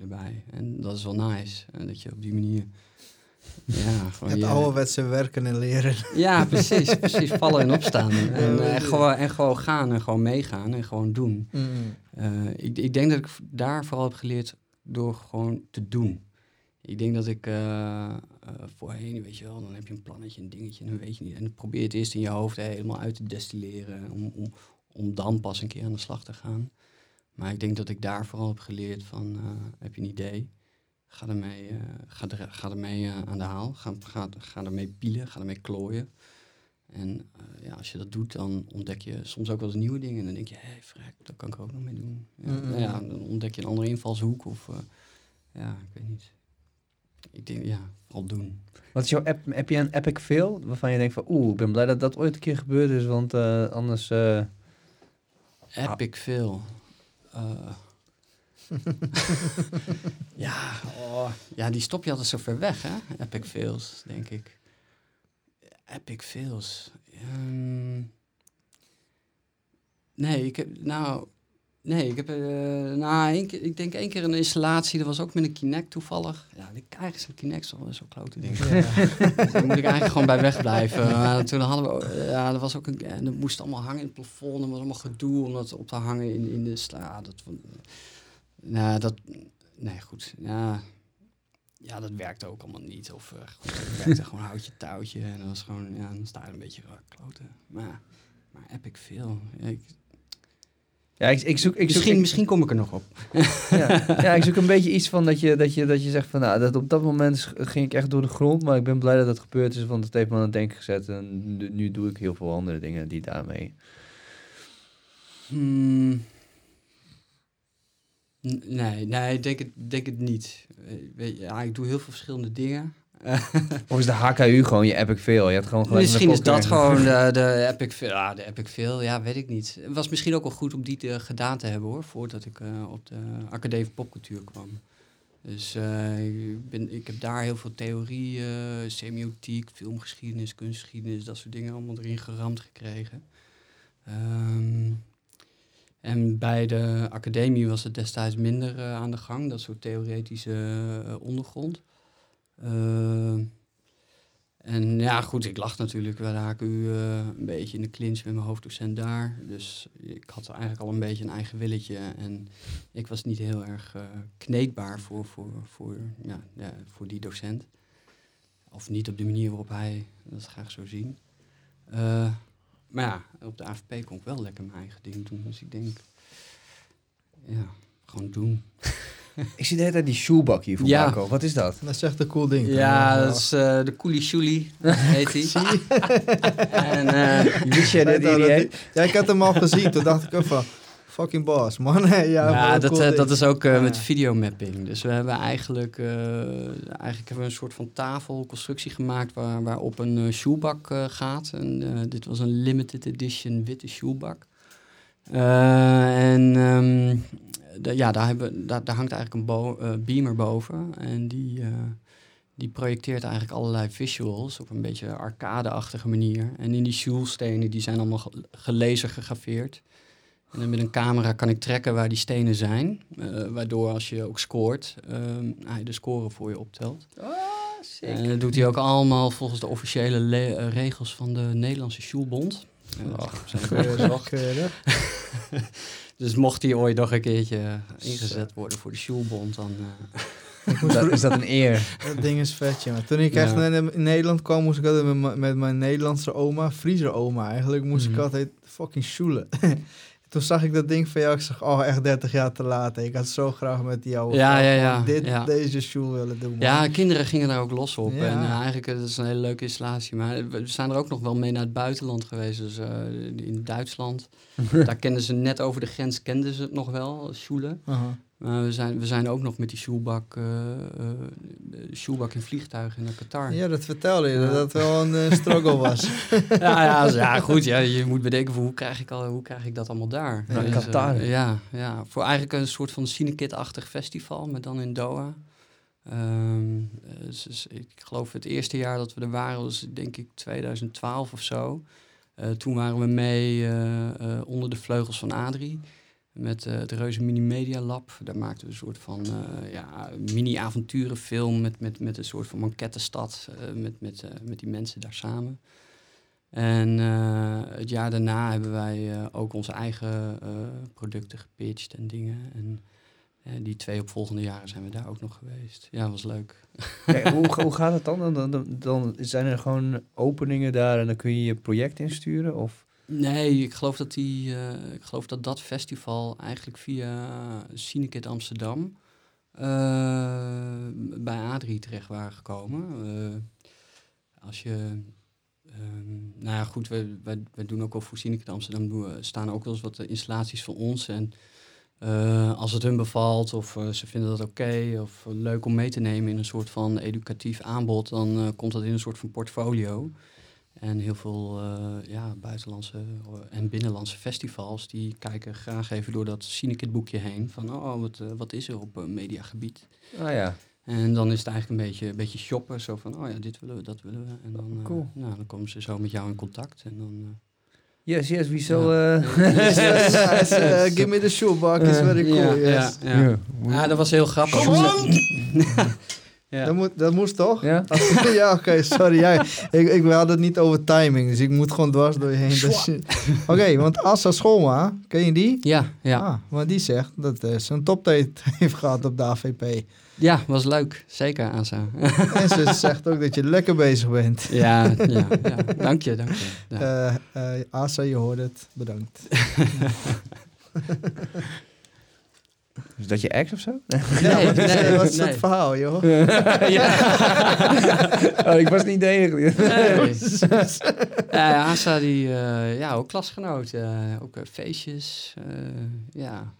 Speaker 2: erbij. En dat is wel nice. Dat je op die manier. Ja, gewoon
Speaker 3: het ouderwetse werken en leren.
Speaker 2: ja, precies, precies. Vallen en opstaan. En, gewoon, en gewoon gaan en gewoon meegaan en gewoon doen.
Speaker 3: Mm.
Speaker 2: Ik, ik denk dat ik daar vooral heb geleerd door gewoon te doen. Ik denk dat ik voorheen, weet je wel, dan heb je een plannetje, een dingetje en dan weet je niet. En dan probeer je het eerst in je hoofd helemaal uit te destilleren om, om, om dan pas een keer aan de slag te gaan. Maar ik denk dat ik daar vooral heb geleerd van, eh, heb je een idee? Ga ermee, eh, ga er, ga ermee eh, aan de haal. Ga, ga, ga ermee pielen, ga ermee klooien. En ja, als je dat doet, dan ontdek je soms ook wel eens nieuwe dingen. En dan denk je, hé, hey, vrek, dat kan ik ook nog mee doen. Ja,
Speaker 3: Mm.
Speaker 2: nou ja, dan ontdek je een andere invalshoek. Of ja, ik weet niet. Ik denk, ja, vooral doen.
Speaker 1: Wat is jouw app? Heb je een epic fail waarvan je denkt van, oeh, ik ben blij dat dat ooit een keer gebeurd is, want eh,
Speaker 2: Epic veel. Eh, ja, oh, ja, die stop je altijd zo ver weg, hè? Epic fails, denk ik. Epic fails. Ehm, nee, ik heb, nou, nee, ik heb, eh, nou, één keer, ik denk één keer een installatie, dat was ook met een Kinect toevallig. Ja, die krijgen zo'n Kinect zo, zo klote ding. Dus daar moet ik eigenlijk gewoon bij wegblijven. Maar toen hadden we, eh, ja, dat was ook een, en dat moest allemaal hangen in het plafond. En was allemaal gedoe om dat op te hangen in, in de sla. Dat, nou, dat... Nee, goed. Ja, ja, dat werkte ook allemaal niet. Of uh, werkte gewoon houtje touwtje. En dan was gewoon, ja, dan sta je een beetje kloten. Maar, maar Epic veel. ik,
Speaker 1: ja, ik, ik zoek, ik
Speaker 2: misschien,
Speaker 1: zoek,
Speaker 2: misschien kom ik er nog op.
Speaker 1: ja, ja, ik zoek een beetje iets van dat je, dat je, dat je zegt van, nou, dat op dat moment ging ik echt door de grond, maar ik ben blij dat dat gebeurd is, want het heeft me aan het denken gezet en nu, doe ik heel veel andere dingen die daarmee.
Speaker 2: Hmm. Nee, nee, ik denk het, denk het niet. Eh, ja, ik doe heel veel verschillende dingen.
Speaker 1: of is de HKU gewoon je epic veel? Je hebt gewoon gelijk
Speaker 2: misschien is dat gewoon de, de epic veel. Ja, de epic veel, ja, weet ik niet. Het was misschien ook wel goed om die te, gedaan te hebben hoor, voordat ik uh, op de Academie Popcultuur kwam. Dus uh, ik, ben, ik heb daar heel veel theorie, semiotiek, filmgeschiedenis, kunstgeschiedenis, dat soort dingen allemaal erin geramd gekregen. Um, en bij de academie was het destijds minder aan de gang, dat soort theoretische ondergrond. Uh, en ja, goed, ik lag natuurlijk wel haak u een beetje in de clinch met mijn hoofddocent daar. Dus ik had eigenlijk al een beetje een eigen willetje. En ik was niet heel erg kneedbaar voor, voor, voor, ja, ja, voor die docent. Of niet op de manier waarop hij dat graag zou zien. Maar ja, op de AFP kon ik wel lekker mijn eigen ding doen. Dus ik denk, ja, gewoon doen.
Speaker 1: ik zie de hele tijd die shoebak hier voor ja. Wat is dat?
Speaker 3: Dat is echt een cool ding.
Speaker 2: Ja, dat is uh, de Coolie Shuli, heet hij.
Speaker 1: en uh, wist je dat
Speaker 3: die, Ja, ik had hem al gezien. Toen dacht ik ook van, fucking boss, man. ja,
Speaker 2: ja dat, uh, dat is ook uh, met videomapping. Dus we hebben eigenlijk, uh, eigenlijk hebben we een soort van tafelconstructie gemaakt waar, waarop een shoebak gaat. En dit was een limited edition witte shoebak. en um, de, ja, daar, hebben, daar, daar hangt eigenlijk een bo beamer boven. En die, die projecteert eigenlijk allerlei visuals op een beetje arcade-achtige manier. En in die shoestenen, die zijn allemaal gelezen gegraveerd. En dan met een camera kan ik trekken waar die stenen zijn. Uh, waardoor als je ook scoort, hij de score voor je optelt.
Speaker 1: Oh.
Speaker 2: En dat doet hij ook allemaal volgens de officiële regels van de Nederlandse Sjoelbond.
Speaker 3: Oh.
Speaker 2: dus mocht hij ooit nog een keertje ingezet worden voor de Sjoelbond, dan...
Speaker 1: dat, is dat een eer?
Speaker 3: Dat ding is vet, ja. Toen ik ja. echt in Nederland kwam, moest ik altijd met, met mijn Nederlandse oma, Friese oma eigenlijk, moest mm ik altijd fucking sjoelen. Toen zag ik dat ding van jou. Ik zeg, oh, echt 30 jaar te laat. Ik had zo graag met jou
Speaker 2: ja, ja, ja,
Speaker 3: dit,
Speaker 2: ja.
Speaker 3: deze shoe willen doen. Man.
Speaker 2: Ja, kinderen gingen daar ook los op. En uh, eigenlijk dat is een hele leuke installatie. Maar we zijn er ook nog wel mee naar het buitenland geweest. Dus uh, in Duitsland. daar kenden ze net over de grens, kenden ze het nog wel, Schule. Uh -huh. Maar we zijn, we zijn ook nog met die shoebak, uh, shoebak in vliegtuigen naar Qatar.
Speaker 3: Ja, dat vertelde je, dat dat wel een uh, struggle was.
Speaker 2: ja, ja, ja, goed. Ja, je moet bedenken, hoe krijg ik, al, hoe krijg ik dat allemaal daar?
Speaker 1: Ja, dus, Qatar.
Speaker 2: ja, ja, voor eigenlijk een soort van Cinekit-achtig festival, maar dan in Doha. Um, dus, dus, ik geloof het eerste jaar dat we er waren was denk ik 2012 of zo. toen waren we mee onder de vleugels van Adrie met uh, het Reuze Mini Media Lab. Daar maakten we een soort van uh, ja, mini-avonturenfilm met, met, met een soort van mankettenstad, uh, met, met, met die mensen daar samen. En het jaar daarna hebben wij ook onze eigen producten gepitcht en dingen. En die twee opvolgende jaren zijn we daar ook nog geweest. Ja, was leuk.
Speaker 1: hoe, hoe gaat het dan? Dan, dan? dan zijn er gewoon openingen daar en dan kun je je project insturen? Of?
Speaker 2: Nee, ik geloof dat, die, uh, ik geloof dat dat festival eigenlijk via Cinekit Amsterdam uh, bij Adrie terecht waren gekomen. Uh, als je, um, nou ja goed, we, we, we, doen ook al voor Cinekit Amsterdam, doen, staan ook wel eens wat installaties van ons. En als het hun bevalt of ze vinden dat oké of leuk om mee te nemen in een soort van educatief aanbod, dan komt dat in een soort van portfolio. En heel veel uh, ja, buitenlandse eh, en binnenlandse festivals die kijken graag even door dat Cinekit boekje heen. Van oh, wat, uh, wat is er op uh, mediagebied?
Speaker 1: Ah ja.
Speaker 2: En dan is het eigenlijk een beetje, een beetje shoppen. Zo van, oh ja, dit willen we, dat willen we. En dan,
Speaker 1: cool.
Speaker 2: nou, dan komen ze zo met jou in contact. En dan,
Speaker 1: yes, yes, we shall...
Speaker 3: Ja. yes, yes, yes, uh, give me the shoebox, is very cool.
Speaker 2: Ja,
Speaker 3: yes.
Speaker 2: ja, ja. ja, dat was heel grappig. Ja.
Speaker 3: Dat, moet, dat moest toch?
Speaker 1: Ja?
Speaker 3: ja, oké, sorry. Ja, ik, ik had het niet over timing, dus ik moet gewoon dwars door je heen. Dus, oké, want Assa Scholma, ken je die?
Speaker 2: Ja, ja.
Speaker 3: Ah, maar die zegt dat hij zijn toptijd heeft gehad op de AVP.
Speaker 2: ja, was leuk. Zeker, Asa.
Speaker 3: En ze zegt ook dat je lekker bezig bent.
Speaker 2: ja, ja, ja. Dank je, dank je. Ja.
Speaker 3: Eh eh, Asa, je hoort het. Bedankt.
Speaker 1: Is dat je ex of zo?
Speaker 3: ja,
Speaker 2: nee,
Speaker 3: wat is
Speaker 2: nee.
Speaker 3: het verhaal, joh?
Speaker 1: oh, ik was niet de enige.
Speaker 2: Nee. ja, Asa, die, eh, ja, ook klasgenoot. eh, ook eh, feestjes. eh, ja.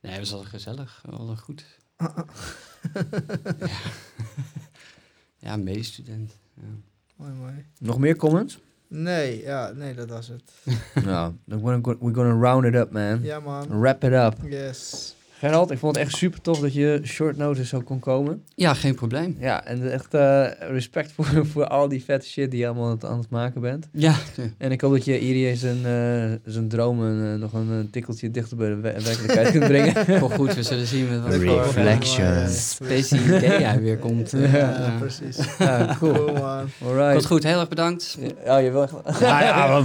Speaker 2: Nee, het was altijd gezellig. Wel goed. ja, ja medestudent. Ja.
Speaker 3: Mooi, mooi.
Speaker 1: Nog meer comments?
Speaker 3: Nee, ja, nee, dat was het.
Speaker 1: nou, dan we're gonna, we're gonna round it up, man.
Speaker 3: Ja, man.
Speaker 1: Wrap it up.
Speaker 3: Yes.
Speaker 1: Gerald, ik vond het echt super tof dat je short notice zo kon komen.
Speaker 2: ja, geen probleem.
Speaker 1: Ja, en echt eh, respect voor, voor al die vette shit die je allemaal aan het, aan het maken bent.
Speaker 2: Ja,
Speaker 1: En ik hoop dat je Irie zijn, eh, zijn dromen eh, nog een tikkeltje dichter bij de we- werkelijkheid kunt brengen.
Speaker 2: wel goed. We zullen zien met wat voor
Speaker 1: Reflections.
Speaker 2: specie idee hij weer komt.
Speaker 1: Ja,
Speaker 3: precies.
Speaker 1: ja, cool.
Speaker 3: Cool, man.
Speaker 1: Alright.
Speaker 2: Wat goed, heel erg bedankt.
Speaker 1: Ja, je wil echt...
Speaker 2: Ja, ja,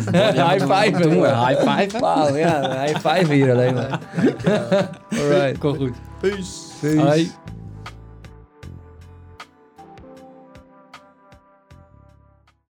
Speaker 1: high five.
Speaker 2: doen we? High five?
Speaker 1: Wauw, ja, high five hier alleen maar. Alright.
Speaker 2: Kom goed.
Speaker 3: Peace.
Speaker 1: Peace.
Speaker 2: Hoi.